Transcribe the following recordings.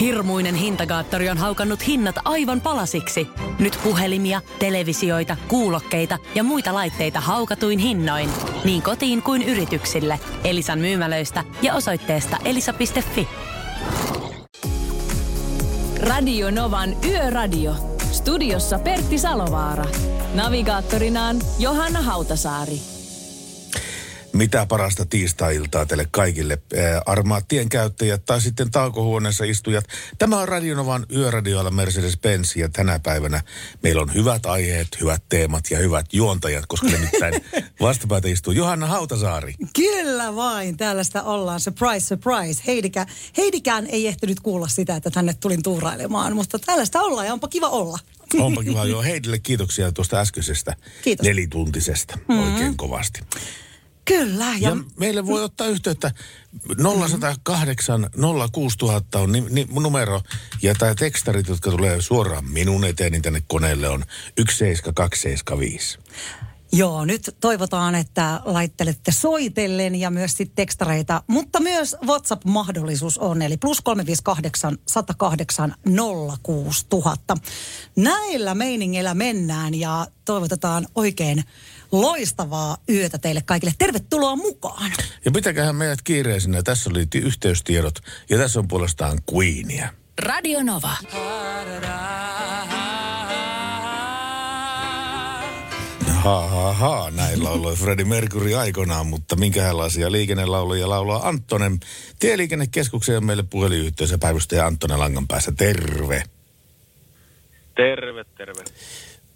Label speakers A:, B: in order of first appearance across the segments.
A: Hirmuinen hintakaattori on haukannut hinnat aivan palasiksi. Nyt puhelimia, televisioita, kuulokkeita ja muita laitteita haukatuin hinnoin. Niin kotiin kuin yrityksille. Elisan myymälöistä ja osoitteesta elisa.fi.
B: Radio Novan Yöradio. Studiossa Pertti Salovaara. Navigaattorinaan Johanna Hautasaari.
C: Mitä parasta tiistai-iltaa teille kaikille, ää, armaat tienkäyttäjät tai sitten taukohuoneessa istujat. Tämä on Radionovan yöradioilla Mercedes-Benz ja tänä päivänä meillä on hyvät aiheet, hyvät teemat ja hyvät juontajat, koska nimittäin vastapäätä istuu Johanna Hautasaari.
D: Kyllä vain, täällä sitä ollaan. Surprise, surprise. Heidikä, Heidikään ei ehtinyt kuulla sitä, että tänne tulin tuurailemaan, mutta täällä sitä ollaan ja onpa kiva olla.
C: Onpa kiva. Joo, Heidille kiitoksia tuosta äskeisestä
D: Kiitos.
C: nelituntisesta oikein kovasti.
D: Kyllä. Ja,
C: Ja meille voi ottaa yhteyttä 0108 06000 on ni, ni, numero. Ja tämä tekstarit, jotka tulee suoraan minun eteen, niin tänne koneelle on 17275.
D: Joo, nyt toivotaan, että laittelette soitellen ja myös sitten tekstareita, mutta myös WhatsApp-mahdollisuus on, eli plus 358 108 06000. Näillä meiningeillä mennään ja toivotetaan oikein loistavaa yötä teille kaikille. Tervetuloa mukaan.
C: Ja pitäköhän meidät kiireisinä. Tässä oli ti- yhteystiedot ja tässä on puolestaan Queenia.
B: Radio Nova.
C: Ha ha ha, näin lauloi Freddie Mercury aikoinaan, mutta minkälaisia liikennelauluja laulaa Anttonen. Tieliikennekeskukseen on meille puhelinyhteys ja päivystäjä Anttonen Langan päässä. Terve.
E: Terve, terve.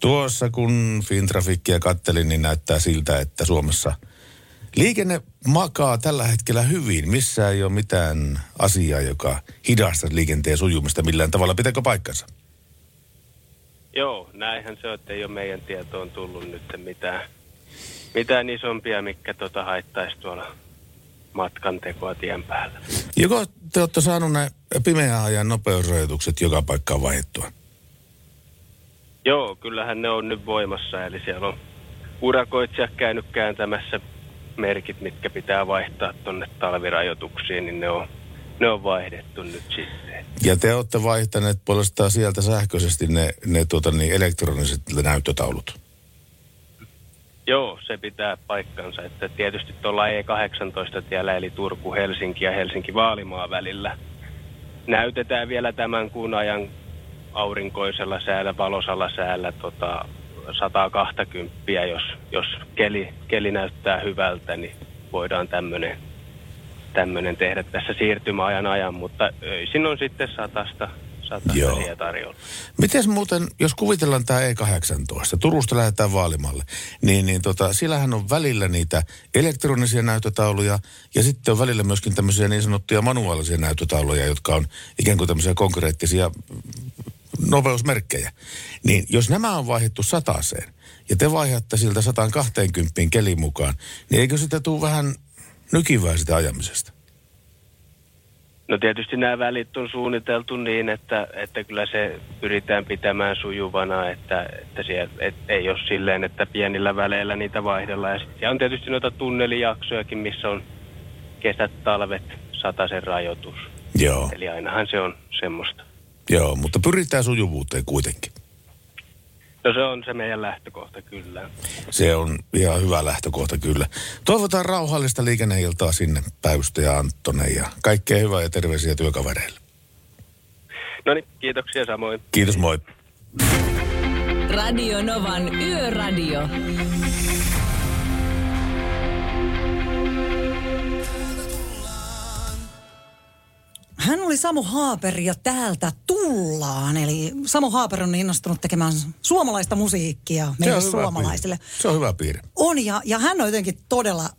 C: Tuossa kun Fintrafikkia kattelin, niin näyttää siltä, että Suomessa liikenne makaa tällä hetkellä hyvin. Missä ei ole mitään asiaa, joka hidastaisi liikenteen sujumista millään tavalla. Pitääkö paikkansa?
E: Joo, näinhän se on, että ei ole meidän tietoon tullut nyt mitään, mitään isompia, mikä tota haittaisi tuolla matkan tekoa tien päällä.
C: Joko te olette saaneet ne pimeän ajan nopeusrajoitukset joka paikkaan vaihdettua?
E: Joo, kyllähän ne on nyt voimassa, eli siellä on urakoitsija käynyt kääntämässä merkit, mitkä pitää vaihtaa tuonne talvirajoituksiin, niin ne on, ne on vaihdettu nyt sitten.
C: Ja te olette vaihtaneet puolestaan sieltä sähköisesti ne, ne tuota niin, elektroniset näyttötaulut.
E: Joo, se pitää paikkansa, että tietysti tuolla E18-tiellä eli Turku-Helsinki ja Helsinki-Vaalimaa välillä näytetään vielä tämän kuun ajan aurinkoisella säällä, valosalla säällä tota, 120, jos, jos keli, keli näyttää hyvältä, niin voidaan tämmöinen tämmönen tehdä tässä siirtymäajan ajan, mutta öisin on sitten satasta, satasta tarjolla.
C: Miten muuten, jos kuvitellaan tämä E18, Turusta lähdetään Vaalimalle, niin, niin tota, sillähän on välillä niitä elektronisia näyttötauluja ja sitten on välillä myöskin tämmöisiä niin sanottuja manuaalisia näyttötauluja, jotka on ikään kuin tämmöisiä konkreettisia nopeusmerkkejä. Niin jos nämä on vaihdettu sataseen ja te vaihdatte siltä 120 kelin mukaan, niin eikö sitä tule vähän nykivää sitä ajamisesta?
E: No tietysti nämä välit on suunniteltu niin, että, että kyllä se pyritään pitämään sujuvana, että, että siellä, et, ei ole silleen, että pienillä väleillä niitä vaihdellaan. Ja siellä on tietysti noita tunnelijaksojakin, missä on kesät, talvet, sataisen rajoitus.
C: Joo,
E: Eli ainahan se on semmoista.
C: Joo, mutta pyritään sujuvuuteen kuitenkin.
E: No se on se meidän lähtökohta kyllä.
C: Se on ihan hyvä lähtökohta kyllä. Toivotaan rauhallista liikenneiltaa sinne päivystäjä Anttonen ja kaikkea hyvää ja terveisiä työkavereille.
E: No niin, kiitoksia samoin.
C: Kiitos moi.
B: Radio Novan Yöradio.
D: Hän oli Samu Haaper ja täältä tullaan. Eli Samu Haaper on innostunut tekemään suomalaista musiikkia meille
C: hyvä
D: suomalaisille.
C: piirre. Se on hyvä piirre.
D: On ja, ja hän on jotenkin todella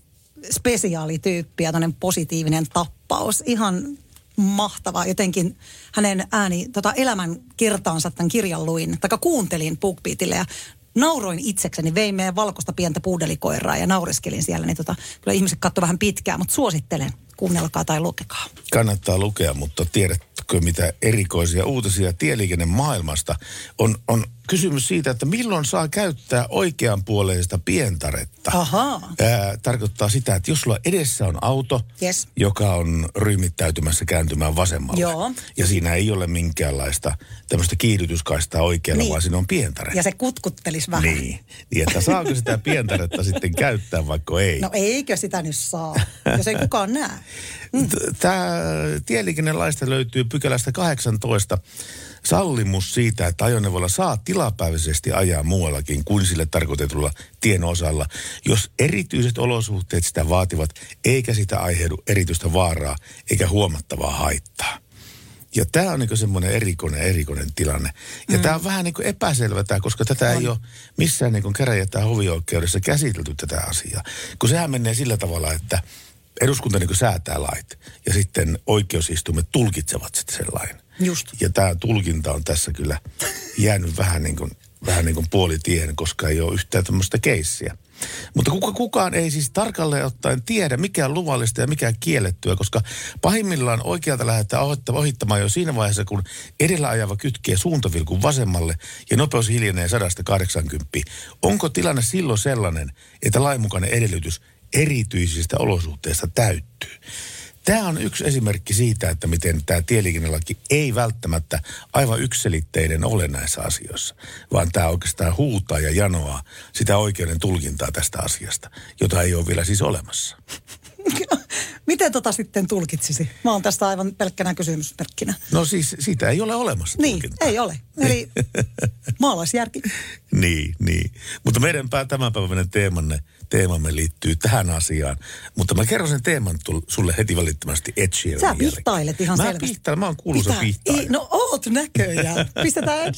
D: spesiaalityyppi ja positiivinen tappaus. Ihan mahtava jotenkin hänen ääni, tota elämän kertaansa tämän kirjan luin, tai kuuntelin BookBeatille ja nauroin itsekseni, vein meidän valkoista pientä puudelikoiraa ja naureskelin siellä, niin tota, kyllä ihmiset katsoi vähän pitkään, mutta suosittelen. Kuunnelkaa tai lukekaa.
C: kannattaa lukea, mutta tiedätkö mitä erikoisia uutisia tieliikennemaailmasta on, on kysymys siitä, että milloin saa käyttää oikeanpuoleista pientaretta.
D: Ahaa.
C: Ää, tarkoittaa sitä, että jos sulla edessä on auto,
D: Yes.
C: joka on ryhmittäytymässä kääntymään vasemmalle.
D: Joo.
C: Ja siinä ei ole minkäänlaista tämmöistä kiihdytyskaistaa oikealla,
D: Niin.
C: vaan siinä on pientare.
D: Ja se kutkuttelisi vähän.
C: Niin. niin, että saako sitä pientaretta sitten käyttää, vaikka ei.
D: No eikö sitä nyt saa, jos ei kukaan näe.
C: Tämä tieliikennelaista löytyy pykälästä 18 sallimus siitä, että ajoneuvolla saa tilapäisesti ajaa muuallakin kuin sille tarkoitetulla tien osalla, jos erityiset olosuhteet sitä vaativat, eikä sitä aiheudu erityistä vaaraa eikä huomattavaa haittaa. Ja tämä on niin semmoinen erikoinen, erikoinen tilanne. Ja mm. tämä on vähän niin epäselvä tämä, koska tätä on. ei ole missään niin käräjä- tai hovioikeudessa käsitelty tätä asiaa. Kun sehän menee sillä tavalla, että eduskunta niin säätää lait ja sitten oikeusistuimet tulkitsevat sitten sen lain.
D: Just.
C: Ja tämä tulkinta on tässä kyllä jäänyt vähän niin kuin, vähän niin kuin puolitien, koska ei ole yhtään tämmöistä keissiä. Mutta kuka, kukaan ei siis tarkalleen ottaen tiedä, mikä on luvallista ja mikä on kiellettyä, koska pahimmillaan oikealta lähdetään ohitta- ohittamaan jo siinä vaiheessa, kun edellä ajava kytkee suuntavilkun vasemmalle ja nopeus hiljenee 180. Onko tilanne silloin sellainen, että lainmukainen edellytys erityisistä olosuhteista täyttyy? Tämä on yksi esimerkki siitä, että miten tämä tieliikennelaki ei välttämättä aivan ykselitteinen ole näissä asioissa, vaan tämä oikeastaan huutaa ja janoaa sitä oikeuden tulkintaa tästä asiasta, jota ei ole vielä siis olemassa.
D: Miten tota sitten tulkitsisi? Mä oon tästä aivan pelkkänä kysymysmerkkinä.
C: No siis siitä ei ole olemassa
D: Niin,
C: tulkintaa.
D: ei ole. Eli maalaisjärki.
C: Niin, niin. Mutta meidän tämänpäiväinen teemanne, teemamme liittyy tähän asiaan. Mutta mä kerron sen teeman sulle heti välittömästi Ed Sheeranin
D: Sä pihtailet ihan
C: mä
D: selvästi.
C: Pihtailen, mä oon kuuluisa pihtaaja.
D: Ei, no oot näköjään. Pistetään Ed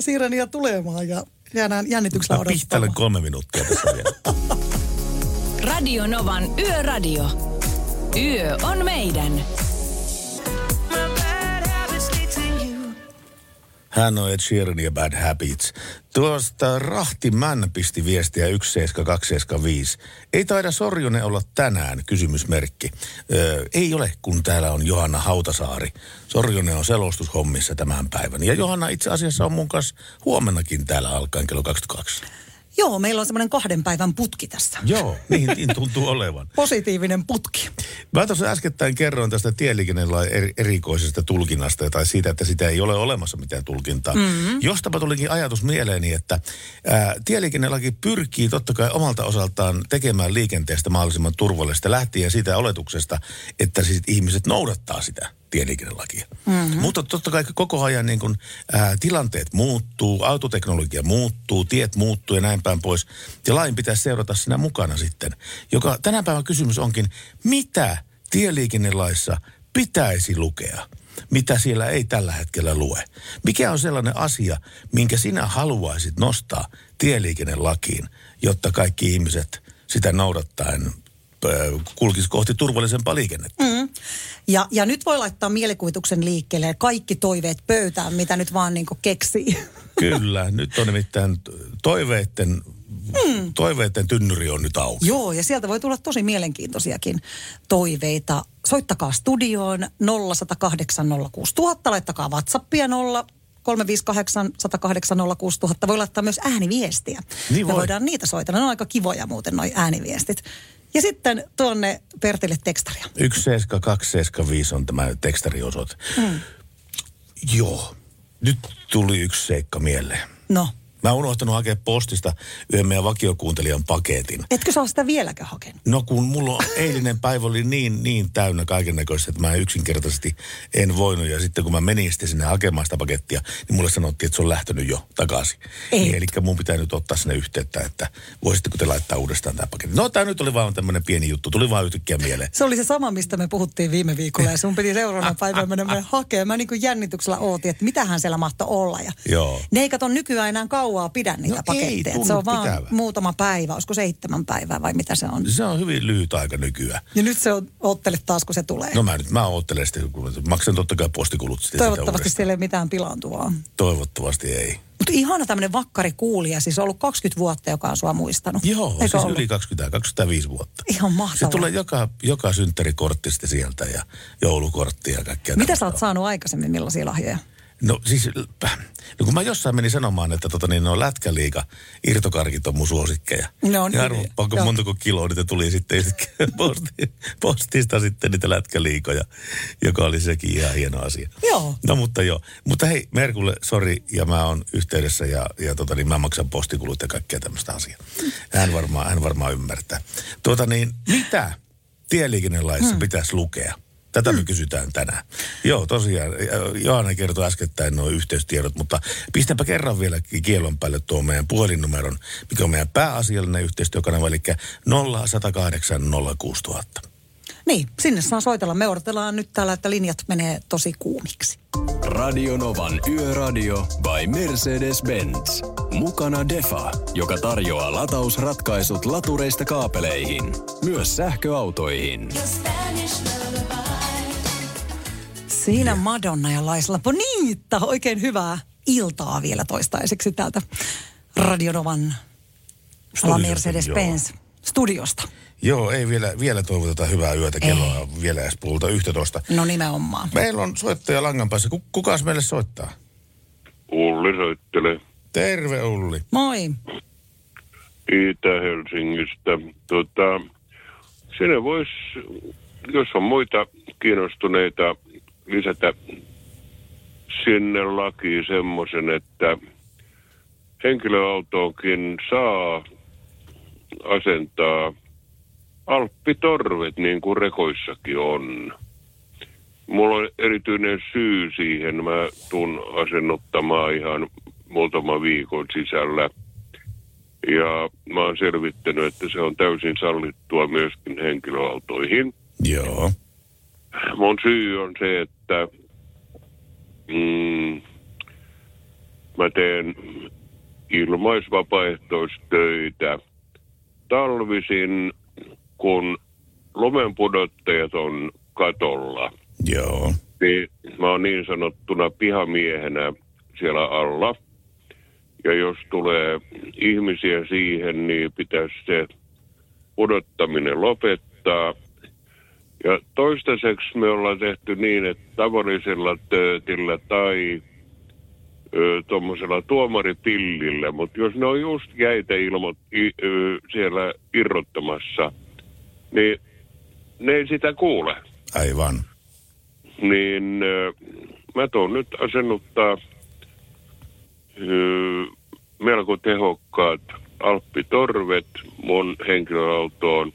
D: Sheerania tulemaan ja jäädään jännityksellä
C: Mä pihtailen
D: odottamaan.
C: kolme minuuttia tässä vielä.
B: Radio Novan Yöradio. Yö on meidän.
C: Hän on Ed Sheeran ja Bad Habits. Tuosta Rahtimän pisti viestiä 17275. Ei taida Sorjonen olla tänään, kysymysmerkki. Öö, ei ole, kun täällä on Johanna Hautasaari. Sorjonen on selostushommissa tämän päivän. Ja Johanna itse asiassa on mun kanssa huomennakin täällä alkaen kello 22.
D: Joo, meillä on semmoinen kahden päivän putki tässä.
C: Joo, niin, niin tuntuu olevan.
D: Positiivinen putki.
C: Mä tuossa äskettäin kerroin tästä tieliikennelain eri, erikoisesta tulkinnasta tai siitä, että sitä ei ole olemassa mitään tulkintaa. Mm-hmm. Jostapa tulikin ajatus mieleeni, että ää, tieliikennelaki pyrkii totta kai omalta osaltaan tekemään liikenteestä mahdollisimman turvallista lähtien siitä oletuksesta, että siis ihmiset noudattaa sitä tieliikennelakia. Mm-hmm. Mutta totta kai koko ajan niin kun, ää, tilanteet muuttuu, autoteknologia muuttuu, tiet muuttuu ja näin päin pois. Ja lain pitäisi seurata siinä mukana sitten. Joka tänä päivän kysymys onkin, mitä tieliikennelaissa pitäisi lukea? Mitä siellä ei tällä hetkellä lue? Mikä on sellainen asia, minkä sinä haluaisit nostaa tieliikennelakiin, jotta kaikki ihmiset sitä noudattaen kulkisi kohti turvallisempaa liikennettä?
D: Mm. Ja, ja nyt voi laittaa mielikuvituksen liikkeelle kaikki toiveet pöytään, mitä nyt vaan niin keksii.
C: Kyllä, nyt on nimittäin toiveiden, mm. toiveiden tynnyri on nyt auki.
D: Joo, ja sieltä voi tulla tosi mielenkiintoisiakin toiveita. Soittakaa studioon 0108 06000, laittakaa WhatsAppia 0 358 108 06000. Voi laittaa myös ääniviestiä.
C: Niin
D: Me
C: voi.
D: voidaan niitä soitella. Ne on aika kivoja muuten noi ääniviestit. Ja sitten tuonne Pertille tekstaria.
C: 17275 on tämä tekstariosoite. Mm. Joo, nyt tuli yksi seikka mieleen.
D: No,
C: Mä oon unohtanut hakea postista yhden meidän vakiokuuntelijan paketin.
D: etkö sä ole sitä vieläkään hakenut?
C: No kun mulla on, eilinen päivä oli niin, niin täynnä kaiken näköistä, että mä yksinkertaisesti en voinut. Ja sitten kun mä menin sitten sinne hakemaan sitä pakettia, niin mulle sanottiin, että se on lähtenyt jo takaisin.
D: Ei.
C: Niin, eli mun pitää nyt ottaa sinne yhteyttä, että voisitteko te laittaa uudestaan tämä paketti. No tämä nyt oli vaan tämmöinen pieni juttu, tuli vaan yhtäkkiä mieleen.
D: Se oli se sama, mistä me puhuttiin viime viikolla ja sun piti seuraavana päivänä mennä hakemaan. Mä niin kuin jännityksellä ootin, että mitähän siellä mahtoi olla. Ja
C: Joo.
D: Ne ei kato nykyään enää kauan kauaa pidä niitä
C: No ei
D: paketteja.
C: tunnu
D: se on vaan
C: pitävän.
D: muutama päivä, olisiko seitsemän päivää vai mitä se on.
C: Se on hyvin lyhyt aika nykyään.
D: Ja nyt se on, oottelet taas, kun se tulee.
C: No mä nyt, mä oottelen sitten, kun maksan totta kai postikulut sitten
D: Toivottavasti
C: sitä
D: siellä ei mitään pilaantuvaa.
C: Toivottavasti ei.
D: Mutta ihana tämmöinen vakkari kuulija, siis ollut 20 vuotta, joka on sua muistanut.
C: Joo,
D: Eikö
C: siis
D: ollut?
C: yli 20, 25 vuotta.
D: Ihan
C: Se
D: mahtavaa.
C: tulee joka, joka synttärikortti sitten sieltä ja joulukortti ja kaikkea.
D: Mitä sä oot
C: on.
D: saanut aikaisemmin, millaisia lahjoja?
C: No siis, no kun mä jossain menin sanomaan, että tota niin, no lätkäliiga, irtokarkit on mun suosikkeja.
D: Ne on
C: ja arvopaanko
D: joo.
C: montako kiloa niitä tuli sitten posti, postista sitten niitä lätkäliikoja, joka oli sekin ihan hieno asia.
D: Joo.
C: No mutta joo. Mutta hei, Merkulle, sori, ja mä oon yhteydessä ja, ja tota niin, mä maksan postikulut ja kaikkea tämmöistä asiaa. Hän varmaan, hän varmaan ymmärtää. Tuota niin, mitä tieliikennelaissa hmm. pitäisi lukea? Tätä me kysytään tänään. Joo, tosiaan, Johanna kertoi äskettäin nuo yhteystiedot, mutta pistäpä kerran vielä kielon päälle tuo meidän puhelinnumeron, mikä on meidän pääasiallinen yhteistyökanava, eli 0108 06000.
D: Niin, sinne saa soitella. Me odotellaan nyt täällä, että linjat menee tosi kuumiksi.
F: Radio Novan Yöradio by Mercedes-Benz. Mukana Defa, joka tarjoaa latausratkaisut latureista kaapeleihin, myös sähköautoihin.
D: Siinä Madonna ja Laisla Bonita. Oikein hyvää iltaa vielä toistaiseksi täältä Radionovan La
C: Studiosta,
D: Mercedes-Benz studiosta.
C: Joo, ei vielä, vielä toivoteta hyvää yötä. Kello on vielä edes puolta 11.
D: No nimenomaan.
C: Meillä on soittaja langan päässä. Ku- Kukas meille soittaa?
G: Ulli soittelee
C: Terve Ulli.
D: Moi.
G: Itä-Helsingistä. Tota, sinne voisi, jos on muita kiinnostuneita, lisätä sinne lakiin semmoisen, että henkilöautoonkin saa asentaa alppitorvet, niin kuin rekoissakin on. Mulla on erityinen syy siihen. Mä tuun asennuttamaan ihan muutama viikon sisällä. Ja mä oon selvittänyt, että se on täysin sallittua myöskin henkilöautoihin.
C: Joo.
G: Mun syy on se, että mm, mä teen ilmaisvapaaehtoistöitä talvisin, kun lumenpudottajat on katolla.
C: Joo.
G: Niin mä oon niin sanottuna pihamiehenä siellä alla. Ja jos tulee ihmisiä siihen, niin pitäisi se pudottaminen lopettaa. Ja toistaiseksi me ollaan tehty niin, että tavallisella töötillä tai tuommoisella tuomaripillillä, mutta jos ne on just jäitä ilmo, i, ö, siellä irrottamassa, niin ne ei sitä kuule
C: Aivan.
G: niin ö, mä tuon nyt asennuttaa ö, melko tehokkaat alppitorvet mun henkilöautoon.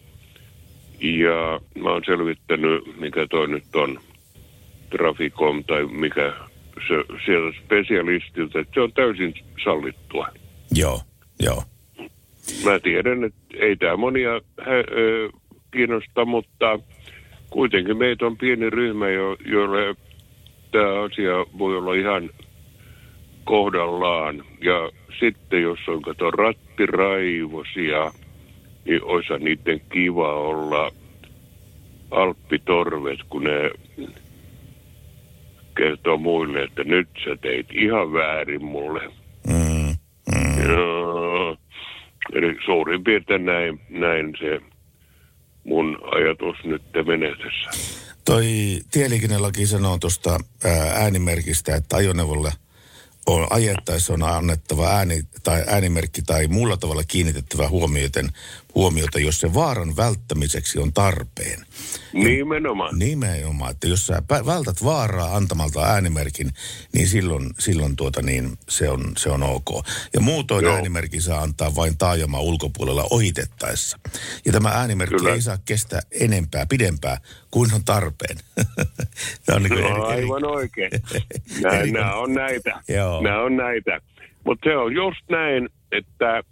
G: Ja mä oon selvittänyt, mikä toi nyt on, Traficom tai mikä se, siellä spesialistilta, että se on täysin sallittua.
C: Joo. Joo.
G: Mä tiedän, että ei tämä monia hä, ö, kiinnosta, mutta kuitenkin meitä on pieni ryhmä, jo, joille tämä asia voi olla ihan kohdallaan. Ja sitten jos on kato rattiraivosia, niin olisi niiden kiva olla alppitorvet, kun ne kertoo muille, että nyt sä teit ihan väärin mulle.
C: Mm. Mm.
G: Joo. Eli suurin piirtein näin, näin se mun ajatus nyt menee tässä.
C: Toi tieliikennelaki sanoo tuosta äänimerkistä, että ajoneuvolle on ajettaessa on annettava ääni tai äänimerkki tai muulla tavalla kiinnitettävä huomioiden, huomiota, jos se vaaran välttämiseksi on tarpeen.
G: Nimenomaan.
C: Nimenomaan, että jos sä vältät vaaraa antamalta äänimerkin, niin silloin, silloin tuota niin, se, on, se on ok. Ja muutoin
G: Joo.
C: äänimerkin saa antaa vain taajama ulkopuolella ohitettaessa. Ja tämä äänimerkki
G: Kyllä.
C: ei saa kestää enempää, pidempää kuin on tarpeen. Tämä on niin kuin
G: No,
C: eri, eri,
G: aivan oikein. Nämä,
C: Eli-
G: nämä on näitä.
C: Joo.
G: Nämä on näitä. Mutta se on just näin, että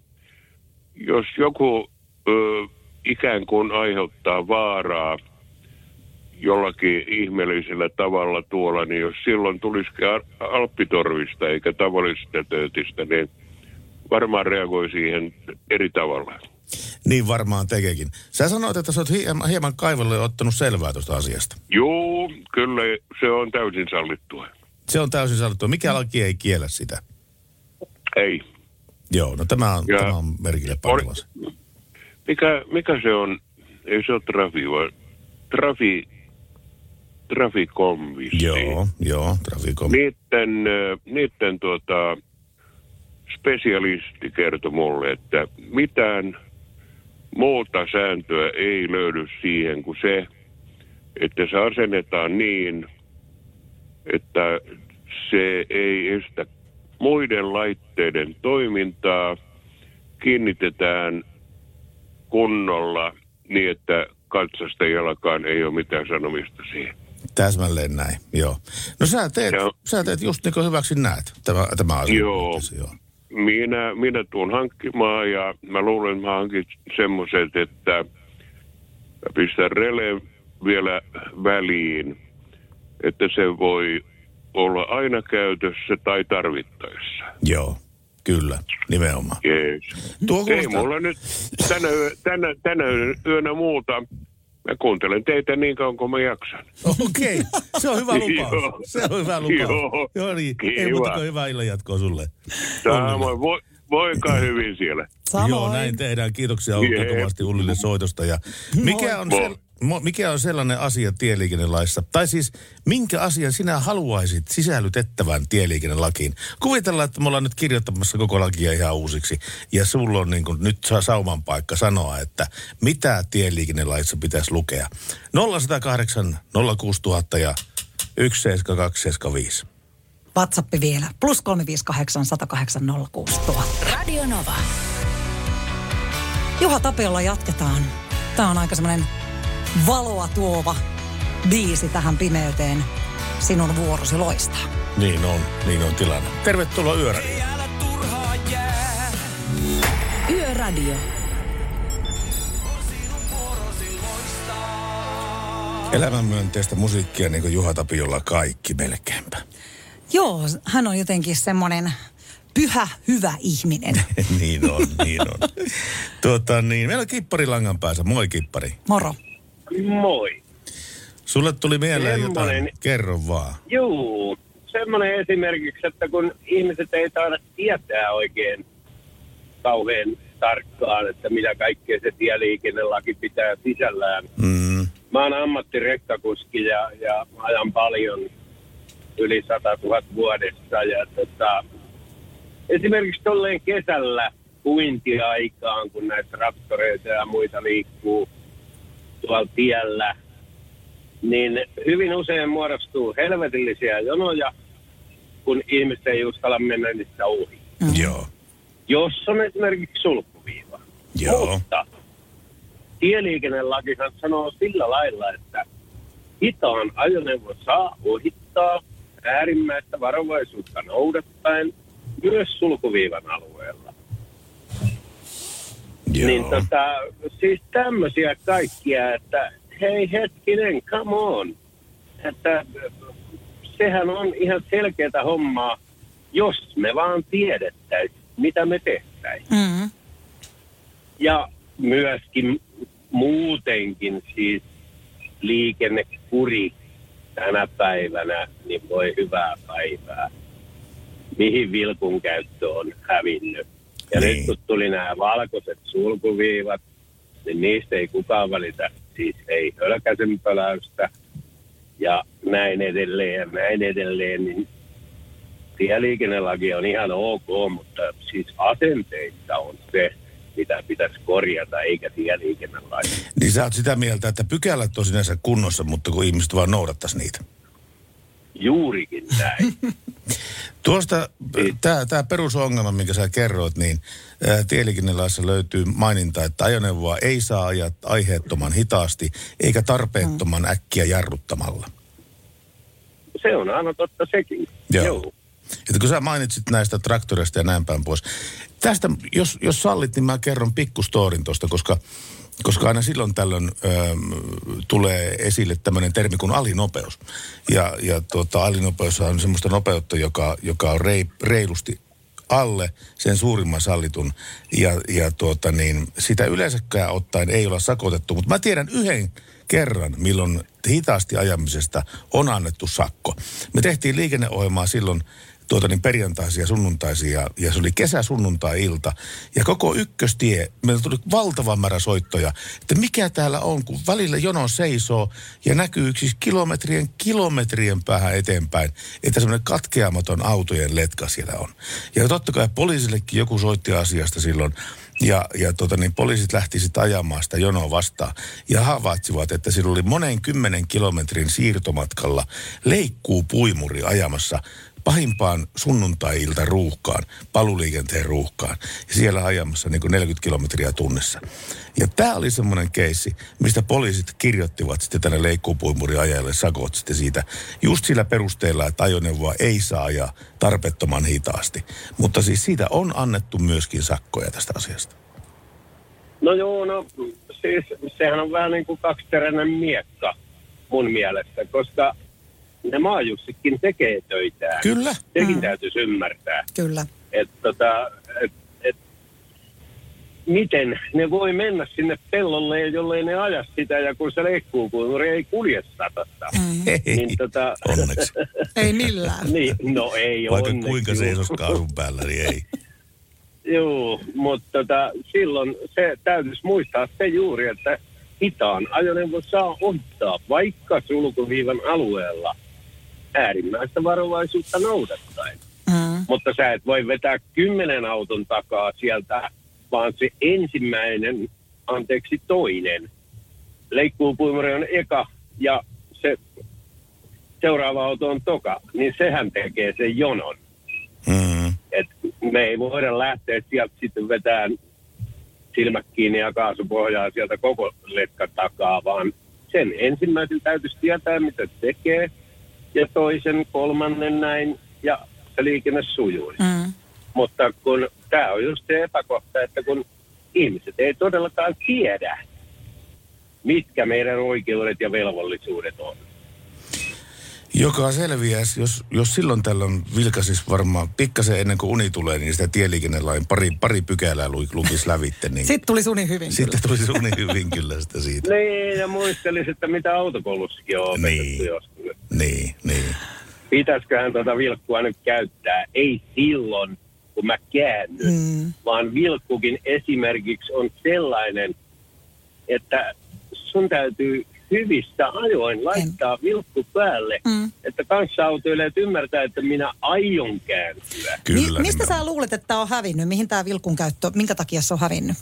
G: jos joku ö, ikään kuin aiheuttaa vaaraa jollakin ihmeellisellä tavalla tuolla, niin jos silloin tulisikin alppitorvista eikä tavallisesta töötistä, niin varmaan reagoi siihen eri tavalla.
C: Niin varmaan tekeekin. Sä sanoit, että sä oot hieman, hieman kaivellut ja ottanut selvää tuosta asiasta.
G: Joo, kyllä se on täysin sallittua.
C: Se on täysin sallittua. Mikä laki ei kiellä sitä?
G: Ei.
C: Joo, no tämä on,
G: Ja-
C: tämä on merkille pantava.
G: Mikä, mikä se on? Ei se ole trafi, vaan trafi, vissiin.
C: Joo, joo, Traficom.
G: Niiden, niiden tuota, spesialisti kertoi mulle, että mitään muuta sääntöä ei löydy siihen kuin se, että se asennetaan niin, että se ei estä muiden laitteiden toimintaa, kiinnitetään kunnolla niin, että katsastajallakaan ei ole mitään sanomista siihen.
C: Täsmälleen näin, joo. No sä teet,
G: Joo.
C: sä teet just niin kuin hyväksi näet, tämä, tämä asia.
G: Joo.
C: joo.
G: Minä, minä tuun hankkimaan ja mä luulen, että mä hankin semmoiset, että pistän rele vielä väliin, että se voi olla aina käytössä tai tarvittaessa.
C: Joo, kyllä, nimenomaan.
G: Jees.
C: Tuo
G: Ei
C: kuulostaa-
G: mulla nyt tänä, tänä, tänä yönä muuta. Mä kuuntelen teitä niin kauan kuin mä jaksan.
C: Okei, se on hyvä lupaus.
G: Joo.
C: Se on hyvä lupaus.
G: Joo.
C: Joo niin, ei muuta kuin hyvää illan jatkoa sulle.
G: Samoin, voi, voikaa hyvin siellä.
D: Samoin.
C: Joo, näin tehdään. Kiitoksia oikein kovasti Ullille soitosta. Ja mikä, on
G: Moi.
C: sel, mikä on sellainen asia tieliikennelaissa, tai siis minkä asian sinä haluaisit sisällytettävän tieliikennelakiin? Kuvitellaan, että me ollaan nyt kirjoittamassa koko lakia ihan uusiksi, ja sulla on niin kuin, nyt saa sauman paikka sanoa, että mitä tieliikennelaissa pitäisi lukea. 0108 06000 ja 17275.
D: WhatsApp vielä. Plus 358 108 06000.
B: Radio Nova.
D: Juha Tapiolla jatketaan. Tämä on aika semmoinen valoa tuova biisi tähän pimeyteen. Sinun vuorosi loistaa.
C: Niin on, niin on tilanne. Tervetuloa yörä.
B: Yöradio.
C: Elämänmyönteistä musiikkia niin kuin Juha Tapiolla kaikki melkeinpä.
D: Joo, hän on jotenkin semmoinen pyhä, hyvä ihminen.
C: niin on, niin on. tuota, niin, meillä on kippari langan päässä. Moi kippari.
D: Moro.
H: Moi.
C: Sulle tuli mieleen
H: Semmonen-
C: jotain. Kerro vaan.
H: Juu, semmoinen esimerkiksi, että kun ihmiset ei taida tietää oikein kauhean tarkkaan, että mitä kaikkea se tieliikennelaki pitää sisällään.
C: Mm,
H: Mä oon ammattirekkakuski ja, ja ajan paljon yli 100 000 vuodessa. Ja tota, esimerkiksi tolleen kesällä uintiaikaan, kun näitä traktoreita ja muita liikkuu tuolla tiellä, niin hyvin usein muodostuu helvetillisiä jonoja, kun ihmiset ei uskalla mennä niistä ohi.
C: mm. Joo,
H: Jos on esimerkiksi sulkuviiva.
C: joo.
H: Mutta tieliikennelakihan sanoo sillä lailla, että hitaan ajoneuvo saa ohittaa äärimmäistä varovaisuutta noudattaen myös sulkuviivan alueella.
C: Joo.
H: Niin tota, siis tämmöisiä kaikkia, että hei hetkinen, come on. Että sehän on ihan selkeätä hommaa, jos me vaan tiedettäisiin, mitä me tehtäisiin.
D: Mm.
H: Ja myöskin muutenkin siis liikennekuri tänä päivänä, niin voi hyvää päivää. Mihin vilkun käyttö on hävinnyt. Ja
C: Niin.
H: nyt kun tuli nämä valkoiset sulkuviivat, niin niistä ei kukaan välitä. Siis ei hölkäsen pöläystä ja näin edelleen ja näin edelleen. Niin tieliikennelaki on ihan ok, mutta siis asenteissa on se, mitä pitäisi korjata, eikä tieliikennelaki.
C: Niin sä oot sitä mieltä, että pykälät on sinänsä kunnossa, mutta kun ihmiset vaan noudattaisi niitä.
H: Juurikin näin.
C: Tuosta
H: Niin.
C: tämä tää perusongelma, minkä sä kerroit, niin tieliikennelaissa löytyy maininta, että ajoneuvoa ei saa ajaa aiheettoman hitaasti eikä tarpeettoman äkkiä jarruttamalla.
H: Se on aina totta sekin.
C: Joo.
H: Joo.
C: Että kun sä mainitsit näistä traktoreista ja näin päin pois. Tästä, jos, jos sallit, niin mä kerron pikkustorin tuosta, koska, koska aina silloin tällöin ö, tulee esille tämmöinen termi kuin alinopeus. Ja, ja tuota, alinopeus on semmoista nopeutta, joka, joka on rei, reilusti alle sen suurimman sallitun. Ja, ja tuota niin, sitä yleensäkään ottaen ei olla sakotettu. Mutta mä tiedän yhden kerran, milloin hitaasti ajamisesta on annettu sakko. Me tehtiin liikenneohjelmaa silloin tuota niin perjantaisia, sunnuntaisia, ja se oli kesä-sunnuntai-ilta. Ja koko ykköstie, meillä tuli valtava määrä soittoja, että mikä täällä on, kun välillä jono seisoo ja näkyy siis kilometrien kilometrien päähän eteenpäin, että semmoinen katkeamaton autojen letka siellä on. Ja totta kai poliisillekin joku soitti asiasta silloin, ja, ja tota, niin poliisit lähti sitten ajamaan sitä jonoa vastaan ja havaitsivat, että siinä oli monen kymmenen kilometrin siirtomatkalla leikkuu puimuri ajamassa pahimpaan sunnuntai-ilta ruuhkaan, paluliikenteen ruuhkaan. Ja siellä ajamassa niin kuin 40 kilometriä tunnissa. Ja tämä oli semmoinen keissi, mistä poliisit kirjoittivat sitten tänne leikkuupuimuriajajalle sakot sitten siitä. Just sillä perusteella, että ajoneuvoa ei saa ajaa tarpeettoman hitaasti. Mutta siis siitä on annettu myöskin sakkoja tästä asiasta.
H: No joo, no siis sehän on vähän niin kuin kaksiteräinen miekka mun mielestä, koska ne maajussikin tekee töitään.
C: Kyllä.
H: Sekin mm. täytyisi ymmärtää.
D: Kyllä.
H: Että tota, et, et, miten ne voi mennä sinne pellolle, jollei ne aja sitä, ja kun se leikkuu, kun ei kulje satasta.
D: Mm.
C: Ei,
H: Niin tota,
C: onneksi.
D: Ei millään.
H: niin, no ei
C: Vaikka
H: onneksi,
C: kuinka seisos kaadun päällä, niin ei.
H: Joo, mutta tota, silloin se täytyisi muistaa se juuri, että hitaan ajoneuvo saa ottaa vaikka sulkuviivan alueella äärimmäistä varovaisuutta noudattaen.
D: Mm.
H: Mutta sä et voi vetää kymmenen auton takaa sieltä, vaan se ensimmäinen, anteeksi toinen, leikkuupuimuri on eka ja se seuraava auto on toka, niin sehän tekee sen jonon.
C: Mm.
H: Et me ei voida lähteä sieltä sitten vetään silmät kiinni ja kaasupohjaa sieltä koko letkan takaa, vaan sen ensimmäisen täytyisi tietää, mitä se tekee, ja toisen, kolmannen näin, ja se liikenne sujuisi.
D: Mm.
H: Mutta kun tämä on just se epäkohta, että kun ihmiset ei todellakaan tiedä, mitkä meidän oikeudet ja velvollisuudet on.
C: Joka selviäisi, jos, jos silloin tällöin vilkasis varmaan pikkasen ennen kuin uni tulee, niin sitä tieliikennelain pari, pari pykälää lu- lukisi lävitte. Niin
D: Sitten tuli suni hyvin.
C: sitten tulisi uni hyvin kyllä sitä siitä.
H: Niin, ja muistelisin, että mitä autokoulussakin on opetettu
C: Niin.
H: joskus.
C: Niin, niin.
H: pitäisiköhän tuota vilkkua nyt käyttää? Ei silloin, kun mä käännyn,
D: Mm.
H: vaan vilkkukin esimerkiksi on sellainen, että sun täytyy hyvistä ajoin laittaa vilkku päälle,
D: Mm.
H: että kanssaautoilijat ymmärtää, että minä aion kääntyä.
C: Kyllä.
D: Mi- mistä sä luulet, että tää on hävinnyt? Mihin tämä vilkun käyttö, minkä takia se on hävinnyt?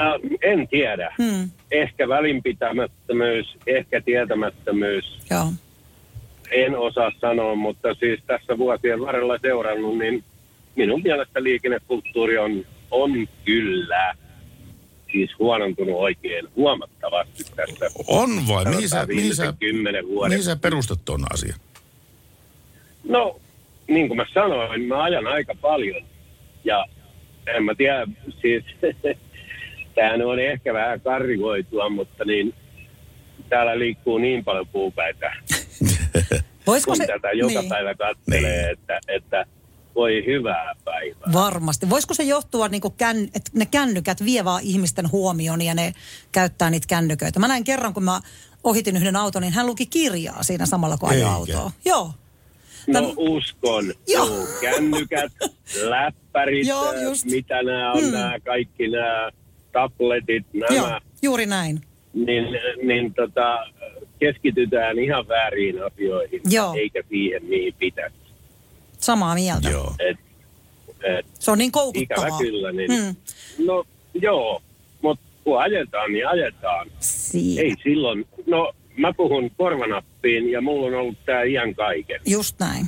H: Äh, en tiedä.
D: Mm.
H: Ehkä välinpitämättömyys, ehkä tietämättömyys.
D: Joo.
H: En osaa sanoa, mutta siis tässä vuosien varrella seurannut, niin minun mielestä liikennekulttuuri on, on kyllä siis huonontunut oikein huomattavasti tässä.
C: On vai? Mihin sä, mihin sä,
H: kymmenen vuoden.
C: mihin sä perustat tuon asian?
H: No, niin kuin mä sanoin, mä ajan aika paljon. Ja en mä tiedä, siis tämähän on ehkä vähän karrikoitua, mutta niin täällä liikkuu niin paljon puupäitä,
D: Voisiko
H: kun
D: se...
H: tätä joka
D: niin.
H: päivä katselee,
C: Niin.
H: että, että voi hyvää päivää.
D: Varmasti. Voisiko se johtua, niin kuin kän, että ne kännykät vie vaan ihmisten huomion ja ne käyttää niitä kännyköitä? Mä näin kerran, kun mä ohitin yhden auton, niin hän luki kirjaa siinä samalla, kun ajoi autoa. Joo.
H: No
D: Täm-
H: uskon.
D: Joo.
H: Joo. Kännykät, läppärit,
D: Joo, just.
H: mitä nämä on,
D: Mm.
H: nämä kaikki nämä tabletit, nämä,
D: Joo, juuri näin.
H: niin, niin tota, keskitytään ihan väärin asioihin,
D: Joo.
H: eikä siihen, mihin pitäisi.
D: Samaa mieltä.
C: Joo.
H: Et, et,
D: Se on niin
H: ikävä
D: koukuttavaa.
H: kyllä, niin
D: Mm.
H: no joo, mutta kun ajetaan, niin ajetaan.
D: Siinä.
H: Ei silloin, no mä puhun korvanappiin ja mulla on ollut tää iän kaiken.
D: Just näin.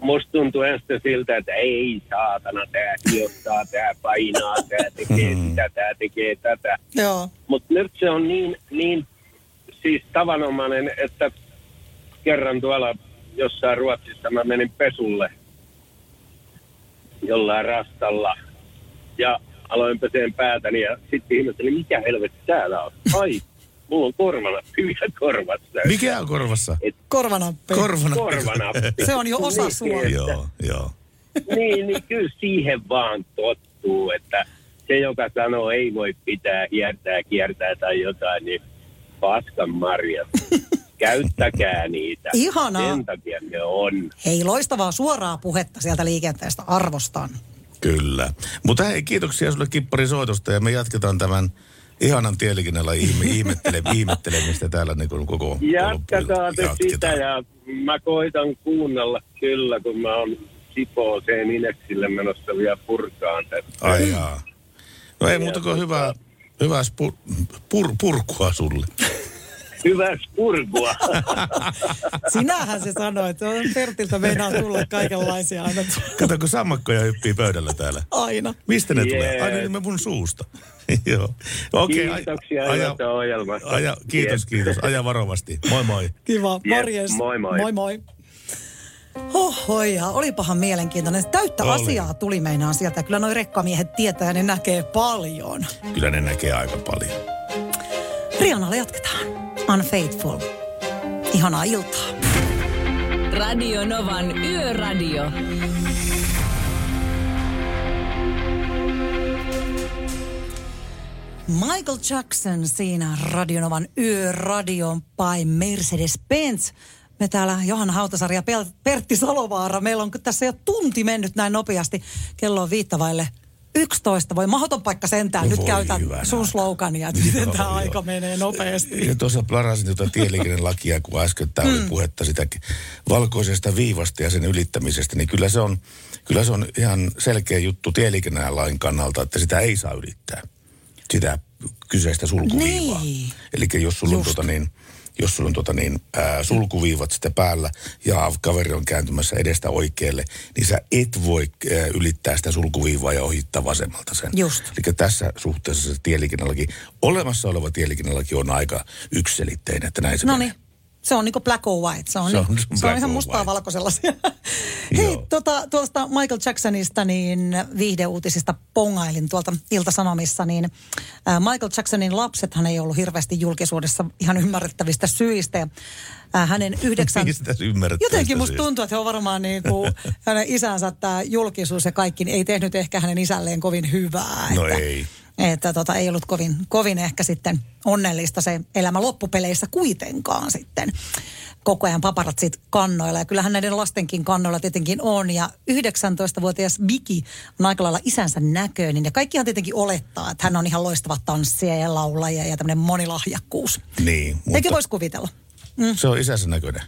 H: musta tuntuu ensin siltä, että ei saatana, tää hiottaa, tää painaa, tää tekee sitä, tää tekee tätä.
D: Joo.
H: Mutta nyt se on niin, niin siis tavanomainen, että kerran tuolla jossain Ruotsissa mä menin pesulle jollain rastalla ja aloin peseen päätäni ja sitten ihmettelin, mikä helvetti täällä on. Ai, mulla on korvana vielä korvassa.
C: Mikä on korvassa?
D: Korvanappi.
C: Korvana.
H: Korvanappi.
D: Se on jo osa
H: Niin,
D: sua.
C: Joo, joo.
H: niin, niin kyllä siihen vaan tottuu, että se, joka sanoo ei voi pitää, hiertää, kiertää tai jotain, niin paskan marjat. Käyttäkää niitä.
D: Ihanaa.
H: Sen takia ne on.
D: Hei, loistavaa suoraa puhetta sieltä liikenteestä. Arvostan.
C: Kyllä. Mutta hei, kiitoksia sulle Kippari soitosta ja me jatketaan tämän ihanan tieliikennellä ihme, ihmettele, ihmettelemistä täällä niin kuin koko
H: Jatketaan te sitä ja mä koitan kuunnella kyllä, kun mä oon Sipooseen Ineksille menossa vielä purkaan tästä.
C: Ai jaa. No ei muuta kuin hyvää, hyvää spur, pur, purkua sulle.
H: Hyvää purkua.
D: Sinähän se sanoi, että Pertiltä meinaa tulla kaikenlaisia aina.
C: Kato, kun sammakkoja hyppii pöydällä täällä.
D: Aina.
C: Mistä ne
H: Yes.
C: tulee? Aina niin mun suusta. Joo. Okei.
H: Kiitoksia
C: aja,
H: ohjelmasta.
C: aja, kiitos,
H: Yes.
C: kiitos. Aja varovasti. Moi moi.
D: Kiva.
H: Jep,
D: Morjens.
H: moi moi.
D: Moi moi. Oho, ja olipahan mielenkiintoinen. Täyttä
C: Oli.
D: asiaa tuli meinaan sieltä. Kyllä noi rekkamiehet tietää ja ne näkee paljon.
C: Kyllä ne näkee aika paljon.
D: Rianalle jatketaan. Unfaithful. Ihanaa iltaa.
B: Radio Novan Yöradio.
D: Michael Jackson siinä Radionovan Yöradion by Mercedes-Benz. Me täällä Johanna Hautasari ja Pertti Salovaara. Meillä on tässä jo tunti mennyt näin nopeasti. Kello on viittavaille 11. Voi mahdoton paikka sentään.
C: No
D: Nyt käytän
C: hyvänä
D: sun slogania, että miten tämä aika menee nopeasti.
C: Ja tuossa plarasin tuota tieliikennelakia, kun äsken tää oli puhetta sitä valkoisesta viivasta ja sen ylittämisestä, niin kyllä se on, kyllä se on ihan selkeä juttu tieliikennelain kannalta, että sitä ei saa ylittää. Sitä kyseistä sulkuviivaa.
D: Niin.
C: Eli jos sulla on, tuota niin, jos sulla on tuota niin, ää, sulkuviivat sitten päällä ja kaveri on kääntymässä edestä oikealle, niin sä et voi ää, ylittää sitä sulkuviivaa ja ohittaa vasemmalta sen.
D: Just.
C: Eli tässä suhteessa se tieliikennelaki, olemassa oleva tieliikennelaki on aika yksiselitteinen, että näin se
D: No
C: menee.
D: Se on niinku black or white. Se on,
C: Se on
D: niin, se on ihan mustaa valkoisella. Hei, tota, tuosta Michael Jacksonista, niin viihdeuutisista pongailin tuolta Ilta-Sanomissa, niin äh, Michael Jacksonin lapsethan ei ollut hirveästi julkisuudessa ihan ymmärrettävistä syistä. Ja, äh, hänen yhdeksän...
C: Mistä
D: Jotenkin musta tuntuu, että he on varmaan niin kuin, hänen isänsä tämä julkisuus ja kaikki niin ei tehnyt ehkä hänen isälleen kovin hyvää.
C: No
D: että,
C: ei.
D: Että tota, ei ollut kovin, kovin ehkä sitten onnellista se elämä loppupeleissä kuitenkaan sitten. Koko ajan paparatsit kannoilla ja kyllähän näiden lastenkin kannoilla tietenkin on. Ja 19-vuotias Biki on aika lailla isänsä näköinen ja kaikkihan tietenkin olettaa, että hän on ihan loistava tanssija ja laulaja ja tämmöinen monilahjakkuus.
C: Niin,
D: Eikö
C: mutta
D: voisi kuvitella?
C: se on isänsä näköinen.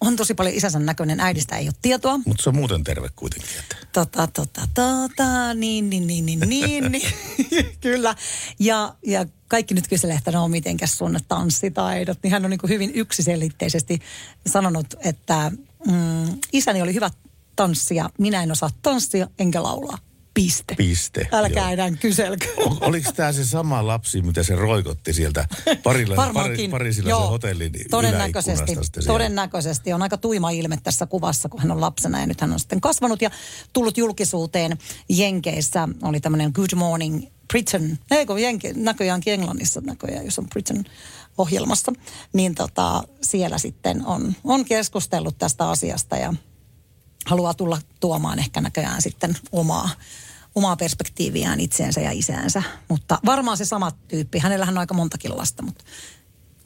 D: On tosi paljon isänsä näköinen, äidistä ei ole tietoa.
C: Mutta se on muuten terve kuitenkin. Että.
D: Tota, tota, tota, niin, niin, niin, niin, niin, niin. kyllä. Ja, ja kaikki nyt kyselee, että no mitenkäs sun tanssitaidot, niin hän on niin kuin hyvin yksiselitteisesti sanonut, että mm, isäni oli hyvä tanssija, minä en osaa tanssia enkä laulaa. Piste.
C: Piste,
D: Älkää
C: joo.
D: enää kyselkö.
C: O- oliko tämä se sama lapsi, mitä se roikotti sieltä parilla, pari, parisilla
D: Joo,
C: se hotellin
D: todennäköisesti, todennäköisesti. On aika tuima ilme tässä kuvassa, kun hän on lapsena ja nyt hän on sitten kasvanut ja tullut julkisuuteen Jenkeissä. Oli tämmöinen Good Morning Britain, ei kun Jenke, näköjäänkin Englannissa näköjään, jos on Britain ohjelmassa, niin tota, siellä sitten on, on keskustellut tästä asiasta ja haluaa tulla tuomaan ehkä näköjään sitten omaa, omaa perspektiiviään itseensä ja isäänsä. Mutta varmaan se sama tyyppi. Hänellähän on aika montakin lasta, mutta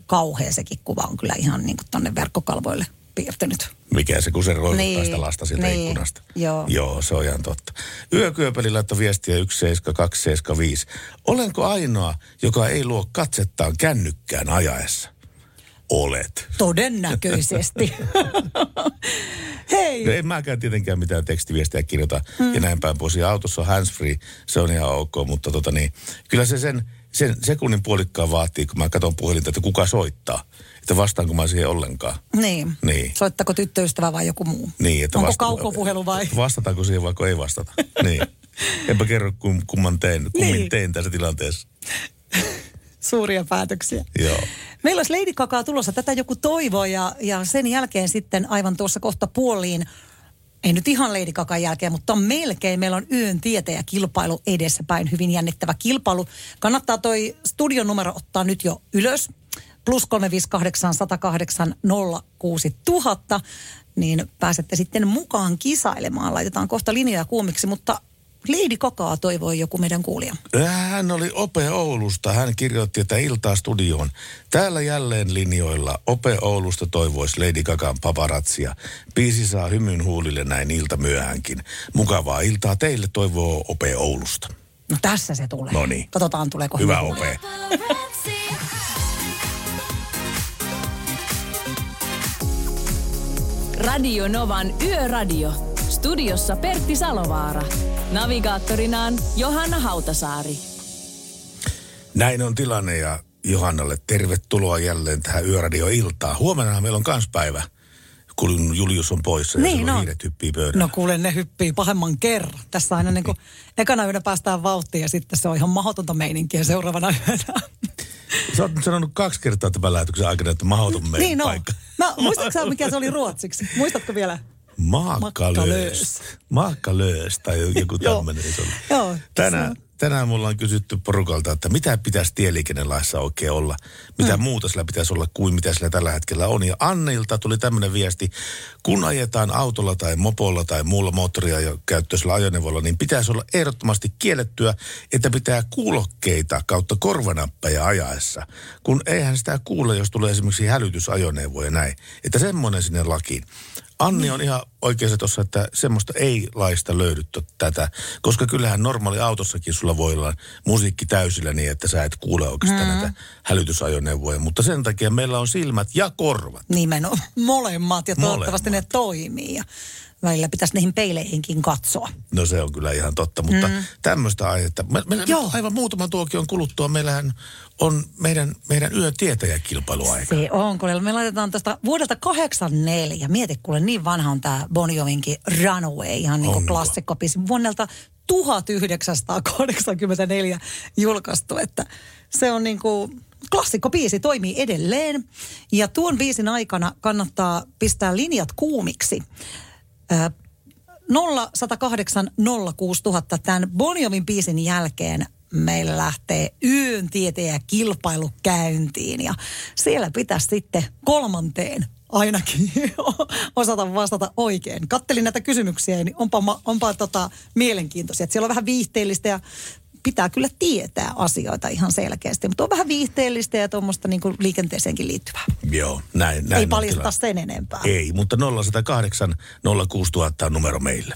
D: kauhea sekin kuva on kyllä ihan niin kuin tonne verkkokalvoille piirtynyt.
C: Mikä se, kun se roikuttaa
D: Niin,
C: sitä lasta sieltä
D: niin,
C: ikkunasta.
D: joo.
C: Joo, se on ihan totta. Yökyöpeli laittoi viestiä 17275. Olenko ainoa, joka ei luo katsettaan kännykkään ajaessa? Olet.
D: Todennäköisesti. Hei,
C: No en mäkään tietenkään mitään tekstiviestejä kirjoita mm. ja näin päin pois. Ja autossa on handsfree, se on ihan ok, mutta tota niin, kyllä se sen, sen sekunnin puolikkaan vaatii, kun mä katson puhelinta, että kuka soittaa. Että vastaanko mä siihen ollenkaan.
D: niin.
C: Niin.
D: Soittako tyttöystävä vai joku muu?
C: Niin, että
D: Onko
C: vasta-
D: kaukopuhelu vai?
C: Vastataanko siihen vaikka ei vastata. niin. Enpä kerro, kum, kumman tein, kummin
D: Niin.
C: tein tässä tilanteessa.
D: Suuria päätöksiä.
C: Joo.
D: Meillä olisi Lady Gagaa tulossa, tätä joku toivoo ja, ja sen jälkeen sitten aivan tuossa kohta puoliin, ei nyt ihan Lady Gagan jälkeen, mutta on melkein. Meillä on yön tietäjä kilpailu edessäpäin, hyvin jännittävä kilpailu. Kannattaa toi studion numero ottaa nyt jo ylös. plus 358 108 06000, niin pääsette sitten mukaan kisailemaan. Laitetaan kohta linjoja kuumiksi, mutta Lady Kakaa toivoi joku meidän kuulija.
C: Hän oli Ope Oulusta. Hän kirjoitti, että iltaa studioon. Täällä jälleen linjoilla Ope Oulusta toivoisi Lady Gagan paparatsia. Biisi saa hymyn huulille näin ilta myöhänkin. Mukavaa iltaa teille toivoo Ope Oulusta.
D: No tässä se tulee.
C: No niin.
D: Katsotaan tuleeko
C: Hyvä
D: hyvä.
C: Ope.
B: Radio Novan Yöradio. Studiossa Pertti Salovaara. Navigaattorinaan Johanna Hautasaari.
C: Näin on tilanne ja Johannalle tervetuloa jälleen tähän Yöradio-iltaan. Huomenna meillä on kans päivä, kun Julius on poissa ja
D: Niin,
C: silloin
D: no.
C: hiiret hyppii pöydällä.
D: No kuule, ne hyppii pahemman kerran. Tässä aina niin kuin, ekana yönä päästään vauhtiin ja sitten se on ihan mahdotonta meininkiä seuraavana yönä.
C: Sä oot nyt sanonut kaksi kertaa tämän lähetyksen aikana, että mahdoton meidän
D: niin no.
C: paikka.
D: Mä, muistatko sä, mikä se oli ruotsiksi? Muistatko vielä?
C: Maakkalöös. Maakkalöös tai joku tämmöinen.
D: Joo,
C: Tänään, tänään mulla on kysytty porukalta, että mitä pitäisi tieliikennelaissa oikein olla. Mitä
D: Mm.
C: muuta sillä pitäisi olla kuin mitä sillä tällä hetkellä on. Ja Anneilta tuli tämmöinen viesti, kun ajetaan autolla tai mopolla tai muulla moottoria jo käyttöisellä ajoneuvolla, niin pitäisi olla ehdottomasti kiellettyä, että pitää kuulokkeita kautta korvanappeja ajaessa. Kun eihän sitä kuule, jos tulee esimerkiksi hälytysajoneuvo ja näin. Että semmoinen sinne lakiin. Anni on ihan oikeassa tuossa, että semmoista ei laista löydy tätä, koska kyllähän normaali autossakin sulla voi olla musiikki täysillä niin, että sä et kuule oikeastaan mm. näitä hälytysajoneuvoja, mutta sen takia meillä on silmät ja korvat.
D: Nimenomaan molemmat ja toivottavasti
C: Molemmat.
D: ne toimii. Ja välillä pitäisi niihin peileihinkin katsoa.
C: No se on kyllä ihan totta, mutta mm. tämmöistä aihetta. Me, meillä
D: Joo.
C: aivan muutaman tuokion kuluttua meillähän on meidän, meidän yön tietäjäkilpailuaika.
D: Se on, kun me laitetaan tästä vuodelta 84. Mieti, kuule, niin vanha on tämä Bon Jovinkin Runaway, ihan niin kuin klassikkobiisi. Vuonnelta 1984 julkaistu, että se on niin kuin klassikkobiisi, toimii edelleen. Ja tuon biisin aikana kannattaa pistää linjat kuumiksi. Ö, 0108 06000 tämän Bonjovin biisin jälkeen meillä lähtee yön tietäjä kilpailu käyntiin ja siellä pitäisi sitten kolmanteen ainakin osata vastata oikein. Kattelin näitä kysymyksiä, niin onpa, onpa tota mielenkiintoisia. Siellä on vähän viihteellistä ja pitää kyllä tietää asioita ihan selkeästi, mutta on vähän viihteellistä ja tuommoista niin liikenteeseenkin liittyvää.
C: Joo, näin. näin
D: Ei paljasta sen enempää.
C: Ei, mutta 0108 06000 on numero meille.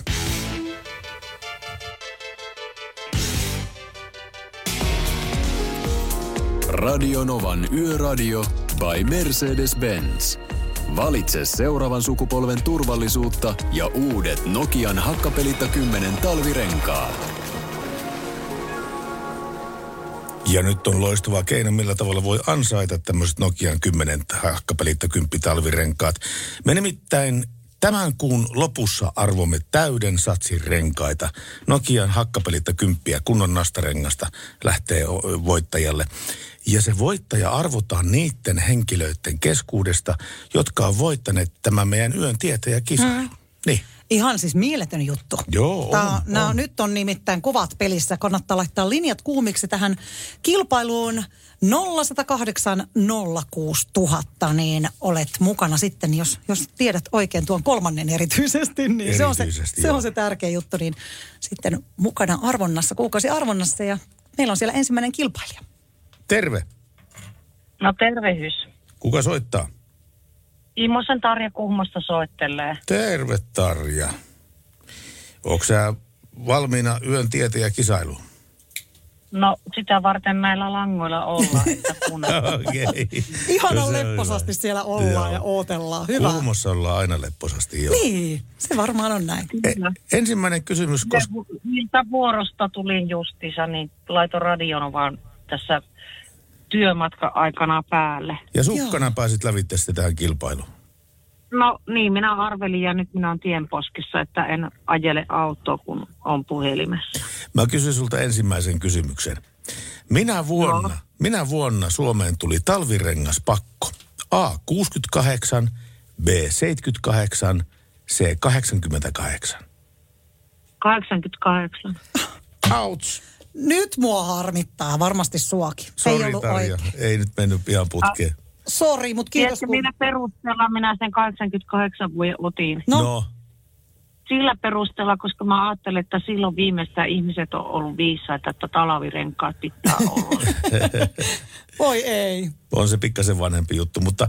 F: Radio Novan Yöradio by Mercedes-Benz. Valitse seuraavan sukupolven turvallisuutta ja uudet Nokian Hakkapelitta 10 talvirenkaat.
C: Ja nyt on loistava keino, millä tavalla voi ansaita tämmöiset Nokian 10 hakkapelitta 10 talvirenkaat. Me nimittäin tämän kuun lopussa arvomme täyden satsin renkaita. Nokian hakkapelitta 10 kunnon nastarengasta lähtee voittajalle. Ja se voittaja arvotaan niiden henkilöiden keskuudesta, jotka on voittaneet tämän meidän yön tietäjäkisan. Mm. Niin.
D: Ihan siis mieletön juttu.
C: Joo,
D: Tää,
C: on,
D: nää
C: on.
D: Nyt on nimittäin kovat pelissä. Kannattaa laittaa linjat kuumiksi tähän kilpailuun 0108 06000, niin olet mukana sitten, jos, jos tiedät oikein tuon kolmannen erityisesti, niin se on se,
C: Erityisesti,
D: se on se tärkeä juttu, niin sitten mukana arvonnassa, kuukausi arvonnassa ja meillä on siellä ensimmäinen kilpailija.
C: Terve.
I: No tervehys.
C: Kuka soittaa?
I: Immosen Tarja Kuhmosta soittelee.
C: Terve Tarja. Onko sä valmiina yön tietäjä kisailuun?
I: No sitä varten näillä langoilla ollaan, että kun
C: Okei.
D: Ihanan
C: No
D: lepposasti
C: hyvä.
D: siellä ollaan
C: Joo.
D: ja ootellaan. Hyvä.
C: Kuumossa ollaan aina lepposasti, joo.
D: Niin, se varmaan on näin.
C: E- ensimmäinen kysymys, koska...
I: Miltä vuorosta tulin justissa, niin laitoin radion vaan tässä työmatka-aikana päälle.
C: Ja sukkana pääsit lävitte sitten tähän kilpailuun.
I: No niin, minä arvelin ja nyt minä olen tienposkissa, että en ajele autoa, kun on puhelimessa.
C: Mä kysyn sulta ensimmäisen kysymyksen. Minä vuonna, no. minä vuonna Suomeen tuli talvirengas pakko. A. 68, B. 78, C. 88.
I: 88.
C: Ouch!
D: Nyt mua harmittaa, varmasti suakin.
C: Sori
D: Ei ollut
C: Tarja,
D: oikein.
C: ei nyt mennyt ihan putkeen.
D: Sori, mutta kiitos.
I: Tiedätkö,
D: Kun...
I: millä perusteella minä sen 88 vuoden otin?
D: No,
C: no.
I: Sillä perusteella, koska mä ajattelen, että silloin viimeistään ihmiset on ollut viisaita, että talavirenkaat pitää olla.
D: voi ei.
C: On se pikkasen vanhempi juttu, mutta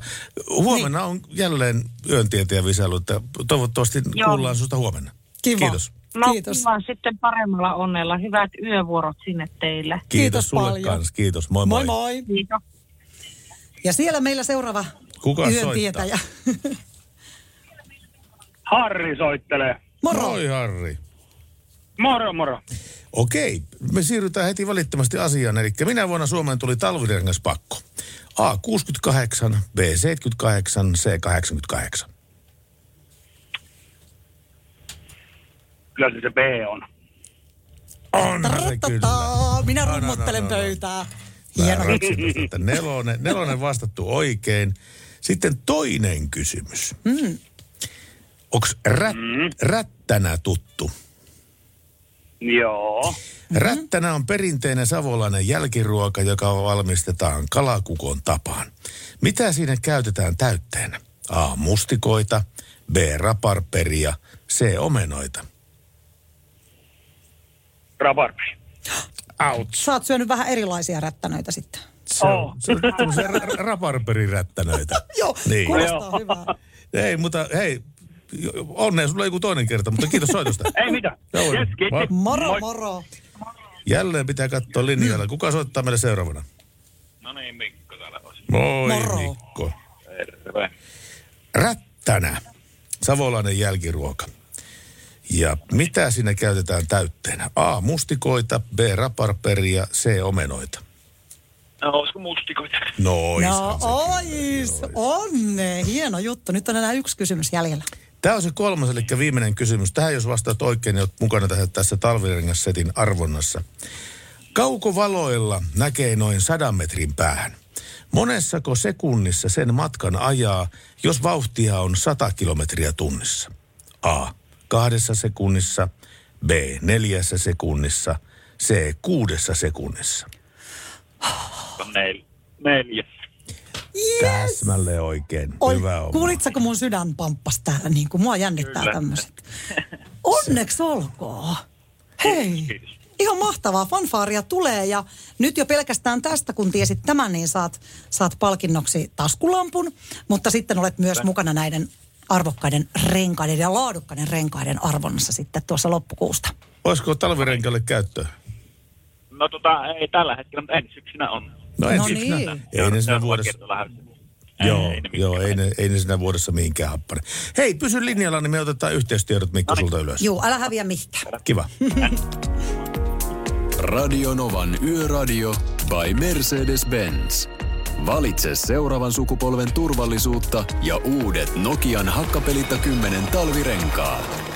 C: huomenna on jälleen yöntieteen visailu, että toivottavasti
I: Joo.
C: kuullaan susta huomenna.
D: Kiva.
C: Kiitos.
I: No
D: Kiitos.
I: kiva, sitten paremmalla onnella. Hyvät yövuorot sinne teille.
C: Kiitos,
D: Kiitos
C: sulle
D: paljon.
C: kanssa. Kiitos. Moi moi.
D: Moi moi.
I: Kiitos.
D: Ja siellä meillä seuraava
C: Kuka
D: yön
C: soittaa?
D: tietäjä.
J: Harri soittelee.
D: Moro.
C: Moi Harri.
J: Moro, moro.
C: Okei, me siirrytään heti välittömästi asiaan. Eli minä vuonna Suomeen tuli talvirengaspakko. A68, B78, C88.
J: Kyllä se se B on.
C: Onhan se kyllä.
D: Minä
C: No, no, no,
D: rummuttelen
C: no,
D: pöytää.
C: Mä
D: Hieno.
C: nelonen, nelonen vastattu oikein. Sitten toinen kysymys. Mm. Onko rät,
J: Mm.
C: rättänä tuttu?
J: Joo.
C: Mm-hmm. Rättänä on perinteinen savolainen jälkiruoka, joka valmistetaan kalakukon tapaan. Mitä siinä käytetään täytteenä? A. Mustikoita, B. Raparperia, C. Omenoita.
J: Rabarbi.
C: Ouch.
D: Sä oot syönyt vähän erilaisia rättänöitä sitten.
C: Se on, se on tämmöisiä ra-.
D: Joo,
C: Niin.
D: kuulostaa
J: Joo.
D: hyvää.
C: Ei, mutta hei, onnea sulla joku toinen kerta, mutta kiitos soitosta.
J: Ei mitään.
C: Joo,
J: Yes, kiitos.
D: Moro,
J: Moi.
D: moro.
C: Jälleen pitää katsoa linjalla. Kuka soittaa meille seuraavana?
J: No niin, Mikko täällä olisi.
C: Moi
D: Moro.
C: Mikko.
J: Terve.
C: Rättänä, savolainen jälkiruoka. Ja mitä siinä käytetään täytteenä? A. Mustikoita, B. Raparperia, C. Omenoita.
J: No, olisiko mustikoita?
C: Nois.
D: No ois, onne. Hieno juttu. Nyt on enää yksi kysymys jäljellä.
C: Tämä on se kolmas, eli viimeinen kysymys. Tähän jos vastaat oikein, niin olet mukana tässä, tässä talvirengassetin arvonnassa. Kaukovaloilla näkee noin sadan metrin päähän. Monessako sekunnissa sen matkan ajaa, jos vauhtia on 100 kilometriä tunnissa? A. Kahdessa sekunnissa, B. Neljässä sekunnissa, C. Kuudessa sekunnissa.
J: Nel, neljä.
C: Täsmälleen oikein.
D: Oi,
C: Hyvä on.
D: kuulitsako mun sydän pamppas täällä, niin kuin mua jännittää
J: Kyllä.
D: tämmöiset. Onneksi olkoon. Hei,
J: Kiitos.
D: ihan mahtavaa. Fanfaaria tulee ja nyt jo pelkästään tästä, kun tiesit tämän, niin saat, saat palkinnoksi taskulampun, mutta sitten olet myös mukana näiden arvokkaiden renkaiden ja laadukkaiden renkaiden arvonnassa sitten tuossa loppukuusta.
C: Olisiko talvirenkalle käyttöä?
J: No tota, ei tällä hetkellä, mutta ensi syksynä on.
C: No, ensi
D: No
C: syksynä.
D: niin.
C: Ei ne siinä vuodessa. Joo,
J: Ei ne
C: joo ei, ne, ei ne siinä vuodessa mihinkään happane. Hei, pysy linjalla, niin me otetaan yhteystiedot Mikko sulta ylös.
D: Juu, älä häviä mihinkään.
C: Kiva.
F: Radio Novan Yöradio by Mercedes-Benz. Valitse seuraavan sukupolven turvallisuutta ja uudet Nokian hakkapelitta 10 talvirenkaat.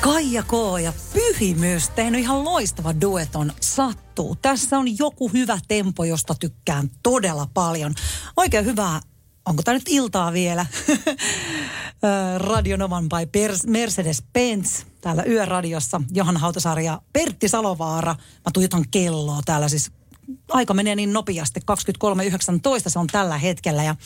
D: Kaija K. ja Pyhimys tehnyt ihan loistava dueton Sattuu. Tässä on joku hyvä tempo, josta tykkään todella paljon. Oikein hyvää, onko tämä nyt iltaa vielä? Radionovan by Mercedes-Benz täällä Yöradiossa. Johanna Hautasaari ja Pertti Salovaara. Mä tuijotan kelloa täällä siis. Aika menee niin nopeasti, 23.19 se on tällä hetkellä ja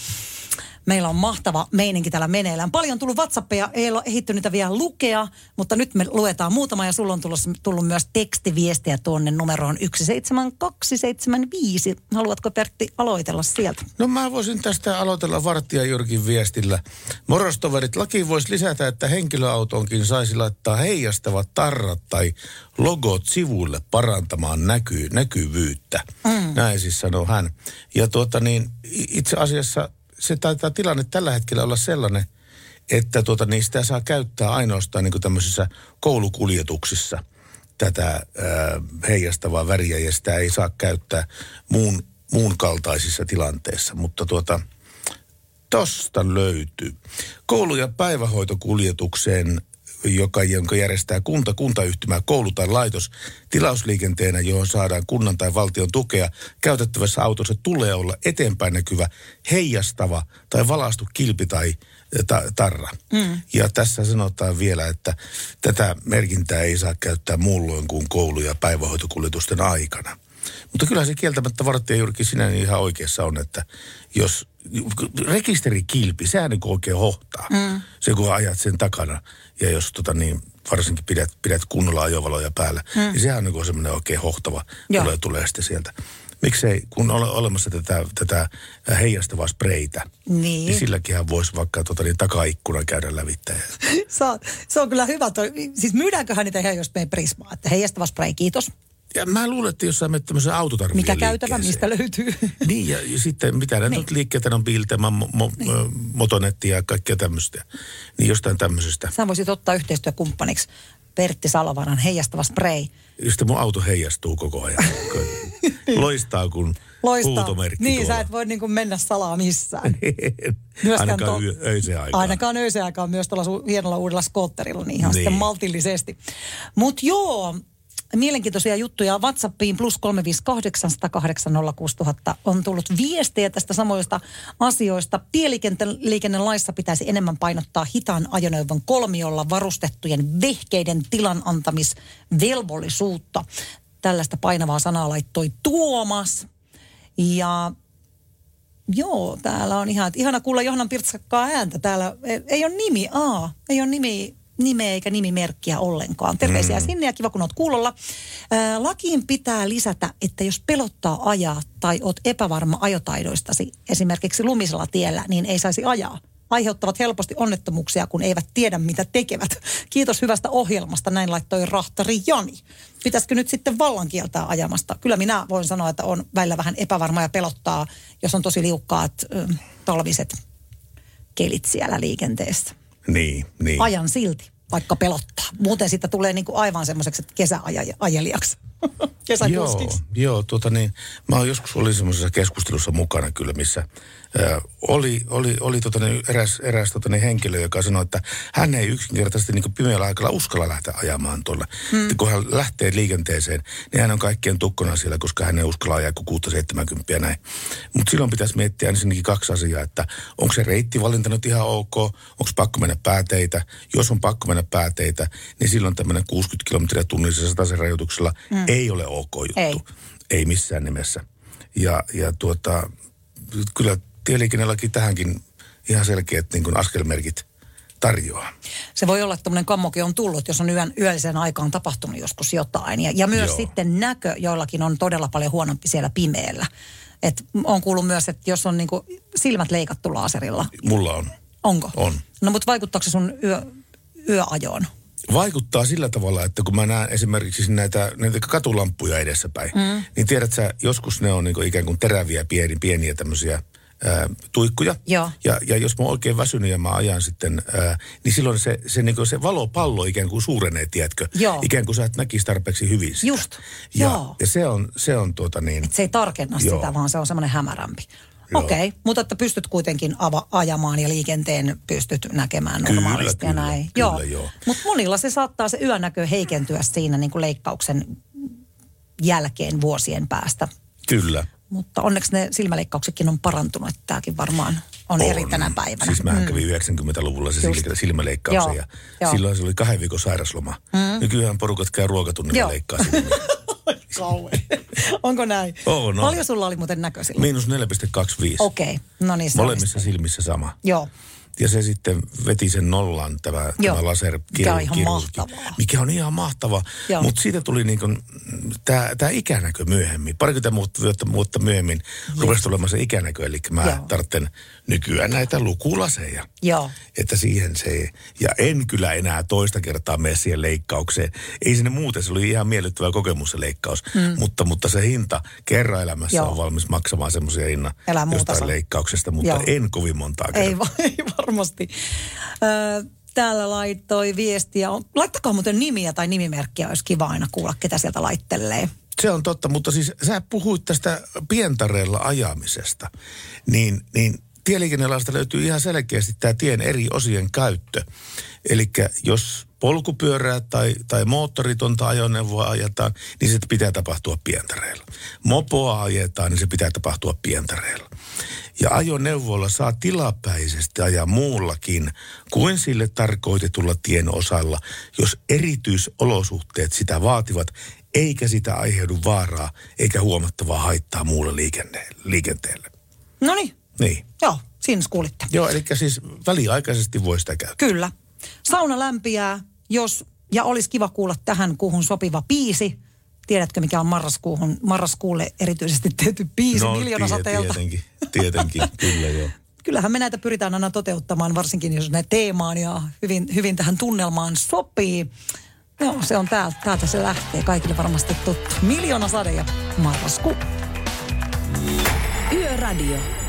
D: Meillä on mahtava meininki täällä meneillään. Paljon on tullut WhatsAppeja, ei ole ehditty niitä vielä lukea, mutta nyt me luetaan muutama ja sulla on tullut, tullut myös tekstiviestejä tuonne numeroon 17275. Haluatko Pertti aloitella sieltä?
C: No mä voisin tästä aloitella Vartija Jyrkin viestillä. Morostoverit, laki voisi lisätä, että henkilöautoonkin saisi laittaa heijastavat tarrat tai logot sivuille parantamaan näky, näkyvyyttä. Mm. Näin siis sanoo hän. Ja tuota niin, itse asiassa se taitaa tilanne tällä hetkellä olla sellainen, että tuota, niin sitä saa käyttää ainoastaan niin tämmöisissä koulukuljetuksissa tätä ää, heijastavaa väriä ja sitä ei saa käyttää muun, muun kaltaisissa tilanteissa. Mutta tuota, tosta löytyy. Koulu- ja päivähoitokuljetukseen joka, jonka järjestää kunta, kuntayhtymä, koulu tai laitos tilausliikenteenä, johon saadaan kunnan tai valtion tukea, käytettävässä autossa tulee olla eteenpäin näkyvä, heijastava tai valaistu kilpi tai ta- tarra. Mm. Ja tässä sanotaan vielä, että tätä merkintää ei saa käyttää muulloin kuin koulu- ja päivähoitokuljetusten aikana. Mutta kyllä se kieltämättä vartija juurikin sinä niin ihan oikeassa on, että jos rekisterikilpi, sehän niin oikein hohtaa. Mm. Se kun ajat sen takana ja jos tota niin, varsinkin pidät, pidät kunnolla ajovaloja päällä, mm. niin sehän on niin semmoinen oikein hohtava, Joo. tulee, tulee sitten sieltä. Miksei, kun on olemassa tätä, tätä heijastavaa spreitä, niin, niin silläkin voisi vaikka tota, niin, takaikkunan käydä lävittäjä.
D: se, on, se on kyllä hyvä. Toi, siis myydäänköhän niitä ihan jos prismaa, että heijastava spray, kiitos.
C: Ja mä luulen, että jos sä menet tämmöisen
D: Mikä käytävä, mistä löytyy.
C: Niin, ja, ja sitten mitä näitä niin. liikkeitä on, Biltema, mo, mo, niin. Motonetti ja kaikkea tämmöistä. Niin jostain tämmöisestä.
D: Sä voisit ottaa yhteistyökumppaniksi Pertti Salovaran heijastava spray.
C: Just mun auto heijastuu koko ajan. Loistaa kun Loistaa. huutomerkki
D: Niin,
C: tuolla.
D: sä et voi niin kuin mennä salaa missään.
C: ainakaan to... öiseen aikaan.
D: Ainakaan öiseen aikaan myös tuolla su- hienolla uudella skootterilla, niin ihan niin. sitten maltillisesti. Mutta joo, mielenkiintoisia juttuja WhatsAppiin plus 358 on tullut viestejä tästä samoista asioista. Tieliikennelaissa pitäisi enemmän painottaa hitaan ajoneuvon kolmiolla varustettujen vehkeiden tilan antamisvelvollisuutta. Tällaista painavaa sanaa laittoi Tuomas. Ja joo, täällä on ihan, ihana kuulla Johannan Pirtsakkaa ääntä. Täällä ei, ei ole nimi, aa, ei ole nimi nimeä eikä nimimerkkiä ollenkaan. Terveisiä mm. sinne ja kiva kun oot kuulolla. Ää, lakiin pitää lisätä, että jos pelottaa ajaa tai oot epävarma ajotaidoistasi esimerkiksi lumisella tiellä, niin ei saisi ajaa aiheuttavat helposti onnettomuuksia, kun eivät tiedä, mitä tekevät. Kiitos hyvästä ohjelmasta, näin laittoi rahtari Jani. Pitäisikö nyt sitten vallan kieltää ajamasta? Kyllä minä voin sanoa, että on välillä vähän epävarma ja pelottaa, jos on tosi liukkaat äh, talviset kelit siellä liikenteessä.
C: Niin, niin.
D: Ajan silti, vaikka pelottaa. Muuten siitä tulee niin kuin aivan semmoiseksi kesäajelijaksi.
C: Joo, joo tuota niin, mä oon joskus olin semmoisessa keskustelussa mukana kyllä, missä oli, oli, oli tota, niin, eräs, eräs tota, niin, henkilö, joka sanoi, että hän ei yksinkertaisesti niin pimeällä aikalla uskalla lähteä ajamaan tuolla. Hmm. Kun hän lähtee liikenteeseen, niin hän on kaikkien tukkona siellä, koska hän ei uskalla ajaa kuin 670 näin. Mutta silloin pitäisi miettiä ensinnäkin kaksi asiaa, että onko se reittivalinta nyt ihan ok, onko pakko mennä pääteitä. Jos on pakko mennä pääteitä, niin silloin tämmöinen 60 kilometriä tunnissa sataisen rajoituksella hmm. Ei ole ok juttu. Ei, ei missään nimessä. Ja, ja tuota, kyllä tieliikennelaki tähänkin ihan selkeät niin kuin askelmerkit tarjoaa.
D: Se voi olla, että tämmöinen kammoke on tullut, jos on yön, yölliseen aikaan tapahtunut joskus jotain. Ja, ja myös Joo. sitten näkö joillakin on todella paljon huonompi siellä pimeällä. Et on kuullut myös, että jos on niinku silmät leikattu laaserilla.
C: Mulla on.
D: Onko?
C: On.
D: No mutta vaikuttaako se sun yö, yöajoon?
C: Vaikuttaa sillä tavalla, että kun mä näen esimerkiksi näitä, näitä katulampuja edessäpäin, mm. niin tiedät sä, joskus ne on niin ikään kuin teräviä, pieni, pieniä tämmöisiä ää, tuikkuja.
D: Joo.
C: Ja, ja jos mä oon oikein väsynyt ja mä ajan sitten, ää, niin silloin se, se, niin se valopallo ikään kuin suurenee, tiedätkö?
D: Joo.
C: Ikään kuin sä et näkisi tarpeeksi hyvin sitä.
D: Just,
C: ja,
D: joo.
C: Ja se on, se on tuota niin...
D: Et se ei tarkenna joo. sitä, vaan se on semmoinen hämärämpi. Okei, okay, mutta että pystyt kuitenkin ava- ajamaan ja liikenteen pystyt näkemään
C: kyllä,
D: normaalisti
C: kyllä,
D: ja näin.
C: Kyllä, joo. joo.
D: Mutta monilla se saattaa se yönäkö heikentyä siinä niin kuin leikkauksen jälkeen vuosien päästä.
C: Kyllä.
D: Mutta onneksi ne silmäleikkauksetkin on parantunut, että tämäkin varmaan on, on. eri tänä päivänä.
C: Siis mä mm. kävin 90-luvulla se Just. silmäleikkaus joo. ja joo. silloin se oli kahden viikon sairasloma. Mm. Nykyään porukat käy ruokatunnilla leikkaa
D: Kauan. Onko näin?
C: Oh, no.
D: Paljon sulla oli muuten näköisillä?
C: Miinus 4,25.
D: Okei, okay. no niin.
C: Molemmissa silmissä sama.
D: Joo.
C: Ja se sitten veti sen nollan, tämä, tämä laser
D: Mikä on ihan mahtavaa.
C: Mikä on ihan mahtavaa. Mutta siitä tuli niin kuin, tämä, tämä ikänäkö myöhemmin. Parikymmentä vuotta, vuotta myöhemmin rupesi tulemaan se ikänäkö. Eli mä Joo. tarvitsen nykyään näitä lukulaseja.
D: Joo.
C: Että siihen se, ja en kyllä enää toista kertaa mene siihen leikkaukseen. Ei sinne muuten, se oli ihan miellyttävä kokemus se leikkaus. Mm. Mutta, mutta se hinta kerran elämässä Joo. on valmis maksamaan semmoisia hinnan jostain leikkauksesta, mutta Joo. en kovin montaa kertaa.
D: Ei, ei varmasti. Ö, täällä laittoi viestiä. Laittakaa muuten nimiä tai nimimerkkiä, olisi kiva aina kuulla, ketä sieltä laittelee.
C: Se on totta, mutta siis sä puhuit tästä pientareella ajamisesta. Niin, niin tieliikennelaista löytyy ihan selkeästi tämä tien eri osien käyttö. Eli jos polkupyörää tai, tai moottoritonta ajoneuvoa ajetaan, niin se pitää tapahtua pientareilla. Mopoa ajetaan, niin se pitää tapahtua pientareilla. Ja ajoneuvolla saa tilapäisesti ajaa muullakin kuin sille tarkoitetulla tien osalla, jos erityisolosuhteet sitä vaativat, eikä sitä aiheudu vaaraa eikä huomattavaa haittaa muulle liikenteelle.
D: No niin,
C: Niin.
D: joo, siinä kuulitte.
C: Joo, eli siis väliaikaisesti voi sitä käyttää.
D: Kyllä. Sauna lämpiää, jos, ja olisi kiva kuulla tähän kuuhun sopiva biisi. Tiedätkö, mikä on marraskuuhun, marraskuulle erityisesti tehty biisi no, miljoonasateelta?
C: Tietenkin, tietenkin, kyllä joo.
D: Kyllähän me näitä pyritään aina toteuttamaan, varsinkin jos ne teemaan ja hyvin, hyvin tähän tunnelmaan sopii. Joo, se on täältä, täältä se lähtee. Kaikille varmasti tuttu. Miljoona sade ja marraskuu.
B: Yöradio.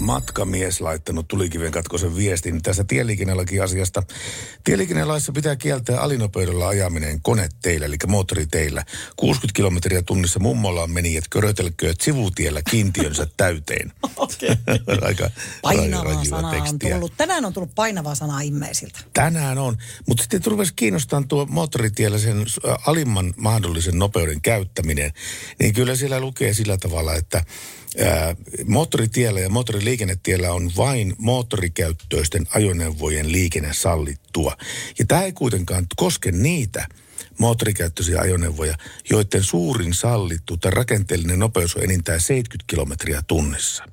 C: Matkamies laittanut tulikiven katkoisen viestin tässä tieliikennelaki-asiasta. Tieliikennelaissa pitää kieltää alinopeudella ajaminen koneteillä, eli moottoriteillä. 60 kilometriä tunnissa mummolla on menijät körötelkööt sivutiellä kiintiönsä täyteen. Aika
D: Painavaa sanaa on
C: tekstiä.
D: tullut. Tänään on tullut painavaa sanaa immeisiltä.
C: Tänään on. Mutta sitten rupesi kiinnostamaan tuo moottoritiellä sen ä, alimman mahdollisen nopeuden käyttäminen. Niin kyllä siellä lukee sillä tavalla, että moottoritiellä ja moottoriliikennetiellä on vain moottorikäyttöisten ajoneuvojen liikenne sallittua. Ja tämä ei kuitenkaan koske niitä moottorikäyttöisiä ajoneuvoja, joiden suurin sallittu tai rakenteellinen nopeus on enintään 70 kilometriä tunnissa.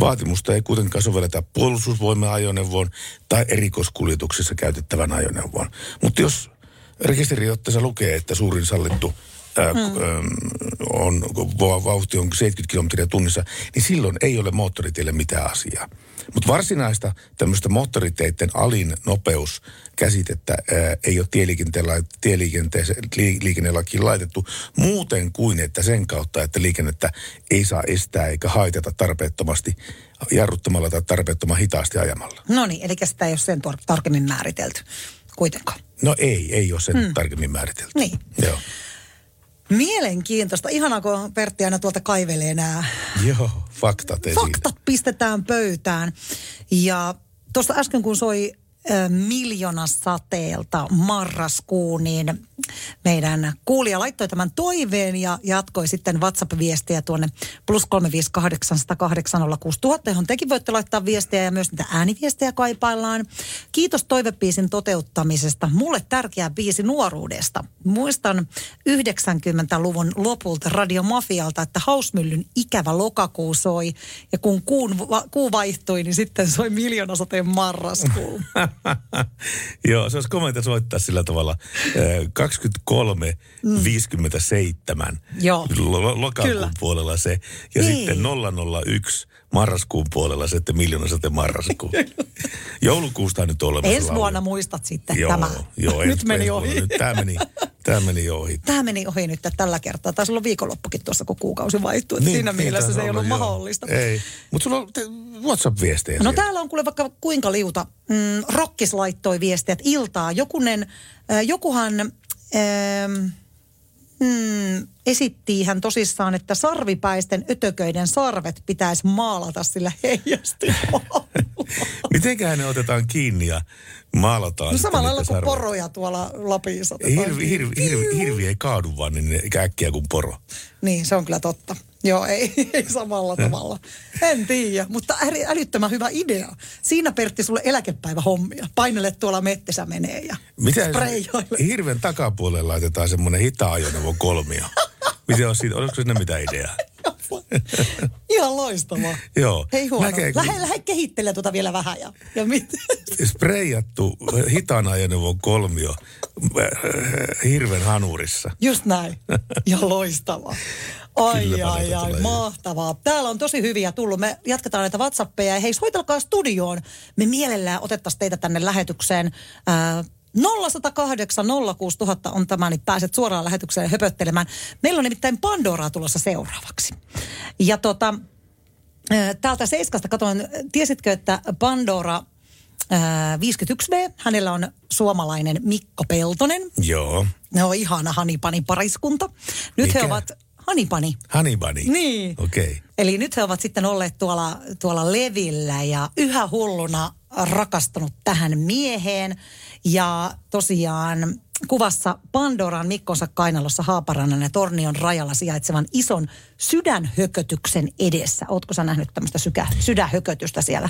C: Vaatimusta ei kuitenkaan sovelleta puolustusvoima-ajoneuvoon tai erikoiskuljetuksessa käytettävän ajoneuvoon. Mutta jos rekisteriotteessa lukee, että suurin sallittu hmm. on, va- vauhti on 70 kilometriä tunnissa, niin silloin ei ole moottoritielle mitään asiaa. Mutta varsinaista tämmöistä moottoriteiden alin nopeuskäsitettä ää, ei ole tieliikenteellä, tieliikenteeseen, li, liikennelakiin laitettu muuten kuin, että sen kautta, että liikennettä ei saa estää eikä haitata tarpeettomasti jarruttamalla tai tarpeettoman hitaasti ajamalla.
D: No niin, eli sitä ei ole sen tor- tarkemmin määritelty kuitenkaan.
C: No ei, ei ole sen hmm. tarkemmin määritelty.
D: Niin.
C: Joo.
D: Mielenkiintoista. Ihanaa, kun Pertti aina tuolta kaivelee nämä
C: Joo, faktat esiin.
D: faktat pistetään pöytään. Ja tuosta äsken kun soi ö, miljoona sateelta marraskuu, niin meidän kuulija laittoi tämän toiveen ja jatkoi sitten WhatsApp-viestiä tuonne plus 358 johon tekin voitte laittaa viestiä ja myös niitä ääniviestejä kaipaillaan. Kiitos toivepiisin toteuttamisesta. Mulle tärkeä biisi nuoruudesta. Muistan 90-luvun lopulta radiomafialta, että Hausmyllyn ikävä lokakuu soi ja kun kuun, kuu vaihtui, niin sitten soi miljoonasateen marraskuu.
C: Joo, se olisi komeita soittaa sillä tavalla. eh, 23, mm. 57
D: Joo,
C: lo- lokakuun
D: kyllä.
C: puolella se. Ja
D: Niin.
C: sitten 001 marraskuun puolella että miljoona sitten marraskuu. Joulukuusta nyt olemassa.
D: Ensi
C: laulu.
D: vuonna muistat sitten
C: Joo,
D: tämä.
C: joo,
D: Nyt meni ohi.
C: vuonna. Nyt tämä meni, tämä meni ohi.
D: Tämä meni ohi nyt tällä kertaa. Taisi olla viikonloppukin tuossa, kun kuukausi vaihtui. Niin, siinä mielessä
C: taisi
D: se ei ollut
C: joo.
D: mahdollista.
C: Ei, mutta sulla on te- WhatsApp-viestejä
D: No
C: siellä.
D: täällä on kuule vaikka kuinka liuta. Mm, Rokkis laittoi viestiä, että iltaa. Jokunen, äh, jokuhan ähm, mm, esitti hän tosissaan, että sarvipäisten ötököiden sarvet pitäisi maalata sillä heijasti.
C: Mitenköhän ne otetaan kiinni ja maalataan?
D: no samalla lailla kuin poroja tuolla Lapissa.
C: Hirvi, hirvi, hirvi, hirvi ei kaadu vaan niin äkkiä kuin poro.
D: Niin, se on kyllä totta. Joo, ei, ei samalla tavalla. En tiedä, mutta äly- älyttömän hyvä idea. Siinä Pertti sulle eläkepäivä hommia. Painele tuolla mettessä menee ja
C: Mitä
D: sprayjoille.
C: hirven takapuolelle laitetaan semmoinen hita ajoneuvo kolmio? Miten on siitä, olisiko sinne mitään ideaa?
D: Ihan loistavaa.
C: Joo.
D: Hei huono.
C: Näkee, kun
D: Lähde, lähde kehittelee tuota vielä vähän. Ja, ja mit?
C: spreijattu hitaan ajoneuvon kolmio äh, hirven hanurissa.
D: Just näin. Ja loistavaa. Ai,
C: Kylläpä
D: ai, ai,
C: tulee,
D: mahtavaa. Täällä on tosi hyviä tullut. Me jatketaan näitä WhatsAppeja. Ja hei, soitelkaa studioon. Me mielellään otettaisiin teitä tänne lähetykseen. Ää, 0108 06000 on tämä, niin pääset suoraan lähetykseen höpöttelemään. Meillä on nimittäin Pandoraa tulossa seuraavaksi. Ja tota, ää, täältä Seiskasta katoin, tiesitkö, että Pandora ää, 51V, hänellä on suomalainen Mikko Peltonen.
C: Joo.
D: Ne on ihana Hanipani pariskunta. Nyt
C: Mikä?
D: he ovat Hanipani.
C: Bunny.
D: Niin.
C: Okei. Okay.
D: Eli nyt he ovat sitten olleet tuolla, tuolla levillä ja yhä hulluna rakastunut tähän mieheen. Ja tosiaan kuvassa Pandoran Mikkonsa kainalossa Haaparannan ja Tornion rajalla sijaitsevan ison sydänhökötyksen edessä. Ootko sä nähnyt tämmöistä sydänhökötystä siellä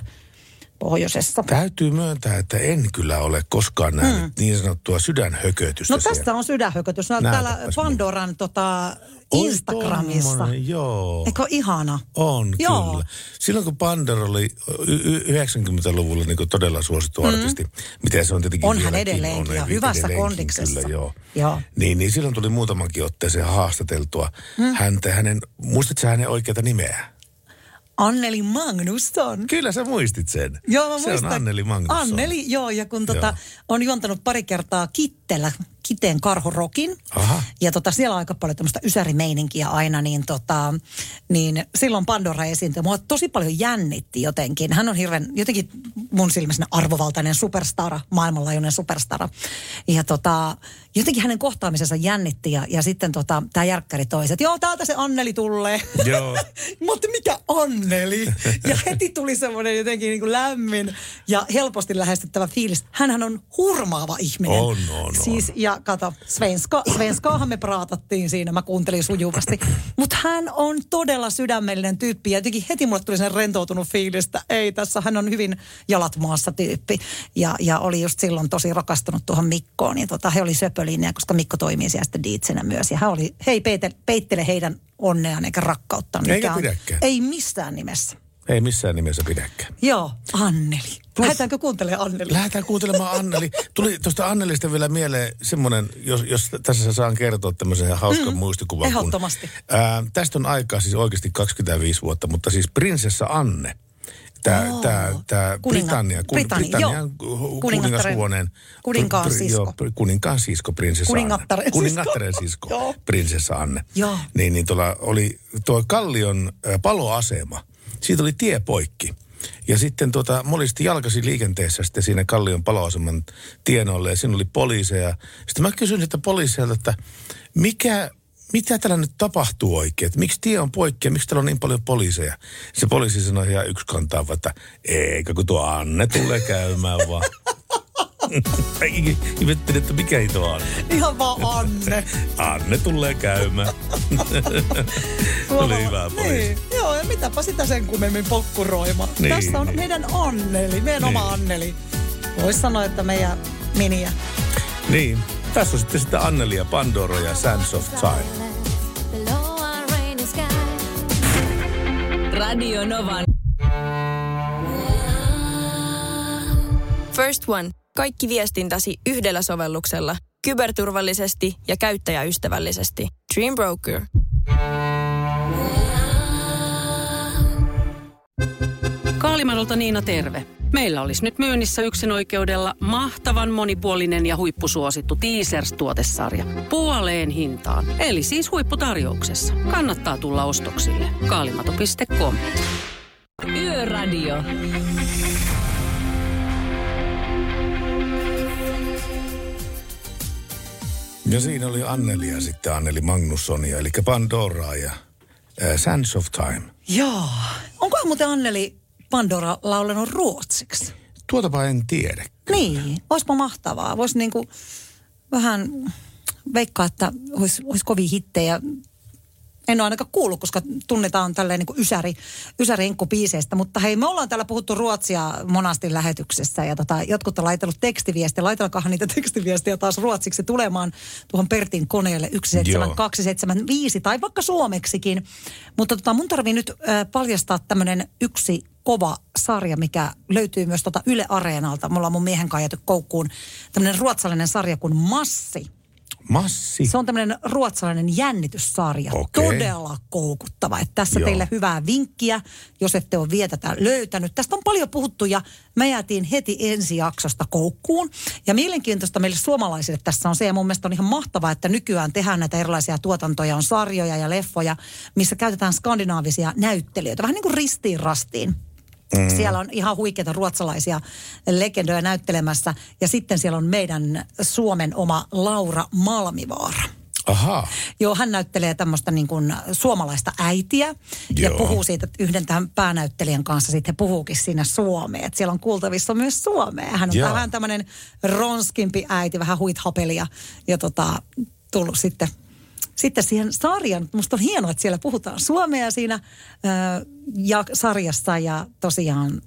D: pohjoisessa?
C: Täytyy myöntää, että en kyllä ole koskaan nähnyt mm. niin sanottua sydänhökötystä
D: No
C: siellä.
D: tässä on sydänhökötys. No, täällä Pandoran tota,
C: Oi,
D: Instagramissa.
C: tommonen, joo.
D: Eikö ihana?
C: On,
D: Joo.
C: kyllä. Silloin kun Pandora oli y- y- 90-luvulla niin todella suosittu mm. artisti, miten se on tietenkin
D: On hän
C: vieläkin,
D: edelleenkin ja
C: on
D: hyvässä
C: edelleenkin,
D: kondiksessa.
C: Kyllä, joo.
D: Joo.
C: Niin, niin silloin tuli muutamankin otteeseen haastateltua mm. häntä, hänen, muistatko hänen oikeata nimeä?
D: Anneli Magnusson.
C: Kyllä sä muistit sen.
D: Joo, mä
C: se
D: muistan.
C: on Anneli Magnusson.
D: Anneli, joo, ja kun tota,
C: Joo.
D: on juontanut pari kertaa Kittelä, Kiteen Karhorokin.
C: Aha.
D: Ja tota, siellä on aika paljon tämmöistä ysärimeininkiä aina, niin, tota, niin silloin Pandora esiintyi. Mua tosi paljon jännitti jotenkin. Hän on hirveän, jotenkin mun silmissä arvovaltainen superstara, maailmanlaajuinen superstara. Ja tota, jotenkin hänen kohtaamisensa jännitti ja, ja sitten tota, tämä järkkäri toiset, että joo, täältä se Anneli tulee.
C: Joo.
D: Oon, mikä Anneli? Ja heti tuli semmoinen jotenkin niin kuin lämmin ja helposti lähestyttävä fiilis. Hänhän on hurmaava ihminen.
C: On, on, on.
D: Siis, ja kato, svenska, svenskaahan me praatattiin siinä, mä kuuntelin sujuvasti. Mutta hän on todella sydämellinen tyyppi ja jotenkin heti mulle tuli sen rentoutunut fiilis, että ei tässä, hän on hyvin jalat maassa tyyppi. Ja, ja oli just silloin tosi rakastunut tuohon Mikkoon. Ja tota, he oli söpölinjä, koska Mikko toimii siellä sitten diitsenä myös. Ja hän oli, hei peittele, peittele heidän onneaan eikä rakkauttaan.
C: Eikä
D: mikä on-
C: pidäkään.
D: Ei missään nimessä.
C: Ei missään nimessä pidäkään.
D: Joo, Anneli. Lähdetäänkö kuuntelemaan Anneli?
C: Lähdetään kuuntelemaan Anneli. Tuli tuosta Annelista vielä mieleen semmoinen, jos, jos tässä saan kertoa tämmöisen hauskan mm, muistikuvan.
D: ehdottomasti.
C: Kun, ää, tästä on aikaa siis oikeasti 25 vuotta, mutta siis prinsessa Anne. Tämä,
D: Oo.
C: tää, tää
D: Kuninga-
C: Britannia, kun,
D: Britannia,
C: Britannian kuningashuoneen.
D: kuninkaan
C: pr- pr-
D: sisko.
C: Joo, kuninkaan sisko, prinsessa
D: Kuningattaren
C: Anne.
D: sisko.
C: Kuningattaren sisko,
D: Joo.
C: prinsessa Anne.
D: Joo.
C: Niin, niin tuolla oli tuo Kallion ä, paloasema. Siitä oli tie poikki. Ja sitten tuota, molisti jalkasi liikenteessä sitten siinä Kallion paloaseman tienoille ja siinä oli poliiseja. Sitten mä kysyin sitä poliiseilta, että mikä, mitä täällä nyt tapahtuu oikein? Että miksi tie on poikki ja miksi täällä on niin paljon poliiseja? Se poliisi sanoi ihan yksi kantaa, että eikä kun tuo Anne tulee käymään vaan. Ihmettelin, että mikä ei tuo Anne.
D: Ihan vaan Anne.
C: Anne tulee käymään. oli hyvä poliisi.
D: Niin, joo, ja mitäpä sitä sen kummemmin pokkuroimaan.
C: Niin,
D: Tässä on
C: niin.
D: meidän Anneli, meidän
C: Niin.
D: oma Anneli. Voisi sanoa, että meidän miniä.
C: Niin. Tässä on sitten sitä Annelia, Pandora ja Sands of Time.
B: Radio Novan.
K: First One. Kaikki viestintäsi yhdellä sovelluksella. Kyberturvallisesti ja käyttäjäystävällisesti. Dream Broker.
L: Kaalimadolta Niina terve. Meillä olisi nyt myynnissä yksin oikeudella mahtavan monipuolinen ja huippusuosittu Teasers-tuotesarja. Puoleen hintaan. Eli siis huipputarjouksessa. Kannattaa tulla ostoksille. Kaalimato.com
B: Yöradio.
C: Ja siinä oli Annelia sitten, Anneli Magnussonia, eli Pandoraa ja äh, Sands of Time.
D: Joo. Onkohan muuten Anneli Pandora laulanut ruotsiksi?
C: Tuotapa en tiedä.
D: Niin, olisipa mahtavaa. Voisi niinku vähän veikkaa, että olisi, olisi kovin hittejä. En ole ainakaan kuullut, koska tunnetaan tälleen niin kuin ysäri, ysäri biiseistä. Mutta hei, me ollaan täällä puhuttu ruotsia monasti lähetyksessä ja tota, jotkut on laitellut tekstiviestiä. Laitellakahan niitä tekstiviestiä taas ruotsiksi tulemaan tuohon Pertin koneelle 17275 tai vaikka suomeksikin. Mutta tota, mun tarvii nyt äh, paljastaa tämmöinen yksi kova sarja, mikä löytyy myös tota Yle Areenalta. Me ollaan mun miehen kanssa koukkuun tämmöinen ruotsalainen sarja kuin Massi.
C: Massi.
D: Se on tämmöinen ruotsalainen jännityssarja.
C: Okei.
D: Todella koukuttava. Että tässä
C: Joo.
D: teille hyvää vinkkiä, jos ette ole vielä tätä löytänyt. Tästä on paljon puhuttu ja me jäätiin heti ensi jaksosta koukkuun. Ja mielenkiintoista meille suomalaisille tässä on se, ja mun mielestä on ihan mahtavaa, että nykyään tehdään näitä erilaisia tuotantoja, on sarjoja ja leffoja, missä käytetään skandinaavisia näyttelijöitä. Vähän niin kuin ristiin rastiin. Mm. Siellä on ihan huikeita ruotsalaisia legendoja näyttelemässä. Ja sitten siellä on meidän Suomen oma Laura Malmivaara.
C: Ahaa.
D: Joo, hän näyttelee tämmöistä niin kuin suomalaista äitiä ja
C: Joo.
D: puhuu siitä että yhden tähän päänäyttelijän kanssa. Sitten he puhuukin siinä suomea. Että siellä on kuultavissa myös suomea. Hän on
C: Joo.
D: vähän tämmöinen ronskimpi äiti, vähän huithapelia ja tota, tullut sitten sitten siihen sarjan, musta on hienoa, että siellä puhutaan suomea siinä ö, ja sarjassa ja tosiaan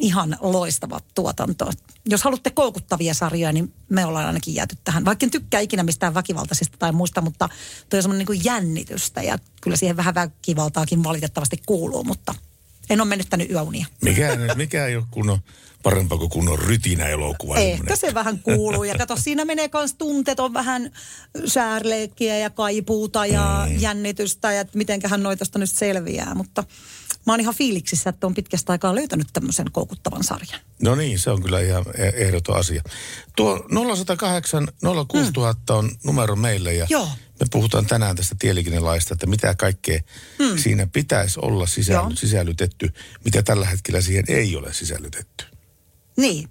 D: ihan loistava tuotanto. Jos haluatte koukuttavia sarjoja, niin me ollaan ainakin jääty tähän. Vaikka en tykkää ikinä mistään väkivaltaisista tai muista, mutta toi on semmoinen niin jännitystä ja kyllä siihen vähän väkivaltaakin valitettavasti kuuluu, mutta en ole menettänyt yöunia.
C: Mikä, mikä ei ole kunnon parempaa kuin kunnon rytinä-elokuva.
D: Ehkä se vähän kuuluu. Ja kato, siinä menee myös tunteet, on vähän säärleikkiä ja kaipuuta ja mm. jännitystä ja mitenköhän noitosta nyt selviää. Mutta mä oon ihan fiiliksissä, että on pitkästä aikaa löytänyt tämmöisen koukuttavan sarjan.
C: No niin, se on kyllä ihan e- ehdoton asia. Tuo 0108 06000 on numero meille ja
D: Joo.
C: me puhutaan tänään tästä tieliikennelaista, että mitä kaikkea
D: Hmm.
C: siinä pitäisi olla sisällytetty, mitä tällä hetkellä siihen ei ole sisällytetty.
D: Niin.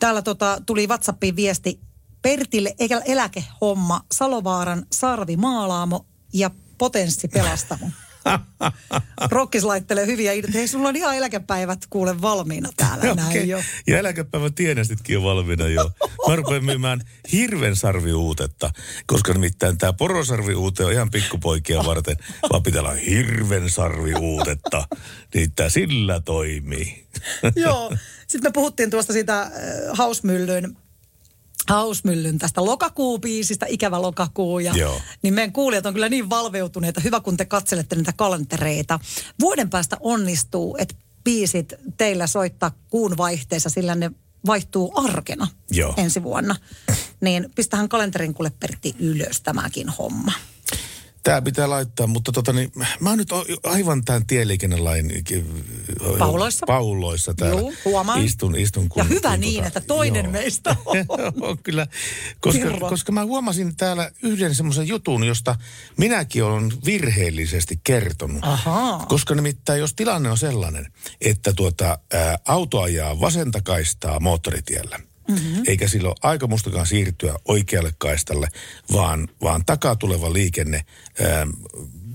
D: Täällä tota, tuli WhatsAppiin viesti Pertille elä- eläkehomma, Salovaaran Sarvi Maalaamo ja Potenssi Pelastamo. Rokkis laittelee hyviä ideoita. Hei, sulla on ihan eläkepäivät kuule valmiina täällä näin
C: Okei.
D: jo.
C: Ja eläkepäivän tienestitkin on valmiina jo. Mä rupean myymään hirven sarviuutetta, koska nimittäin tämä porosarviuute on ihan pikkupoikia varten, vaan pitää olla hirven sarviuutetta, niin tää sillä toimii.
D: Joo. Sitten me puhuttiin tuosta siitä äh, hausmyllyn Hausmyllyn tästä lokakuubiisistä, ikävä lokakuu. Ja,
C: Joo.
D: Niin meidän kuulijat on kyllä niin valveutuneita. Hyvä, kun te katselette niitä kalentereita. Vuoden päästä onnistuu, että biisit teillä soittaa kuun vaihteessa, sillä ne vaihtuu arkena
C: Joo.
D: ensi vuonna. Niin pistähän kalenterin kuule Pertti ylös tämäkin homma.
C: Tämä pitää laittaa, mutta tota niin, mä oon nyt aivan tämän tieliikennelain ki-
D: Pauloissa.
C: pauloissa täällä.
D: Juu, huomaan.
C: Istun, istun. Kun,
D: Ja hyvä
C: kun
D: niin, että toinen meistä on.
C: kyllä, koska, koska mä huomasin täällä yhden semmoisen jutun, josta minäkin olen virheellisesti kertonut.
D: Ahaa.
C: Koska nimittäin jos tilanne on sellainen, että tuota, ää, auto ajaa vasenta kaistaa moottoritiellä, mm-hmm. eikä silloin aikomustakaan siirtyä oikealle kaistalle, vaan, vaan takaa tuleva liikenne ää,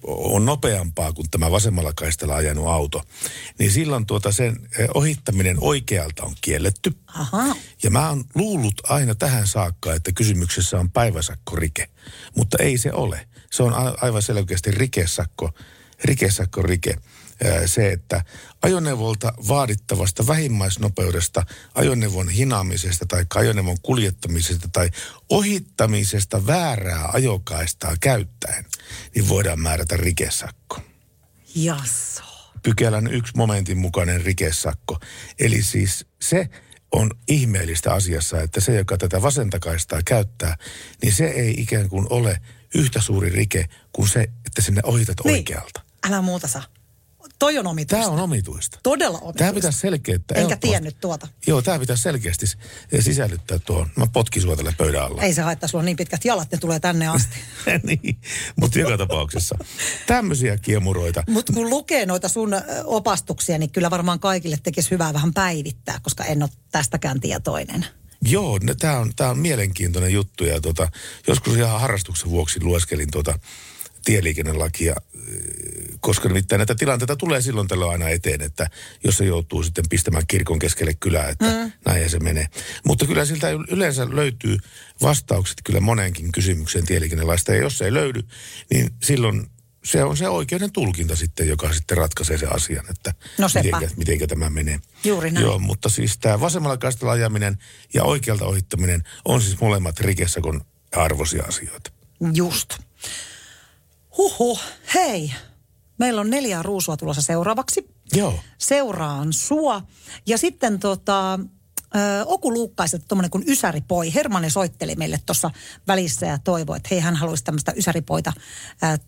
C: on nopeampaa kuin tämä vasemmalla kaistalla ajanut auto, niin silloin tuota sen ää, ohittaminen oikealta on kielletty.
D: Ahaa.
C: Ja mä oon luullut aina tähän saakka, että kysymyksessä on päiväsakkorike, mutta ei se ole. Se on a- aivan selkeästi rikesakko, rikesakkorike. Ää, Se, että ajoneuvolta vaadittavasta vähimmäisnopeudesta, ajoneuvon hinaamisesta tai ajoneuvon kuljettamisesta tai ohittamisesta väärää ajokaistaa käyttäen, niin voidaan määrätä rikesakko
D: Jasso.
C: pykälän yksi momentin mukainen rikesakko. Eli siis se on ihmeellistä asiassa, että se, joka tätä vasentakaistaa käyttää, niin se ei ikään kuin ole yhtä suuri rike kuin se, että sinne ohitat
D: Niin.
C: oikealta.
D: Älä muuta saa. Toi on omituista.
C: Tämä on omituista.
D: Todella omituista.
C: Tämä pitäisi selkeyttää.
D: Enkä tiennyt tuota.
C: Joo, tämä pitäisi selkeästi sisällyttää tuohon. Mä potkin sua tällä pöydän alla.
D: Ei se haittaa, sulla on niin pitkät jalat, ne tulee tänne asti.
C: niin, mutta joka tapauksessa tämmöisiä kiemuroita.
D: Mutta kun lukee noita sun opastuksia, niin kyllä varmaan kaikille tekisi hyvää vähän päivittää, koska en ole tästäkään tietoinen.
C: Joo, tämä on, tää on mielenkiintoinen juttu ja tota, joskus ihan harrastuksen vuoksi lueskelin tuota tieliikennelakia, eh, koska nimittäin näitä tilanteita tulee silloin tällöin aina eteen, että jos se joutuu sitten pistämään kirkon keskelle kylää, että mm. näin se menee. Mutta kyllä siltä yleensä löytyy vastaukset kyllä moneenkin kysymykseen tieliikennelaista ja jos se ei löydy, niin silloin se on se oikeuden tulkinta sitten, joka sitten ratkaisee sen asian, että
D: No
C: mitenkä, mitenkä tämä menee.
D: Juuri näin.
C: Joo, mutta siis tämä vasemmalla kaistalla ajaminen ja oikealta ohittaminen on siis molemmat rikesakon arvoisia asioita.
D: Just. Huhhuh, hei. Meillä on neljä ruusua tulossa seuraavaksi.
C: Joo.
D: Seuraan sua. Ja sitten tota, Oku Luukkaiselta tuommoinen kuin Ysäripoi. Hermanni soitteli meille tuossa välissä ja toivoi, että hei hän haluaisi tämmöistä Ysäripoita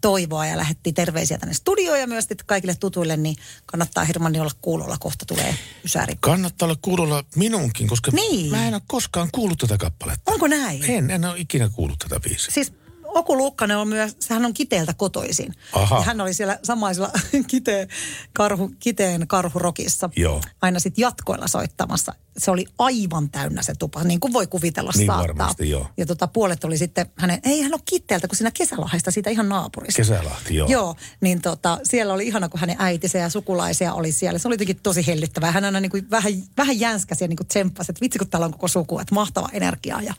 D: toivoa ja lähetti terveisiä tänne studioon ja myös kaikille tutuille, niin kannattaa Hermanni olla kuulolla. Kohta tulee Ysäri.
C: Kannattaa olla kuulolla minunkin, koska
D: Niin.
C: mä en ole koskaan kuullut tätä kappaletta.
D: Onko näin?
C: En, en ole ikinä kuullut tätä biisiä.
D: Siis Oku Luukkanen on myös, sehän on Kiteeltä kotoisin.
C: Aha.
D: Ja hän oli siellä samaisella kiteen, karhu, kiteen karhurokissa.
C: Joo.
D: Aina sitten jatkoilla soittamassa. Se oli aivan täynnä se tupa, niin kuin voi kuvitella
C: Niin
D: saattaa.
C: varmasti, joo.
D: Ja tota, puolet oli sitten hänen, ei hän ole Kiteeltä, kun siinä Kesälahdesta siitä ihan naapurista.
C: Kesälahti, joo.
D: Joo, niin tota, siellä oli ihana, kun hänen äitinsä ja sukulaisia oli siellä. Se oli jotenkin tosi hellyttävää. Hän aina niin kuin vähän, vähän jänskäsi ja niin kuin tsemppasi, että vitsi kun täällä on koko suku, että mahtava energia. Ja